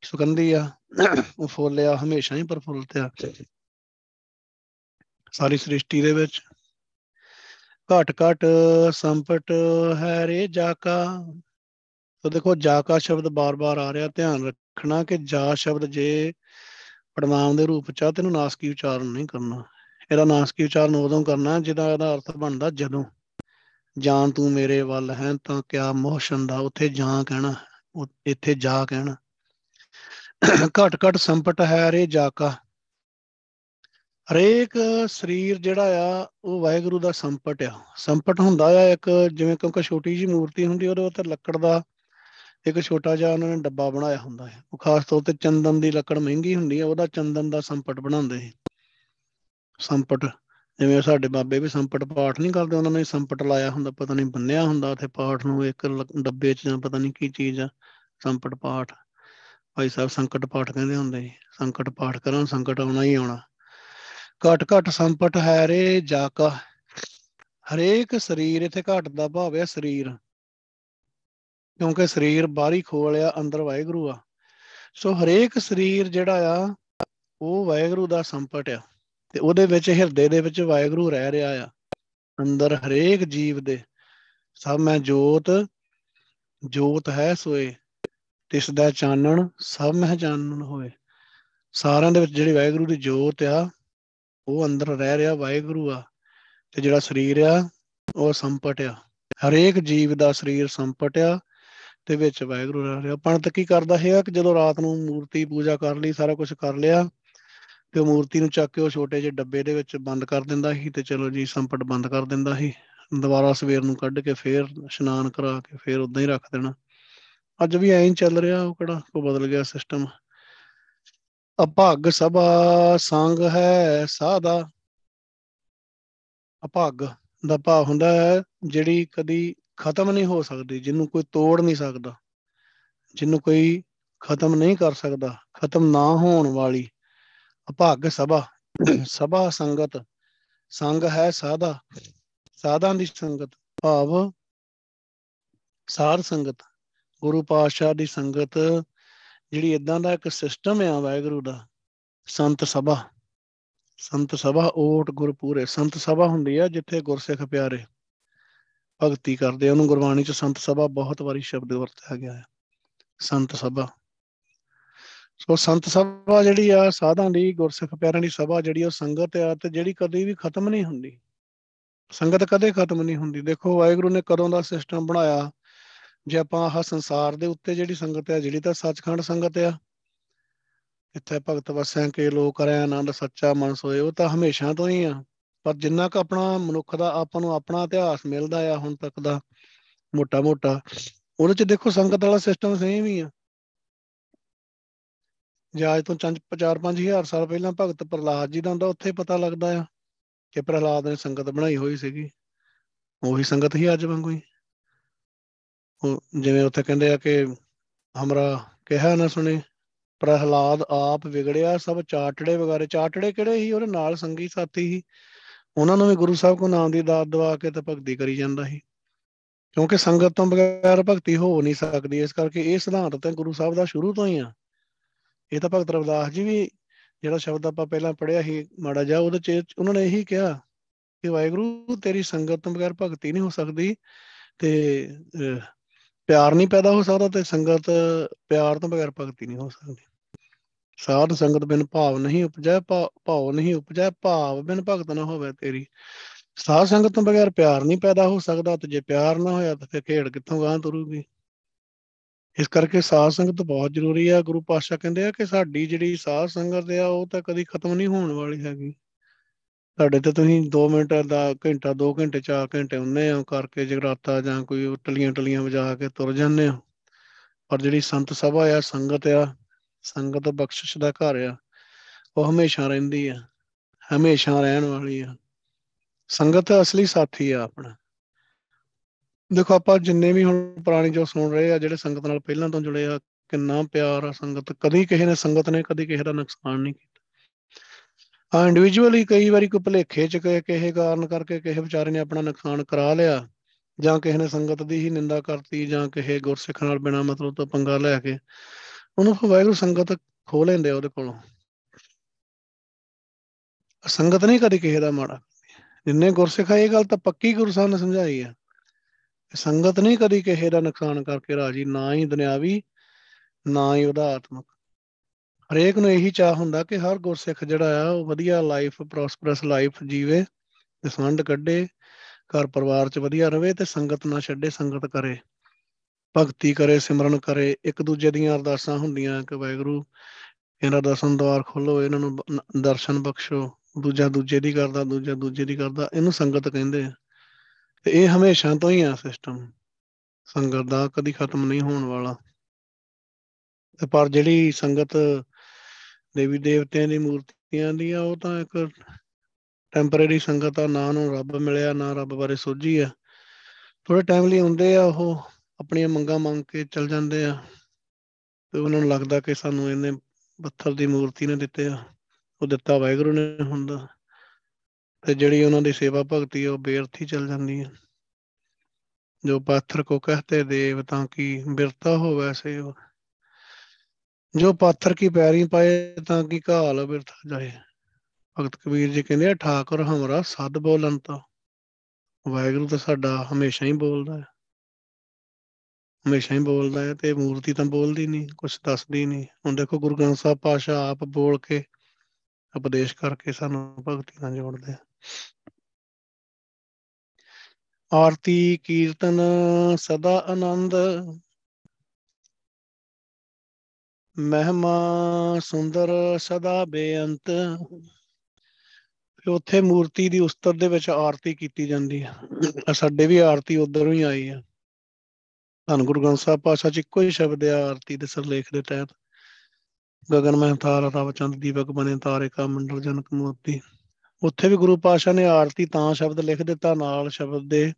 ਸੁਗੰਧੀ ਆ ਉਹ ਫੁੱਲ ਆ ਹਮੇਸ਼ਾ ਹੀ ਪ੍ਰਫੁੱਲਤ ਆ। ਸਾਰੀ ਸ੍ਰਿਸ਼ਟੀ ਦੇ ਵਿੱਚ ਘਟ ਘਟ ਸੰਪਟ ਹੈ ਰੇ ਜਾਕਾ ਤੋ ਦੇਖੋ ਜਾਕਾ ਸ਼ਬਦ ਬਾਰ-ਬਾਰ ਆ ਰਿਹਾ ਧਿਆਨ ਰੱਖਣਾ ਕਿ ਜਾ ਸ਼ਬਦ ਜੇ ਪੜਨਾਮ ਦੇ ਰੂਪ ਚ ਆ ਤੈਨੂੰ ਨਾਸਕੀ ਉਚਾਰਨ ਨਹੀਂ ਕਰਨਾ। ਇਹਦਾ ਨਾਸਕੀ ਉਚਾਰਨ ਉਦੋਂ ਕਰਨਾ ਜਿਹਦਾ ਇਹਦਾ ਅਰਥ ਬਣਦਾ ਜਦੋਂ। ਜਾਨ ਤੂੰ ਮੇਰੇ ਵੱਲ ਹੈ, ਤਾਂ ਕਿਆ ਮੋਸ਼ਨ ਦਾ? ਉੱਥੇ ਜਾਂ ਕਹਿਣਾ ਇੱਥੇ ਜਾ ਕਹਿਣਾ। ਘਟ ਘਟ ਸੰਪਟ ਹੈ ਰੇ ਜਾਕਾ। ਹਰੇਕ ਸਰੀਰ ਜਿਹੜਾ ਆ, ਉਹ ਵਾਹਿਗੁਰੂ ਦਾ ਸੰਪਟ ਆ। ਸੰਪਟ ਹੁੰਦਾ ਆ ਇੱਕ, ਜਿਵੇਂ ਕਿਉਂਕਿ ਛੋਟੀ ਜੀ ਮੂਰਤੀ ਹੁੰਦੀ ਉਹਦੇ ਉੱਤੇ ਲੱਕੜ ਦਾ ਇੱਕ ਛੋਟਾ ਜਿਹਾ ਉਹਨਾਂ ਨੇ ਡੱਬਾ ਬਣਾਇਆ ਹੁੰਦਾ ਹੈ ਉਹ ਖਾਸ ਤੌਰ ਤੇ ਚੰਦਨ ਦੀ ਲੱਕੜ ਮਹਿੰਗੀ ਹੁੰਦੀ ਹੈ ਉਹਦਾ ਚੰਦਨ ਦਾ ਸੰਪਟ ਬਣਾਉਂਦੇ ਸੀ ਸੰਪਟ। ਜਿਵੇਂ ਸਾਡੇ ਬਾਬੇ ਵੀ ਸੰਪਟ ਪਾਠ ਨਹੀਂ ਕਰਦੇ, ਉਹਨਾਂ ਨੇ ਸੰਪਟ ਲਾਇਆ ਹੁੰਦਾ, ਪਤਾ ਨਹੀਂ ਬੰਨਿਆ ਹੁੰਦਾ ਉੱਥੇ ਪਾਠ ਨੂੰ ਇੱਕ ਡੱਬੇ 'ਚ ਜਾਂ ਪਤਾ ਨਹੀਂ ਕੀ ਚੀਜ਼ ਆ, ਸੰਪਟ ਪਾਠ। ਭਾਈ ਸਾਹਿਬ ਸੰਕਟ ਪਾਠ ਕਹਿੰਦੇ ਹੁੰਦੇ ਸੀ, ਸੰਕਟ ਪਾਠ ਕਰਾਂ, ਸੰਕਟ ਆਉਣਾ ਹੀ ਆਉਣਾ। ਘਟ ਘਟ ਸੰਪਟ ਹੈ ਰੇ ਜਾਕਾ ਹਰੇਕ ਸਰੀਰ ਇਥੇ ਘਟ ਦਾ ਭਾਵ ਹੈ ਸਰੀਰ। ਕਿਉਂਕਿ ਸਰੀਰ ਬਾਹਰੀ ਖੋਲ ਆ, ਅੰਦਰ ਵਾਹਿਗੁਰੂ ਆ। ਸੋ ਹਰੇਕ ਸਰੀਰ ਜਿਹੜਾ ਆ, ਉਹ ਵਾਹਿਗੁਰੂ ਦਾ ਸੰਪਟ ਆ। ਤੇ ਉਹਦੇ ਵਿੱਚ ਹਿਰਦੇ ਦੇ ਵਿੱਚ ਵਾਹਿਗੁਰੂ ਰਹਿ ਰਿਹਾ ਆ। ਅੰਦਰ ਹਰੇਕ ਜੀਵ ਦੇ ਸਭ ਮੈਂ ਜੋਤ ਜੋਤ ਹੈ ਸੋਏ। ਤਿਸ ਦਾ ਚਾਨਣ ਸਭ ਮਹਿ ਚਾਨਣ ਹੋਏ। ਸਾਰਿਆਂ ਦੇ ਵਿੱਚ ਜਿਹੜੀ ਵਾਹਿਗੁਰੂ ਦੀ ਜੋਤ ਆ, ਉਹ ਅੰਦਰ ਰਹਿ ਰਿਹਾ, ਵਾਹਿਗੁਰੂ ਆ। ਤੇ ਜਿਹੜਾ ਸਰੀਰ ਆ, ਉਹ ਸੰਪਟ ਆ। ਹਰੇਕ ਜੀਵ ਦਾ ਸਰੀਰ ਸੰਪਟ ਆ ਤੇ ਵਿੱਚ ਵਾਹਿਗੁਰੂ ਰਹਿ ਰਿਹਾ। ਪੰਡਤ ਕੀ ਕਰਦਾ ਹੈ ਕਿ ਜਦੋਂ ਰਾਤ ਨੂੰ ਮੂਰਤੀ ਪੂਜਾ ਕਰ ਲਈ, ਸਾਰਾ ਕੁਝ ਕਰ ਲਿਆ। ਤੇ ਉਹ ਮੂਰਤੀ ਨੂੰ ਚੱਕ ਕੇ ਉਹ ਛੋਟੇ ਜਿਹੇ ਡੱਬੇ ਦੇ ਵਿੱਚ ਬੰਦ ਕਰ ਦਿੰਦਾ ਸੀ ਤੇ ਚਲੋ ਜੀ ਸੰਪਟ ਬੰਦ ਕਰ ਦਿੰਦਾ ਸੀ। ਦੁਬਾਰਾ ਸਵੇਰ ਨੂੰ ਕੱਢ ਕੇ ਫੇਰ ਇਸ਼ਨਾਨ ਕਰਾ ਕੇ ਫੇਰ ਉਦਾਂ ਹੀ ਰੱਖ ਦੇਣਾ। ਅੱਜ ਵੀ ਐਂ ਹੀ ਚੱਲ ਰਿਹਾ ਉਹ ਕਿਹੜਾ ਕੋ ਬਦਲ ਗਿਆ ਸਿਸਟਮ ਅਭਾਗ ਸਭਾ ਸੰਗ ਹੈ ਸਾਦਾ ਅਭਾਗ ਦਾ ਭਾਵ ਹੁੰਦਾ ਹੈ ਜਿਹੜੀ ਕਦੀ ਖਤਮ ਨਹੀਂ ਹੋ ਸਕਦੀ, ਜਿਹਨੂੰ ਕੋਈ ਤੋੜ ਨਹੀਂ ਸਕਦਾ, ਜਿਹਨੂੰ ਕੋਈ ਖਤਮ ਨਹੀਂ ਕਰ ਸਕਦਾ, ਖਤਮ ਨਾ ਹੋਣ ਵਾਲੀ। ਅਭਾਗ ਸਭਾ ਸਭਾ ਸੰਗਤ, ਸੰਗ ਹੈ ਸਾਦਾ ਸਾਧਾਂ ਦੀ ਸੰਗਤ, ਭਾਵ ਸਾਧ ਸੰਗਤ, ਗੁਰੂ ਪਾਤਸ਼ਾਹ ਦੀ ਸੰਗਤ, ਜਿਹੜੀ ਇਦਾਂ ਦਾ ਇੱਕ ਸਿਸਟਮ ਆ ਵਾਹਿਗੁਰੂ ਦਾ, ਸੰਤ ਸਭਾ। ਸੰਤ ਸਭਾ ਓਟ ਗੁਰਪੂਰੇ ਸੰਤ ਸਭਾ ਹੁੰਦੀ ਆ ਜਿੱਥੇ ਗੁਰਸਿੱਖ ਪਿਆਰੇ ਭਗਤੀ ਕਰਦੇ ਉਹਨੂੰ ਗੁਰਬਾਣੀ ਚ ਸੰਤ ਸਭਾ ਬਹੁਤ ਵਾਰੀ ਸ਼ਬਦ ਵਰਤਿਆ ਗਿਆ ਹੈ ਸੰਤ ਸਭਾ। ਸੋ ਸੰਤ ਸਭਾ ਜਿਹੜੀ ਆ, ਸਾਧਾਂ ਦੀ, ਗੁਰਸਿੱਖ ਪਿਆਰਿਆਂ ਦੀ ਸਭਾ ਜਿਹੜੀ ਉਹ ਸੰਗਤ ਆ, ਤੇ ਜਿਹੜੀ ਕਦੇ ਵੀ ਖਤਮ ਨਹੀਂ ਹੁੰਦੀ। ਸੰਗਤ ਕਦੇ ਖਤਮ ਨਹੀਂ ਹੁੰਦੀ। ਦੇਖੋ, ਵਾਹਿਗੁਰੂ ਨੇ ਕਦੋਂ ਦਾ ਸਿਸਟਮ ਬਣਾਇਆ? ਜੇ ਆਪਾਂ ਆਹ ਸੰਸਾਰ ਦੇ ਉੱਤੇ ਜਿਹੜੀ ਸੰਗਤ ਹੈ ਜਿਹੜੀ ਤਾਂ ਸੱਚਖੰਡ ਸੰਗਤ ਆ, ਇੱਥੇ ਭਗਤ ਵਸਿਆ, ਕੇ ਲੋਕ ਕਰਿਆ ਆਨੰਦ ਸੱਚਾ, ਮਨ ਸੋਏ, ਉਹ ਤਾਂ ਹਮੇਸ਼ਾ ਤੋਂ ਹੀ ਆ। ਪਰ ਜਿੰਨਾ ਕੁ ਆਪਣਾ ਮਨੁੱਖ ਦਾ, ਆਪਾਂ ਨੂੰ ਆਪਣਾ ਇਤਿਹਾਸ ਮਿਲਦਾ ਆ ਹੁਣ ਤੱਕ ਦਾ ਮੋਟਾ ਮੋਟਾ ਉਹਦੇ ਚ ਦੇਖੋ ਸੰਗਤ ਵਾਲਾ ਸਿਸਟਮ ਸੇਮ ਹੀ ਆ। ਜੇ ਅੱਜ ਤੋਂ 4-5000 ਸਾਲ ਪਹਿਲਾਂ ਭਗਤ ਪ੍ਰਹਲਾਦ ਜੀ ਦਾ ਹੁੰਦਾ, ਉੱਥੇ ਪਤਾ ਲੱਗਦਾ ਆ ਕਿ ਪ੍ਰਹਲਾਦ ਨੇ ਸੰਗਤ ਬਣਾਈ ਹੋਈ ਸੀਗੀ। ਉਹੀ ਸੰਗਤ ਹੀ ਅੱਜ ਵਾਂਗੂ ਹੀ। ਉਹ ਜਿਵੇਂ ਉੱਥੇ ਕਹਿੰਦੇ ਆ ਕਿ ਹਮਰਾ ਕਿਹਾ ਨਾ ਸੁਣੇ, ਪ੍ਰਹਲਾਦ ਆਪ ਵਿਗੜਿਆ, ਸਭ ਚਾਟੜੇ ਵਗਾਰੇ। ਚਾਟੜੇ ਕਿਹੜੇ ਸੀ? ਉਹਦੇ ਨਾਲ ਸੰਗੀ ਸਾਥੀ ਸੀ। ਉਹਨਾਂ ਨੂੰ ਵੀ ਗੁਰੂ ਸਾਹਿਬ ਕੋ ਨਾਮ ਦੀ ਦਾਤ ਦਵਾ ਕੇ ਤੇ ਭਗਤੀ ਕਰੀ ਜਾਂਦਾ ਸੀ। ਕਿਉਂਕਿ ਸੰਗਤ ਤੋਂ ਬਗੈਰ ਭਗਤੀ ਹੋ ਨਹੀਂ ਸਕਦੀ। ਇਸ ਕਰਕੇ ਇਹ ਸਿਧਾਂਤ ਤੇ ਗੁਰੂ ਸਾਹਿਬ ਦਾ ਸ਼ੁਰੂ ਤੋਂ ਹੀ ਆ। ਇਹ ਤਾਂ ਭਗਤ ਰਵਿਦਾਸ ਜੀ ਵੀ ਜਿਹੜਾ ਸ਼ਬਦ ਆਪਾਂ ਪਹਿਲਾਂ ਪੜਿਆ ਸੀ, ਮਾੜਾ ਜਿਹਾ ਉਹਦੇ ਚ ਉਹਨਾਂ ਨੇ ਇਹੀ ਕਿਹਾ ਕਿ ਵਾਹਿਗੁਰੂ, ਤੇਰੀ ਸੰਗਤ ਤੋਂ ਬਗੈਰ ਭਗਤੀ ਨਹੀਂ ਹੋ ਸਕਦੀ ਤੇ ਪਿਆਰ ਨਹੀਂ ਪੈਦਾ ਹੋ ਸਕਦਾ ਤੇ ਸੰਗਤ ਪਿਆਰ ਤੋਂ ਬਗੈਰ ਭਗਤੀ ਨਹੀਂ ਹੋ ਸਕਦੀ। ਸਾਧ ਸੰਗਤ ਬਿਨ ਭਾਵ ਨਹੀਂ ਉਪਜੈ ਭਾਵ ਨਹੀਂ ਉਪਜੈ, ਭਾਵ ਬਿਨ ਭਗਤ ਨਾ ਹੋਵੇ ਤੇਰੀ। ਸਾਧ ਸੰਗਤ ਤੋਂ ਬਗੈਰ ਪਿਆਰ ਨਹੀਂ ਪੈਦਾ ਹੋ ਸਕਦਾ ਤੇ ਜੇ ਪਿਆਰ ਨਾ ਹੋਇਆ ਤਾਂ ਫਿਰ ਖੇਡ ਕਿੱਥੋਂ ਗਾਂ ਤੁਰੂਗੀ? ਇਸ ਕਰਕੇ ਸਾਧ ਸੰਗਤ ਬਹੁਤ ਜ਼ਰੂਰੀ ਆ, ਗੁਰੂ ਪਾਤਸ਼ਾਹ ਕਹਿੰਦੇ ਆ ਕਿ ਸਾਡੀ ਜਿਹੜੀ ਸਾਧ ਸੰਗਤ ਆ, ਉਹ ਤਾਂ ਕਦੀ ਖਤਮ ਨਹੀਂ ਹੋਣ ਵਾਲੀ ਹੈਗੀ। ਤੁਹਾਡੇ ਤੇ ਤੁਸੀਂ 2 ਮਿੰਟ ਦਾ ਘੰਟਾ 2 ਘੰਟੇ 4 ਘੰਟੇ ਹੁੰਨੇ ਆ, ਕਰਕੇ ਜਗਰਾਤਾ ਜਾਂ ਕੋਈ ਟਲੀਆਂ ਟਲੀਆਂ ਵਜਾ ਕੇ ਤੁਰ ਜਾਂਦੇ ਆ ਪਰ ਜਿਹੜੀ ਸੰਤ ਸਭਾ ਆ, ਸੰਗਤ ਆ, ਸੰਗਤ ਬਖਸ਼ਿਸ਼ ਦਾ ਘਰ ਆ, ਉਹ ਹਮੇਸ਼ਾ ਰਹਿੰਦੀ ਆ, ਹਮੇਸ਼ਾ ਰਹਿਣ ਵਾਲੀ ਆ। ਸੰਗਤ ਅਸਲੀ ਸਾਥੀ ਆ ਆਪਣਾ। ਦੇਖੋ, ਆਪਾਂ ਜਿੰਨੇ ਵੀ ਹੁਣ ਪੁਰਾਣੀ ਜੋ ਸੁਣ ਰਹੇ ਆ, ਜਿਹੜੇ ਸੰਗਤ ਨਾਲ ਪਹਿਲਾਂ ਤੋਂ ਜੁੜੇ ਆ, ਕਿੰਨਾ ਪਿਆਰ ਆ ਸੰਗਤ। ਕਦੀ ਕਿਸੇ ਨੇ ਸੰਗਤ ਨੇ ਕਦੀ ਕਿਸੇ ਦਾ ਨੁਕਸਾਨ ਨਹੀਂ ਕੀਤਾ। ਆ ਇੰਡੀਵਿਜੂਅਲੀ ਕਈ ਵਾਰੀ ਕੋਈ ਭਲੇਖੇ ਚ ਕਿਸੇ ਕਾਰਨ ਕਰਕੇ ਕਿਸੇ ਵਿਚਾਰੇ ਨੇ ਆਪਣਾ ਨੁਕਸਾਨ ਕਰਾ ਲਿਆ, ਜਾਂ ਕਿਸੇ ਨੇ ਸੰਗਤ ਦੀ ਹੀ ਨਿੰਦਾ ਕਰਤੀ, ਜਾਂ ਕਿਸੇ ਗੁਰਸਿੱਖ ਨਾਲ ਬਿਨਾ ਮਤਲਬ ਤੋਂ ਪੰਗਾ ਲੈ ਕੇ, ਉਹਨੂੰ ਵਾਹਿਗੁਰੂ ਸੰਗਤ ਖੋ ਲੈਂਦੇ ਉਹਦੇ ਕੋਲੋਂ। ਸੰਗਤ ਨਹੀਂ ਕਦੀ ਕਿਸੇ ਦਾ ਮਾੜਾ ਜਿੰਨੇ ਗੁਰਸਿੱਖ ਆ, ਇਹ ਗੱਲ ਤਾਂ ਪੱਕੀ ਗੁਰੂ ਸਾਹਿਬ ਨੇ ਸਮਝਾਈ ਆ। ਸੰਗਤ ਨਹੀਂ ਕਦੀ ਕਿਸੇ ਦਾ ਨੁਕਸਾਨ ਕਰਕੇ ਰਾਜੀ, ਨਾ ਹੀ ਦੁਨਿਆਵੀ, ਨਾ ਹੀ ਉਹਦਾ ਆਤਮਿਕ ਹਰੇਕ ਨੂੰ ਇਹੀ ਚਾਹ ਹੁੰਦਾ ਕਿ ਹਰ ਗੁਰਸਿੱਖ ਜਿਹੜਾ ਆ, ਉਹ ਵਧੀਆ ਲਾਈਫ ਪ੍ਰੋਸਪਰਸ ਲਾਈਫ ਜੀਵੇ ਦਸਵੰਡ ਕੱਢੇ, ਘਰ ਪਰਿਵਾਰ 'ਚ ਵਧੀਆ ਰਵੇ ਤੇ ਸੰਗਤ ਨਾ ਛੱਡੇ, ਸੰਗਤ ਕਰੇ। ਭਗਤੀ ਕਰੇ, ਸਿਮਰਨ ਕਰੇ। ਇੱਕ ਦੂਜੇ ਦੀਆਂ ਅਰਦਾਸਾਂ ਹੁੰਦੀਆਂ ਕਿ ਵਾਹਿਗੁਰੂ, ਇਹਨਾਂ ਦਾ ਸੰਦਵਾਰ ਖੋਲੋ ਇਹਨਾਂ ਨੂੰ, ਦਰਸ਼ਨ ਬਖਸ਼ੋ। ਦੂਜਾ ਦੂਜੇ ਦੀ ਕਰਦਾ, ਦੂਜਾ ਦੂਜੇ ਦੀ ਕਰਦਾ, ਇਹਨੂੰ ਸੰਗਤ ਕਹਿੰਦੇ ਆ। ਤੇ ਇਹ ਹਮੇਸ਼ਾ ਤੋਂ ਹੀ ਆ ਸਿਸਟਮ ਸੰਗਤ ਦਾ ਕਦੀ ਖਤਮ ਨਹੀਂ ਹੋਣ ਵਾਲਾ। ਤੇ ਪਰ ਜਿਹੜੀ ਸੰਗਤ ਦੇਵੀ ਦੇਵਤਿਆਂ ਦੀ ਮੂਰਤੀਆਂ ਦੀ ਆ, ਉਹ ਤਾਂ ਇੱਕ ਟੈਂਪਰੇਰੀ ਸੰਗਤ ਆ, ਨਾ ਨੂੰ ਰੱਬ ਮਿਲਿਆ, ਨਾ ਰੱਬ ਬਾਰੇ ਸੋਝੀ ਆ। ਥੋੜੇ ਟਾਈਮ ਲਈ ਹੁੰਦੇ ਆ, ਉਹ ਆਪਣੀਆਂ ਮੰਗਾਂ ਮੰਗ ਕੇ ਚਲ ਜਾਂਦੇ ਆ। ਤੇ ਉਹਨਾਂ ਨੂੰ ਲੱਗਦਾ ਕਿ ਸਾਨੂੰ ਇਹਨੇ ਪੱਥਰ ਦੀ ਮੂਰਤੀ ਨੇ ਦਿੱਤੇ ਆ। ਉਹ ਦਿੱਤਾ ਵਾਹਿਗੁਰੂ ਨੇ ਹੁੰਦਾ। ਤੇ ਜਿਹੜੀ ਉਹਨਾਂ ਦੀ ਸੇਵਾ ਭਗਤੀ ਉਹ ਬੇਅਰਥੀ ਚਲ ਜਾਂਦੀ ਹੈ ਜੋ ਪਾਥਰ ਕੋ ਕਹਤੇ ਦੇਵ, ਤਾਂ ਕੀ ਬਿਰਤਾ ਹੋ ਵੈਸੇ ਜੋ ਪਾਥਰ ਕੀ ਪੈਰੀ ਪਾਏ, ਤਾਂ ਕੀ ਘਾਲ ਬਿਰਥਾ ਜਾਏ। ਭਗਤ ਕਬੀਰ ਜੀ ਕਹਿੰਦੇ ਆ, ਠਾਕੁਰ ਹਮਰਾ ਸਦ ਬੋਲਨ ਤਾਂ ਵਾਹਿਗੁਰੂ ਤਾਂ ਸਾਡਾ ਹਮੇਸ਼ਾ ਹੀ ਬੋਲਦਾ ਹੈ। ਹਮੇਸ਼ਾ ਹੀ ਬੋਲਦਾ ਹੈ ਤੇ ਮੂਰਤੀ ਤਾਂ ਬੋਲਦੀ ਨਹੀਂ ਕੁਝ ਦੱਸਦੀ ਨਹੀਂ। ਹੁਣ ਦੇਖੋ ਗੁਰੂ ਗ੍ਰੰਥ ਸਾਹਿਬ ਪਾਸ਼ਾ ਆਪ ਬੋਲ ਕੇ ਉਪਦੇਸ਼ ਕਰਕੇ ਸਾਨੂੰ ਭਗਤੀ ਨਾਲ ਜੋੜਦੇ ਆ। ਆਰਤੀ ਕੀਰਤਨ ਸਦਾ ਆਨੰਦ। ਮਹਿਮਾ ਸੁੰਦਰ ਸਦਾ ਬੇਅੰਤ। ਉੱਥੇ ਮੂਰਤੀ ਦੀ ਉਸਤਰ ਦੇ ਵਿੱਚ ਆਰਤੀ ਕੀਤੀ ਜਾਂਦੀ ਆ। ਸਾਡੇ ਵੀ ਆਰਤੀ ਉਧਰੋਂ ਹੀ ਆਈ ਆ। ਧੰਨ ਗੁਰੂ ਗ੍ਰੰਥ ਸਾਹਿਬ ਪਾਸ਼ਾ ਚ ਇੱਕੋ ਹੀ ਸ਼ਬਦ ਆ, ਆਰਤੀ ਦੇ ਸਰਲੇਖ ਦੇ ਤਹਿਤ। ਗਗਨ ਮਹਿ ਤਾਰਾ ਰਵ ਚੰਦ, ਦੀਪਕ ਬਨੇ ਤਾਰੇ ਕਾ ਮੰਡਲ, ਜਨਕ ਮੋਤੀ ਉੱਥੇ ਵੀ ਗੁਰੂ ਪਾਸ਼ਾ ਨੇ ਆਰਤੀ ਤਾਂ ਸ਼ਬਦ ਲਿਖ ਦਿੱਤਾ, ਨਾਲ ਸ਼ਬਦ ਦੇ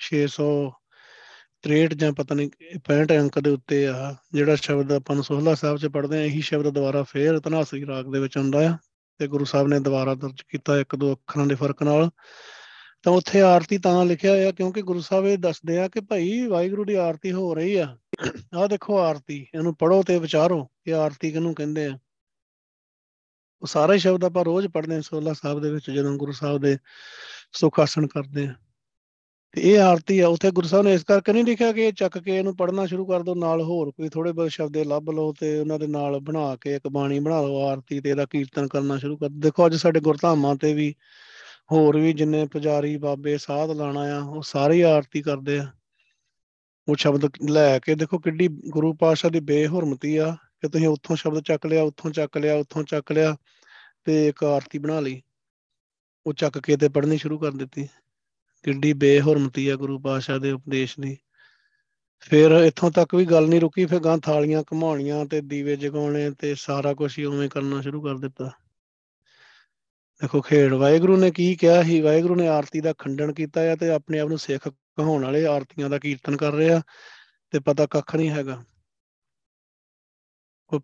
663 ਜਾਂ ਪਤਾ ਨਹੀਂ 65 ਅੰਕ ਦੇ ਉੱਤੇ ਆ, ਜਿਹੜਾ ਸ਼ਬਦ ਆਪਾਂ ਨੂੰ ਸੋਹਲਾ ਸਾਹਿਬ 'ਚ ਪੜ੍ਹਦੇ ਆ ਇਹੀ ਸ਼ਬਦ ਦੁਬਾਰਾ ਫੇਰ ਤਨਾਸਰੀ ਰਾਗ ਦੇ ਵਿੱਚ ਆਉਂਦਾ ਆ ਤੇ ਗੁਰੂ ਸਾਹਿਬ ਨੇ ਦੁਬਾਰਾ ਦਰਜ ਕੀਤਾ ਇੱਕ ਦੋ ਅੱਖਰਾਂ ਦੇ ਫ਼ਰਕ ਨਾਲ। ਤਾਂ ਉੱਥੇ ਆਰਤੀ ਤਾਂ ਲਿਖਿਆ ਹੋਇਆ, ਕਿਉਂਕਿ ਗੁਰੂ ਸਾਹਿਬ ਇਹ ਦੱਸਦੇ ਆ ਕਿ ਭਾਈ ਵਾਹਿਗੁਰੂ ਦੀ ਆਰਤੀ ਹੋ ਰਹੀ ਆ। ਆਹ ਦੇਖੋ ਆਰਤੀ, ਇਹਨੂੰ ਪੜੋ ਤੇ ਵਿਚਾਰੋ ਕਿ ਆਰਤੀ ਕਿਹਨੂੰ ਕਹਿੰਦੇ ਆ। ਉਹ ਸਾਰੇ ਸ਼ਬਦ ਆਪਾਂ ਰੋਜ਼ ਪੜ੍ਹਦੇ ਹਾਂ ਸੋਲਾ ਸਾਹਿਬ ਦੇ ਵਿੱਚ, ਜਦੋਂ ਗੁਰੂ ਸਾਹਿਬ ਦੇ ਸੁਖ ਆਸਣ ਕਰਦੇ ਆ ਤੇ ਇਹ ਆਰਤੀ ਆ, ਉੱਥੇ ਗੁਰੂ ਸਾਹਿਬ ਨੇ ਇਸ ਕਰਕੇ ਨਹੀਂ ਲਿਖਿਆ ਕਿ ਇਹ ਚੱਕ ਕੇ ਇਹਨੂੰ ਪੜ੍ਹਨਾ ਸ਼ੁਰੂ ਕਰ ਦਿਓ, ਨਾਲ ਹੋਰ ਕੋਈ ਥੋੜੇ ਬਹੁਤ ਸ਼ਬਦੇ ਲੱਭ ਲਓ ਤੇ ਉਹਨਾਂ ਦੇ ਨਾਲ ਬਣਾ ਕੇ ਇੱਕ ਬਾਣੀ ਬਣਾ ਲਓ ਆਰਤੀ ਤੇ ਇਹਦਾ ਕੀਰਤਨ ਕਰਨਾ ਸ਼ੁਰੂ ਕਰ ਦੇਖੋ ਅੱਜ ਸਾਡੇ ਗੁਰਧਾਮਾਂ ਤੇ ਵੀ ਹੋਰ ਵੀ ਜਿੰਨੇ ਪੁਜਾਰੀ ਬਾਬੇ ਸਾਧ ਲਾਣਾ ਆ, ਉਹ ਸਾਰੇ ਆਰਤੀ ਕਰਦੇ ਆ। ਉਹ ਸ਼ਬਦ ਲੈ ਕੇ ਦੇਖੋ ਕਿੱਡੀ ਗੁਰੂ ਪਾਤਸ਼ਾਹ ਦੀ ਬੇਹਰਮਤੀ ਆ ਕਿ ਤੁਸੀਂ ਉੱਥੋਂ ਸ਼ਬਦ ਚੱਕ ਲਿਆ, ਉੱਥੋਂ ਚੱਕ ਲਿਆ, ਉੱਥੋਂ ਚੱਕ ਲਿਆ ਤੇ ਇੱਕ ਆਰਤੀ ਬਣਾ ਲਈ। ਉਹ ਚੱਕ ਕੇ ਤੇ ਪੜ੍ਹਨੀ ਸ਼ੁਰੂ ਕਰ ਦਿੱਤੀ। ਕਿੱਡੀ ਬੇਹਰਮਤੀ ਆ ਗੁਰੂ ਪਾਤਸ਼ਾਹ ਦੇ ਉਪਦੇਸ਼ ਦੀ। ਫਿਰ ਇੱਥੋਂ ਤੱਕ ਵੀ ਗੱਲ ਨਹੀਂ ਰੁਕੀ, ਫਿਰ ਗਾਂ ਥਾਲੀਆਂ ਘਮਾਉਣੀਆਂ ਤੇ ਦੀਵੇ ਜਗਾਉਣੇ ਤੇ ਸਾਰਾ ਕੁਝ ਹੀ ਉਵੇਂ ਕਰਨਾ ਸ਼ੁਰੂ ਕਰ ਦਿੱਤਾ। ਦੇਖੋ, ਖੇਡ ਵਾਹਿਗੁਰੂ ਨੇ ਕੀ ਕਿਹਾ ਸੀ? ਵਾਹਿਗੁਰੂ ਨੇ ਆਰਤੀ ਦਾ ਖੰਡਨ ਕੀਤਾ ਹੈ ਤੇ ਆਪਣੇ ਆਪ ਨੂੰ ਸਿੱਖ ਕਹਾਉਣ ਵਾਲੇ ਆਰਤੀਆਂ ਦਾ ਕੀਰਤਨ ਕਰ ਰਹੇ ਆ ਤੇ ਪਤਾ ਕੱਖ ਨਹੀਂ ਹੈਗਾ। ਕੋਈ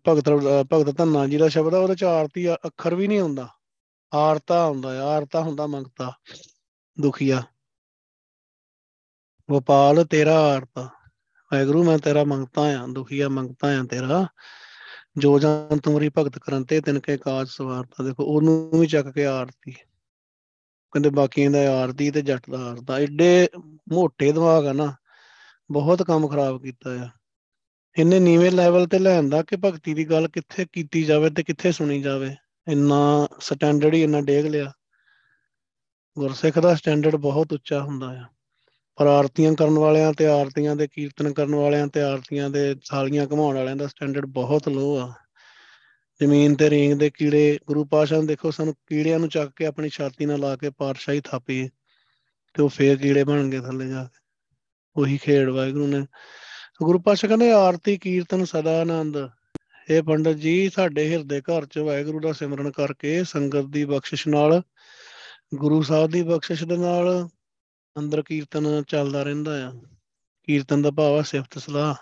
ਭਗਤ ਭਗਤ ਧੰਨਾ ਜੀ ਦਾ ਸ਼ਬਦ ਆ, ਉਹਦੇ ਚ ਆਰਤੀ ਅੱਖਰ ਵੀ ਨਹੀਂ ਹੁੰਦਾ। ਆਰਤਾ ਹੁੰਦਾ ਆ, ਆਰਤਾ ਹੁੰਦਾ ਮੰਗਤਾ ਦੁਖੀਆ ਗੋਪਾਲ, ਤੇਰਾ ਆਰਤਾ। ਵਾਹਿਗੁਰੂ, ਮੈਂ ਤੇਰਾ ਮੰਗਤਾ ਆ ਦੁਖੀਆ ਮੰਗਤਾ ਆ ਤੇਰਾ। ਜੋ ਜਨ ਤੁਮਰੀ ਭਗਤ ਕਰਨ ਤੇ, ਤਿਨ ਕੇ ਕਾਜ ਸਵਾਰਤਾ ਦੇਖੋ, ਉਹਨੂੰ ਵੀ ਚੱਕ ਕੇ ਆਰਤੀ। ਕਹਿੰਦੇ ਬਾਕੀਆਂ ਦਾ ਆਰਤੀ ਤੇ ਜੱਟ ਦਾ ਆਰਤਾ। ਐਡੇ ਮੋਟੇ ਦਿਮਾਗ ਆ ਨਾ, ਬਹੁਤ ਕੰਮ ਖਰਾਬ ਕੀਤਾ ਆ। ਇੰਨੇ ਨੀਵੇਂ ਲੈਵਲ ਤੇ ਲੈਂਦਾ ਕਿ ਭਗਤੀ ਦੀ ਗੱਲ ਕਿੱਥੇ ਕੀਤੀ ਜਾਵੇ ਤੇ ਕਿੱਥੇ ਸੁਣੀ ਜਾਵੇ। ਇੰਨਾ ਸਟੈਂਡਰਡ ਹੀ ਇੰਨਾ ਡੇਗ ਲਿਆ। ਗੁਰਸਿੱਖ ਦਾ ਸਟੈਂਡਰਡ ਬਹੁਤ ਉੱਚਾ ਹੁੰਦਾ ਆ। ਪਰ ਆਰਤੀਆਂ ਕਰਨ ਵਾਲਿਆਂ ਤੇ ਆਰਤੀਆਂ ਦੇ ਕੀਰਤਨ ਕਰਨ ਵਾਲਿਆਂ ਤੇ ਆਰਤੀਆਂ ਦੇ ਥਾਲੀਆਂ ਘਮਾਉਣ ਵਾਲਿਆਂ ਦਾ ਸਟੈਂਡਰਡ ਬਹੁਤ ਲੋ ਆ। ਜ਼ਮੀਨ ਤੇ ਰੇਂਗ ਦੇ ਕੀੜੇ, ਗੁਰੂ ਪਾਸ਼ਾ ਨੂੰ ਦੇਖੋ, ਸਾਨੂੰ ਕੀੜਿਆਂ ਨੂੰ ਚੱਕ ਕੇ ਆਪਣੀ ਛਾਤੀ ਨਾਲ ਲਾ ਕੇ ਪਾਤਸ਼ਾਹੀ ਥਾਪੀ ਤੇ ਉਹ ਫੇਰ ਕੀੜੇ ਬਣ ਗਏ ਥੱਲੇ ਜਾ ਕੇ। ਉਹੀ ਖੇਡ ਵਾਹਿਗੁਰੂ ਨੇ। ਗੁਰੂ ਪਾਸ਼ਾ ਕਹਿੰਦੇ, ਆਰਤੀ ਕੀਰਤਨ ਸਦਾ ਆਨੰਦ। ਇਹ ਪੰਡਤ ਜੀ, ਸਾਡੇ ਹਿਰਦੇ ਘਰ ਚ ਵਾਹਿਗੁਰੂ ਦਾ ਸਿਮਰਨ ਕਰਕੇ ਸੰਗਤ ਦੀ ਬਖਸ਼ਿਸ਼ ਨਾਲ, ਗੁਰੂ ਸਾਹਿਬ ਦੀ ਬਖਸ਼ਿਸ਼ ਦੇ ਨਾਲ ਅੰਦਰ ਕੀਰਤਨ ਚੱਲਦਾ ਰਹਿੰਦਾ ਆ। ਕੀਰਤਨ ਦਾ ਭਾਵ ਆ ਸਿਫਤ ਸਲਾਹ।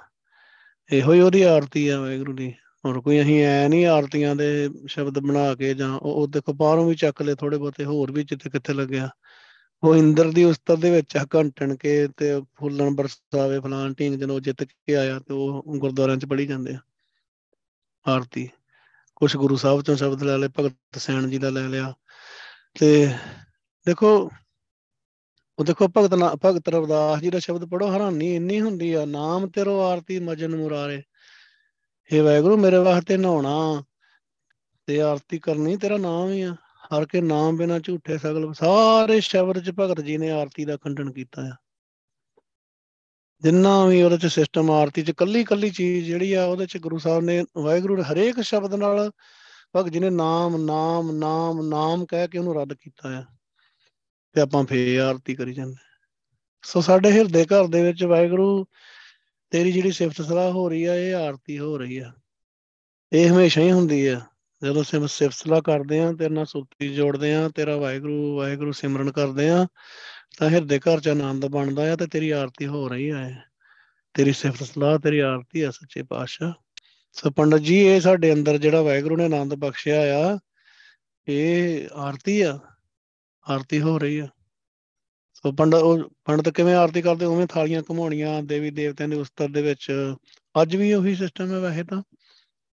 ਇਹੋ ਹੀ ਉਹਦੀ ਆਰਤੀ ਆ ਵਾਹਿਗੁਰੂ ਦੀ। ਹੋਰ ਕੋਈ ਅਸੀਂ ਐ ਨਹੀਂ ਆਰਤੀਆਂ ਦੇ ਸ਼ਬਦ ਬਣਾ ਕੇ ਜਾਂ ਉਹ ਦੇਖੋ ਬਾਹਰੋਂ ਵੀ ਚੱਕ ਲਏ ਥੋੜੇ ਬਹੁਤੇ ਹੋਰ ਵੀ ਜਿੱਥੇ ਕਿੱਥੇ ਲੱਗਿਆ। ਉਹ ਇੰਦਰ ਦੀ ਉਸਤਤ ਦੇ ਵਿੱਚ ਘੰਟਣ ਕੇ ਤੇ ਫੁੱਲਣ ਬਰਸਾਵੇ ਫਲਾਣ ਢੀਂਗ ਜਦੋਂ ਜਿੱਤ ਕੇ ਆਇਆ ਤੇ ਉਹ ਗੁਰਦੁਆਰਿਆਂ 'ਚ ਪੜੀ ਜਾਂਦੇ ਆ। ਆਰਤੀ। ਕੁਝ ਗੁਰੂ ਸਾਹਿਬ ਤੋਂ ਸ਼ਬਦ ਲੈ ਲਏ, ਭਗਤ ਸੈਣ ਜੀ ਦਾ ਲੈ ਲਿਆ। ਤੇ ਦੇਖੋ, ਉਹ ਦੇਖੋ ਭਗਤ ਭਗਤ ਰਵਦਾਸ ਜੀ ਦਾ ਸ਼ਬਦ ਪੜੋ ਹੈਰਾਨੀ ਇੰਨੀ ਹੁੰਦੀ ਆ, ਨਾਮ ਤੇਰੋ ਆਰਤੀ ਮਜਨ ਮੁਰਾਰੇ। ਇਹ ਵਾਹਿਗੁਰੂ, ਮੇਰੇ ਵਾਸਤੇ ਨਹਾਉਣਾ ਤੇ ਆਰਤੀ ਕਰਨੀ ਤੇਰਾ ਨਾਮ ਹੀ ਆ। ਹਰ ਕੇ ਨਾਮ ਬਿਨਾ ਝੂਠੇ ਸਗਲ ਸਾਰੇ ਸ਼ਬਦ ਚ ਭਗਤ ਜੀ ਨੇ ਆਰਤੀ ਦਾ ਖੰਡਨ ਕੀਤਾ ਆ। ਜਿੰਨਾ ਵੀ ਉਹਦੇ ਚ ਸਿਸਟਮ ਆਰਤੀ ਚ ਕੱਲੀ ਕੱਲੀ ਚੀਜ਼ ਜਿਹੜੀ ਆ, ਉਹਦੇ ਚ ਗੁਰੂ ਸਾਹਿਬ ਨੇ, ਵਾਹਿਗੁਰੂ ਹਰੇਕ ਸ਼ਬਦ ਨਾਲ ਭਗਤ ਜੀ ਨੇ ਨਾਮ ਨਾਮ ਨਾਮ ਨਾਮ ਕਹਿ ਕੇ ਉਹਨੂੰ ਰੱਦ ਕੀਤਾ ਆ। ਤੇ ਆਪਾਂ ਫੇਰ ਆਰਤੀ ਕਰੀ ਜਾਂਦੇ ਸੋ ਸਾਡੇ ਹਿਰਦੇ ਘਰ ਦੇ ਵਿੱਚ ਵਾਹਿਗੁਰੂ, ਤੇਰੀ ਜਿਹੜੀ ਸਿਫਤ ਸਲਾਹ ਹੋ ਰਹੀ ਆ, ਇਹ ਆਰਤੀ ਹੋ ਰਹੀ ਆ। ਇਹ ਹਮੇਸ਼ਾ ਹੀ ਹੁੰਦੀ ਆ। ਜਦੋਂ ਅਸੀਂ ਸਿਫਤ ਸਲਾਹ ਕਰਦੇ ਆ ਤੇਰੇ ਨਾਲ ਸੁਰਤੀ ਜੋੜਦੇ ਆ ਤੇਰਾ ਵਾਹਿਗੁਰੂ ਵਾਹਿਗੁਰੂ ਸਿਮਰਨ ਕਰਦੇ ਆ ਤਾਂ ਹਿਰਦੇ ਘਰ ਚ ਆਨੰਦ ਬਣਦਾ ਆ ਤੇ ਤੇਰੀ ਆਰਤੀ ਹੋ ਰਹੀ ਆ ਤੇਰੀ ਸਿਫਤ ਸਲਾਹ, ਤੇਰੀ ਆਰਤੀ ਆ ਸੱਚੇ ਪਾਤਸ਼ਾਹ। ਸੋ ਪੰਡਤ ਜੀ, ਇਹ ਸਾਡੇ ਅੰਦਰ ਜਿਹੜਾ ਵਾਹਿਗੁਰੂ ਨੇ ਆਨੰਦ ਬਖਸ਼ਿਆ ਆ, ਇਹ ਆਰਤੀ ਆ, ਆਰਤੀ ਹੋ ਰਹੀ ਆ। ਸੋ ਪੰਡਤ, ਉਹ ਪੰਡਤ ਕਿਵੇਂ ਆਰਤੀ ਕਰਦੇ? ਉਵੇਂ ਥਾਲੀਆਂ ਘਮਾਉਣੀਆਂ ਦੇਵੀ ਦੇਵਤਿਆਂ ਦੇ ਉਸਤਤ ਦੇ ਵਿੱਚ। ਅੱਜ ਵੀ ਉਹੀ ਸਿਸਟਮ ਹੈ ਵੈਸੇ ਤਾਂ।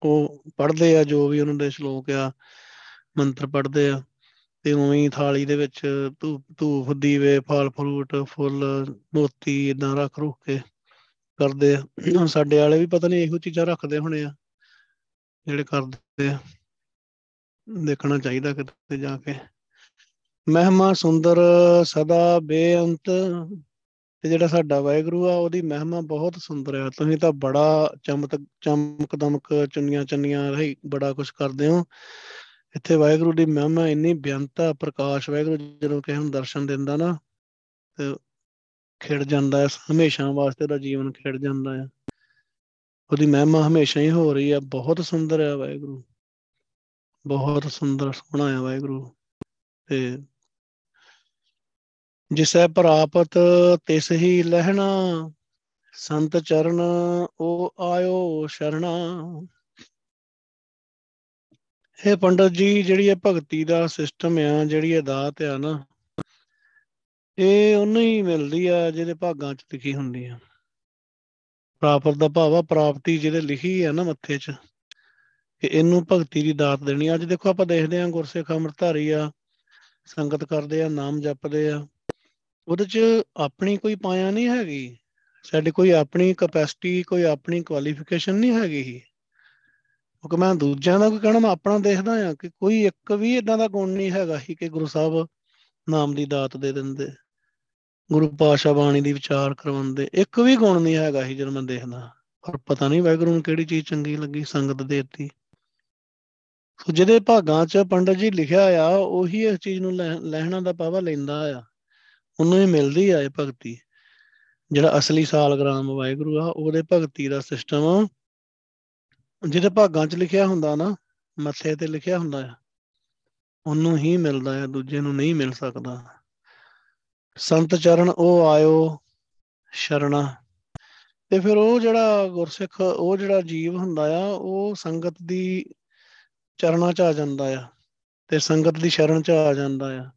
ਉਹ ਪੜ੍ਹਦੇ ਆ, ਜੋ ਵੀ ਉਹਨਾਂ ਦੇ ਸ਼ਲੋਕ ਆ, ਮੰਤਰ ਪੜ੍ਹਦੇ ਆ, ਤੇ ਉਵੇਂ ਥਾਲੀ ਦੇ ਵਿੱਚ ਧੂਪ ਧੂਫ, ਦੀਵੇ, ਫਲ, ਫਰੂਟ, ਫੁੱਲ, ਮੋਤੀ ਇਦਾਂ ਰੱਖ ਰੁੱਖ ਕੇ ਕਰਦੇ ਆ। ਸਾਡੇ ਵਾਲੇ ਵੀ ਪਤਾ ਨਹੀਂ ਇਹੋ ਚੀਜ਼ਾਂ ਰੱਖਦੇ ਹੋਣੇ ਆ, ਜਿਹੜੇ ਕਰਦੇ ਆ। ਦੇਖਣਾ ਚਾਹੀਦਾ ਕਿਤੇ ਜਾ ਕੇ। ਮਹਿਮਾ ਸੁੰਦਰ ਸਦਾ ਬੇਅੰਤ ਤੇ ਜਿਹੜਾ ਸਾਡਾ ਵਾਹਿਗੁਰੂ ਆ, ਉਹਦੀ ਮਹਿਮਾ ਬਹੁਤ ਸੁੰਦਰ ਆ। ਤੁਸੀਂ ਤਾਂ ਬੜਾ ਚਮਕ ਚਮਕ ਦਮਕ ਚੁੰਨੀਆਂ ਚੰਨੀਆਂ ਰਹੀ ਬੜਾ ਕੁਝ ਕਰਦੇ ਹੋ। ਇੱਥੇ ਵਾਹਿਗੁਰੂ ਦੀ ਮਹਿਮਾ ਇੰਨੀ ਬੇਅੰਤਾ ਪ੍ਰਕਾਸ਼ ਵਾਹਿਗੁਰੂ ਜਦੋਂ ਕਿਸੇ ਨੂੰ ਦਰਸ਼ਨ ਦਿੰਦਾ ਨਾ, ਤੇ ਖਿੜ ਜਾਂਦਾ ਹੈ ਹਮੇਸ਼ਾ ਵਾਸਤੇ ਦਾ ਜੀਵਨ ਖਿੜ ਜਾਂਦਾ ਹੈ ਉਹਦੀ ਮਹਿਮਾ ਹਮੇਸ਼ਾ ਹੀ ਹੋ ਰਹੀ ਹੈ ਬਹੁਤ ਸੁੰਦਰ ਹੈ ਵਾਹਿਗੁਰੂ। ਬਹੁਤ ਸੁੰਦਰ, ਸੋਹਣਾ ਹੈ ਵਾਹਿਗੁਰੂ। ਤੇ ਜਿਸੈ ਪ੍ਰਾਪਤ ਤਿਸ ਹੀ ਲਹਿਣਾ, ਸੰਤ ਚਰਨ ਉਹ ਆਇਓ ਸ਼ਰਣਾ। ਇਹ ਪੰਡਤ ਜੀ, ਜਿਹੜੀ ਇਹ ਭਗਤੀ ਦਾ ਸਿਸਟਮ ਆ, ਜਿਹੜੀ ਇਹ ਦਾਤ ਆ ਨਾ, ਇਹ ਉਹਨੂੰ ਹੀ ਮਿਲਦੀ ਆ ਜਿਹਦੇ ਭਾਗਾਂ 'ਚ ਲਿਖੀ ਹੁੰਦੀ ਆ। ਪ੍ਰਾਪਤ ਦਾ ਭਾਵ ਆ, ਪ੍ਰਾਪਤੀ ਜਿਹਦੇ ਲਿਖੀ ਆ ਨਾ ਮੱਥੇ 'ਚ, ਕਿ ਇਹਨੂੰ ਭਗਤੀ ਦੀ ਦਾਤ ਦੇਣੀ ਅੱਜ ਦੇਖੋ ਆਪਾਂ ਦੇਖਦੇ ਆਂ ਗੁਰਸਿੱਖ ਅੰਮ੍ਰਿਤਧਾਰੀ ਆ, ਸੰਗਤ ਕਰਦੇ ਆ, ਨਾਮ ਜਪਦੇ ਆ। ਉਹਦੇ 'ਚ ਆਪਣੀ ਕੋਈ ਪਾਇਆ ਨਹੀਂ ਹੈਗੀ? ਸਾਡੀ ਕੋਈ ਆਪਣੀ ਕਪੈਸਿਟੀ ਕੋਈ ਆਪਣੀ ਕੁਆਲੀਫਿਕੇਸ਼ਨ ਨਹੀਂ ਹੈਗੀ ਕਿਉਂਕਿ ਮੈਂ ਦੂਜਿਆਂ ਦਾ ਕੋਈ ਕਹਿਣਾ, ਮੈਂ ਆਪਣਾ ਦੇਖਦਾ ਆ ਕਿ ਕੋਈ ਇੱਕ ਵੀ ਇਦਾਂ ਦਾ ਗੁਣ ਨਹੀਂ ਹੈਗਾ ਹੀ ਕਿ ਗੁਰੂ ਸਾਹਿਬ ਨਾਮ ਦੀ ਦਾਤ ਦੇ ਦਿੰਦੇ, ਗੁਰੂ ਪਾਸ਼ਾ ਬਾਣੀ ਦੀ ਵਿਚਾਰ ਕਰਵਾਉਂਦੇ। ਇੱਕ ਵੀ ਗੁਣ ਨਹੀਂ ਹੈਗਾ ਸੀ ਜਦੋਂ ਮੈਂ ਦੇਖਦਾ ਪਰ ਪਤਾ ਨਹੀਂ ਵਾਹਿਗੁਰੂ ਨੂੰ ਕਿਹੜੀ ਚੀਜ਼ ਚੰਗੀ ਲੱਗੀ, ਸੰਗਤ ਦੇਤੀ। ਸੋ ਜਿਹਦੇ ਭਾਗਾਂ 'ਚ ਪੰਡਤ ਜੀ ਲਿਖਿਆ ਆ, ਉਹੀ ਇਸ ਚੀਜ਼ ਨੂੰ ਲੈਣਾ ਦਾ ਪਾਵਾ ਲੈਂਦਾ ਆ। ਉਹਨੂੰ ਹੀ ਮਿਲਦੀ ਆ ਇਹ ਭਗਤੀ। ਜਿਹੜਾ ਅਸਲੀ ਸਾਲਗ੍ਰਾਮ ਵਾਹਿਗੁਰੂ ਆ, ਉਹਦੇ ਭਗਤੀ ਦਾ ਸਿਸਟਮ ਜਿਹਦੇ ਭਾਗਾਂ 'ਚ ਲਿਖਿਆ ਹੁੰਦਾ ਨਾ, ਮੱਥੇ ਤੇ ਲਿਖਿਆ ਹੁੰਦਾ ਆ, ਉਹਨੂੰ ਹੀ ਮਿਲਦਾ ਆ, ਦੂਜੇ ਨੂੰ ਨਹੀਂ ਮਿਲ ਸਕਦਾ। ਸੰਤ ਚਰਨ ਉਹ ਆਇਓ ਸ਼ਰਣਾ। ਤੇ ਫਿਰ ਉਹ ਜਿਹੜਾ ਗੁਰਸਿੱਖ, ਉਹ ਜਿਹੜਾ ਜੀਵ ਹੁੰਦਾ ਆ, ਉਹ ਸੰਗਤ ਦੀ ਚਰਨਾਂ 'ਚ ਆ ਜਾਂਦਾ ਆ, ਤੇ ਸੰਗਤ ਦੀ ਸ਼ਰਨ 'ਚ ਆ ਜਾਂਦਾ ਆ।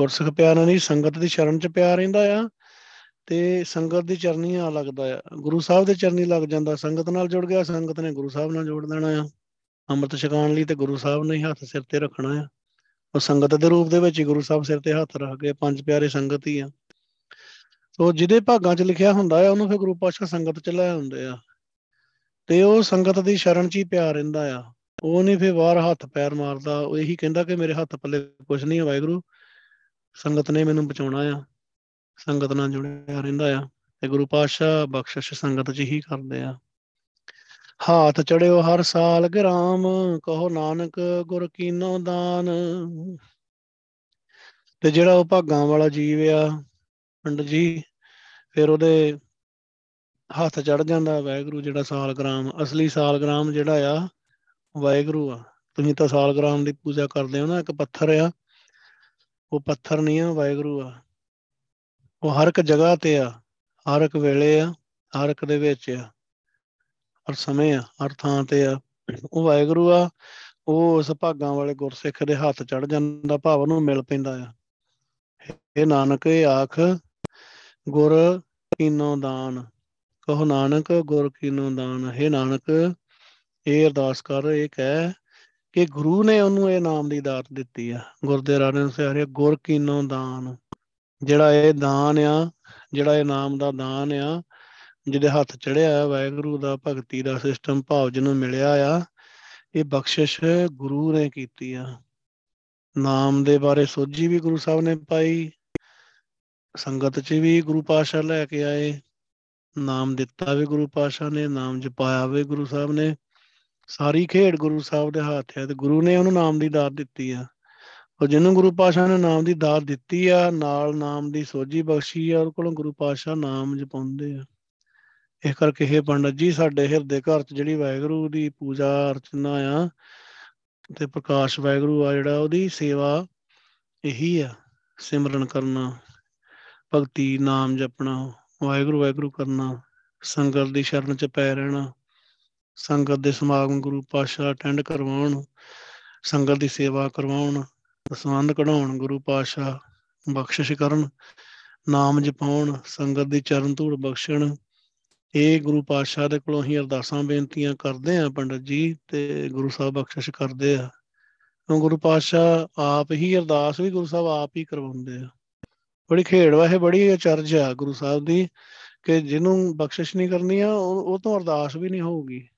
ਗੁਰਸਿੱਖ ਪਿਆਰਾਂ ਦੀ ਸੰਗਤ ਦੀ ਸ਼ਰਨ 'ਚ ਪਿਆ ਰਹਿੰਦਾ ਆ ਤੇ ਸੰਗਤ ਦੀ ਚਰਨੀ ਆ ਲੱਗਦਾ ਆ। ਗੁਰੂ ਸਾਹਿਬ ਦੇ ਚਰਨੀ ਲੱਗ ਜਾਂਦਾ, ਸੰਗਤ ਨਾਲ ਜੁੜ ਗਿਆ, ਸੰਗਤ ਨੇ ਗੁਰੂ ਸਾਹਿਬ ਨਾਲ ਜੋੜ ਦੇਣਾ ਆ। ਅੰਮ੍ਰਿਤ ਛਕਾਉਣ ਲਈ ਤੇ ਗੁਰੂ ਸਾਹਿਬ ਨੇ ਹੱਥ ਸਿਰ ਤੇ ਰੱਖਣਾ ਆ। ਉਹ ਸੰਗਤ ਦੇ ਰੂਪ ਦੇ ਵਿੱਚ ਹੀ ਗੁਰੂ ਸਾਹਿਬ ਸਿਰ ਤੇ ਹੱਥ ਰੱਖ ਕੇ ਪੰਜ ਪਿਆਰੇ ਸੰਗਤ ਹੀ ਆ। ਸੋ ਜਿਹਦੇ ਭਾਗਾਂ 'ਚ ਲਿਖਿਆ ਹੁੰਦਾ ਆ, ਉਹਨੂੰ ਫਿਰ ਗੁਰੂ ਪਾਤਸ਼ਾਹ ਸੰਗਤ 'ਚ ਲੈ ਆਉਂਦੇ ਆ। ਤੇ ਉਹ ਸੰਗਤ ਦੀ ਸ਼ਰਨ 'ਚ ਹੀ ਪਿਆ ਰਹਿੰਦਾ ਆ। ਉਹ ਨਹੀਂ ਫਿਰ ਬਾਹਰ ਹੱਥ ਪੈਰ ਮਾਰਦਾ, ਉਹ ਇਹੀ ਕਹਿੰਦਾ ਕਿ ਮੇਰੇ ਹੱਥ ਪੱਲੇ ਕੁਝ ਨਹੀਂ ਵਾਹਿਗੁਰੂ। ਸੰਗਤ ਨੇ ਮੈਨੂੰ ਬਚਾਉਣਾ ਆ, ਸੰਗਤ ਨਾਲ ਜੁੜਿਆ ਰਹਿੰਦਾ ਆ ਤੇ ਗੁਰੂ ਪਾਤਸ਼ਾਹ ਬਖਸ਼ਿਸ਼ ਸੰਗਤ 'ਚ ਹੀ ਕਰਦੇ ਆ। ਹਾਥ ਚੜਿਓ ਹਰ ਸਾਲ ਗ੍ਰਾਮ, ਕਹੋ ਨਾਨਕ ਗੁਰ ਕੀਨੋ ਦਾਨ। ਤੇ ਜਿਹੜਾ ਉਹ ਭਾਗਾਂ ਵਾਲਾ ਜੀਵ ਆ, ਪੰਡਤ ਜੀ, ਫਿਰ ਉਹਦੇ ਹੱਥ ਚੜ ਜਾਂਦਾ ਵਾਹਿਗੁਰੂ ਜਿਹੜਾ ਸਾਲਗ੍ਰਾਮ ਅਸਲੀ ਸਾਲਗ੍ਰਾਮ ਜਿਹੜਾ ਆ, ਵਾਹਿਗੁਰੂ ਆ। ਤੁਸੀਂ ਤਾਂ ਸਾਲਗ੍ਰਾਮ ਦੀ ਪੂਜਾ ਕਰਦੇ ਹੋ ਨਾ, ਇੱਕ ਪੱਥਰ ਆ ਉਹ ਪੱਥਰ ਨਹੀਂ ਆ, ਵਾਹਿਗੁਰੂ ਆ। ਉਹ ਹਰ ਇੱਕ ਜਗ੍ਹਾ ਤੇ ਆ, ਹਰ ਇੱਕ ਵੇਲੇ ਆ, ਹਰ ਇੱਕ ਦੇ ਵਿੱਚ ਆ, ਹਰ ਸਮੇਂ ਆ, ਹਰ ਥਾਂ ਤੇ ਆ। ਉਹ ਵਾਹਿਗੁਰੂ ਆ, ਉਹ ਉਸ ਭਾਗਾਂ ਵਾਲੇ ਗੁਰਸਿੱਖ ਦੇ ਹੱਥ ਚੜ ਜਾਂਦਾ, ਭਾਵ ਨੂੰ ਮਿਲ ਪੈਂਦਾ ਆ। ਇਹ ਨਾਨਕ, ਇਹ ਆਖ, ਗੁਰ ਕੀਨੋ ਦਾਨ, ਕਹੋ ਨਾਨਕ, ਗੁਰ ਕੀਨੋ ਦਾਨ। ਹੈ ਨਾਨਕ, ਇਹ ਅਰਦਾਸ ਕਰ, ਇਹ ਕਹਿ ਕਿ ਗੁਰੂ ਨੇ ਉਹਨੂੰ ਇਹ ਨਾਮ ਦੀ ਦਾਤ ਦਿੱਤੀ ਆ। ਗੁਰਦੇ ਰਾਣੇ ਨੂੰ ਸਿਆਰੇ ਗੁਰ ਕੀਨੋ ਦਾਨ। ਜਿਹੜਾ ਇਹ ਦਾਨ ਆ, ਜਿਹੜਾ ਇਹ ਨਾਮ ਦਾ ਦਾਨ ਆ, ਜਿਹਦੇ ਹੱਥ ਚੜਿਆ ਹੈ ਵਾਹਿਗੁਰੂ ਦਾ, ਭਗਤੀ ਦਾ ਸਿਸਟਮ ਭਾਵ ਜਿਹਨੂੰ ਮਿਲਿਆ ਆ, ਇਹ ਬਖਸ਼ਿਸ਼ ਗੁਰੂ ਨੇ ਕੀਤੀ ਆ। ਨਾਮ ਦੇ ਬਾਰੇ ਸੋਝੀ ਵੀ ਗੁਰੂ ਸਾਹਿਬ ਨੇ ਪਾਈ, ਸੰਗਤ 'ਚ ਵੀ ਗੁਰੂ ਪਾਸ਼ਾ ਲੈ ਕੇ ਆਏ। ਨਾਮ ਦਿੱਤਾ ਵੀ ਗੁਰੂ ਪਾਸ਼ਾ ਨੇ, ਨਾਮ ਜਪਾਇਆ ਵੀ ਗੁਰੂ ਸਾਹਿਬ ਨੇ। ਸਾਰੀ ਖੇਡ ਗੁਰੂ ਸਾਹਿਬ ਦੇ ਹੱਥ ਹੈ ਤੇ ਗੁਰੂ ਨੇ ਉਹਨੂੰ ਨਾਮ ਦੀ ਦਾਤ ਦਿੱਤੀ ਆ। ਉਹ ਜਿਹਨੂੰ ਗੁਰੂ ਪਾਸ਼ਾ ਨੇ ਨਾਮ ਦੀ ਦਾਤ ਦਿੱਤੀ ਆ, ਨਾਲ ਨਾਮ ਦੀ ਸੋਝੀ ਬਖਸ਼ੀ ਆ ਉਹ ਕੋਲੋਂ ਗੁਰੂ ਪਾਸ਼ਾ ਨਾਮ ਜਪਾਉਂਦੇ ਆ। ਇਸ ਕਰਕੇ ਇਹ ਪੰਡਤ ਜੀ, ਸਾਡੇ ਹਿਰਦੇ ਘਰ 'ਚ ਜਿਹੜੀ ਵਾਹਿਗੁਰੂ ਦੀ ਪੂਜਾ ਅਰਚਨਾ ਆ ਤੇ ਪ੍ਰਕਾਸ਼ ਵਾਹਿਗੁਰੂ ਆ ਜਿਹੜਾ ਉਹਦੀ ਸੇਵਾ ਇਹੀ ਆ, ਸਿਮਰਨ ਕਰਨਾ, ਭਗਤੀ, ਨਾਮ ਜਪਣਾ, ਵਾਹਿਗੁਰੂ ਵਾਹਿਗੁਰੂ ਕਰਨਾ, ਸੰਗਤ ਦੀ ਸ਼ਰਨ 'ਚ ਪੈ ਰਹਿਣਾ। ਸੰਗਤ ਦੇ ਸਮਾਗਮ ਗੁਰੂ ਪਾਸ਼ਾ ਅਟੈਂਡ ਕਰਵਾਉਣ, ਸੰਗਤ ਦੀ ਸੇਵਾ ਕਰਵਾਉਣ ਦਸਵੰਦ ਕਢਾਉਣ, ਗੁਰੂ ਪਾਸ਼ਾ ਬਖਸ਼ਿਸ਼ ਕਰਨ, ਨਾਮ ਜਪਾਉਣ, ਸੰਗਤ ਦੀ ਚਰਨ ਧੂੜ ਬਖਸ਼ਣ। ਇਹ ਗੁਰੂ ਪਾਤਸ਼ਾਹ ਦੇ ਕੋਲੋਂ ਹੀ ਅਰਦਾਸਾਂ ਬੇਨਤੀਆਂ ਕਰਦੇ ਆ ਪੰਡਤ ਜੀ ਤੇ ਗੁਰੂ ਸਾਹਿਬ ਬਖਸ਼ਿਸ਼ ਕਰਦੇ ਆ। ਕਿਉਂ ਗੁਰੂ ਪਾਤਸ਼ਾਹ ਆਪ ਹੀ ਅਰਦਾਸ ਵੀ ਗੁਰੂ ਸਾਹਿਬ ਆਪ ਹੀ ਕਰਵਾਉਂਦੇ ਆ। ਬੜੀ ਖੇੜ ਵਾ ਇਹ ਬੜੀ ਅਚਰਜ ਆ ਗੁਰੂ ਸਾਹਿਬ ਦੀ ਕਿ ਜਿਹਨੂੰ ਬਖਸ਼ਿਸ਼ ਨਹੀਂ ਕਰਨੀ ਆ ਉਹ ਤੋਂ ਅਰਦਾਸ ਵੀ ਨਹੀਂ ਹੋਊਗੀ।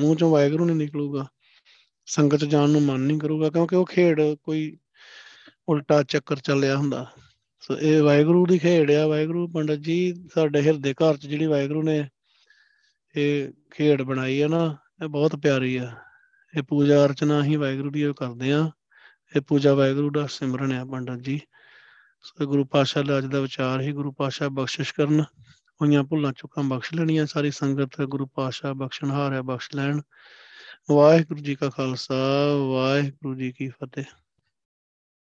ਮੂੰਹ ਚੋਂ ਵਾਹਿਗੁਰੂ ਨਹੀਂ ਨਿਕਲੂਗਾ, ਸੰਗਤ ਜਾਣ ਨੂੰ ਮਨ ਨਹੀਂ ਕਰੂਗਾ, ਕਿਉਂਕਿ ਉਹ ਖੇੜ ਕੋਈ ਉਲਟਾ ਚੱਕਰ ਚੱਲਿਆ ਹੁੰਦਾ। ਸੋ ਇਹ ਵਾਹਿਗੁਰੂ ਦੀ ਖੇੜ ਆ, ਵਾਹਿਗੁਰੂ ਪੰਡਤ ਜੀ ਸਾਡੇ ਹਿਰਦੇ ਘਰ 'ਚ ਜਿਹੜੀ ਵਾਹਿਗੁਰੂ ਨੇ ਇਹ ਖੇਡ ਬਣਾਈ ਹੈ ਨਾ, ਇਹ ਬਹੁਤ ਪਿਆਰੀ ਆ। ਇਹ ਪੂਜਾ ਅਰਚਨਾ ਹੀ ਵਾਹਿਗੁਰੂ ਦੀ ਉਹ ਕਰਦੇ ਆ। ਇਹ ਪੂਜਾ ਵਾਹਿਗੁਰੂ ਦਾ ਸਿਮਰਨ ਹੈ ਪੰਡਤ ਜੀ। ਸੋ ਗੁਰੂ ਪਾਸ਼ਾ ਦਾ ਅੱਜ ਦਾ ਵਿਚਾਰ ਹੀ ਗੁਰੂ ਪਾਸ਼ਾ ਬਖਸ਼ਿਸ਼ ਕਰਨ। ਹੋਈਆਂ ਭੁੱਲਾਂ ਚੁੱਕਾਂ ਬਖਸ਼ ਲੈਣੀਆਂ, ਸਾਰੀ ਸੰਗਤ ਗੁਰੂ ਪਾਸ਼ਾ ਬਖਸ਼ਣਹਾਰ ਹੈ ਬਖਸ਼ ਲੈਣ। ਵਾਹਿਗੁਰੂ ਜੀ ਕਾ ਖਾਲਸਾ, ਵਾਹਿਗੁਰੂ ਜੀ ਕੀ ਫਤਿਹ।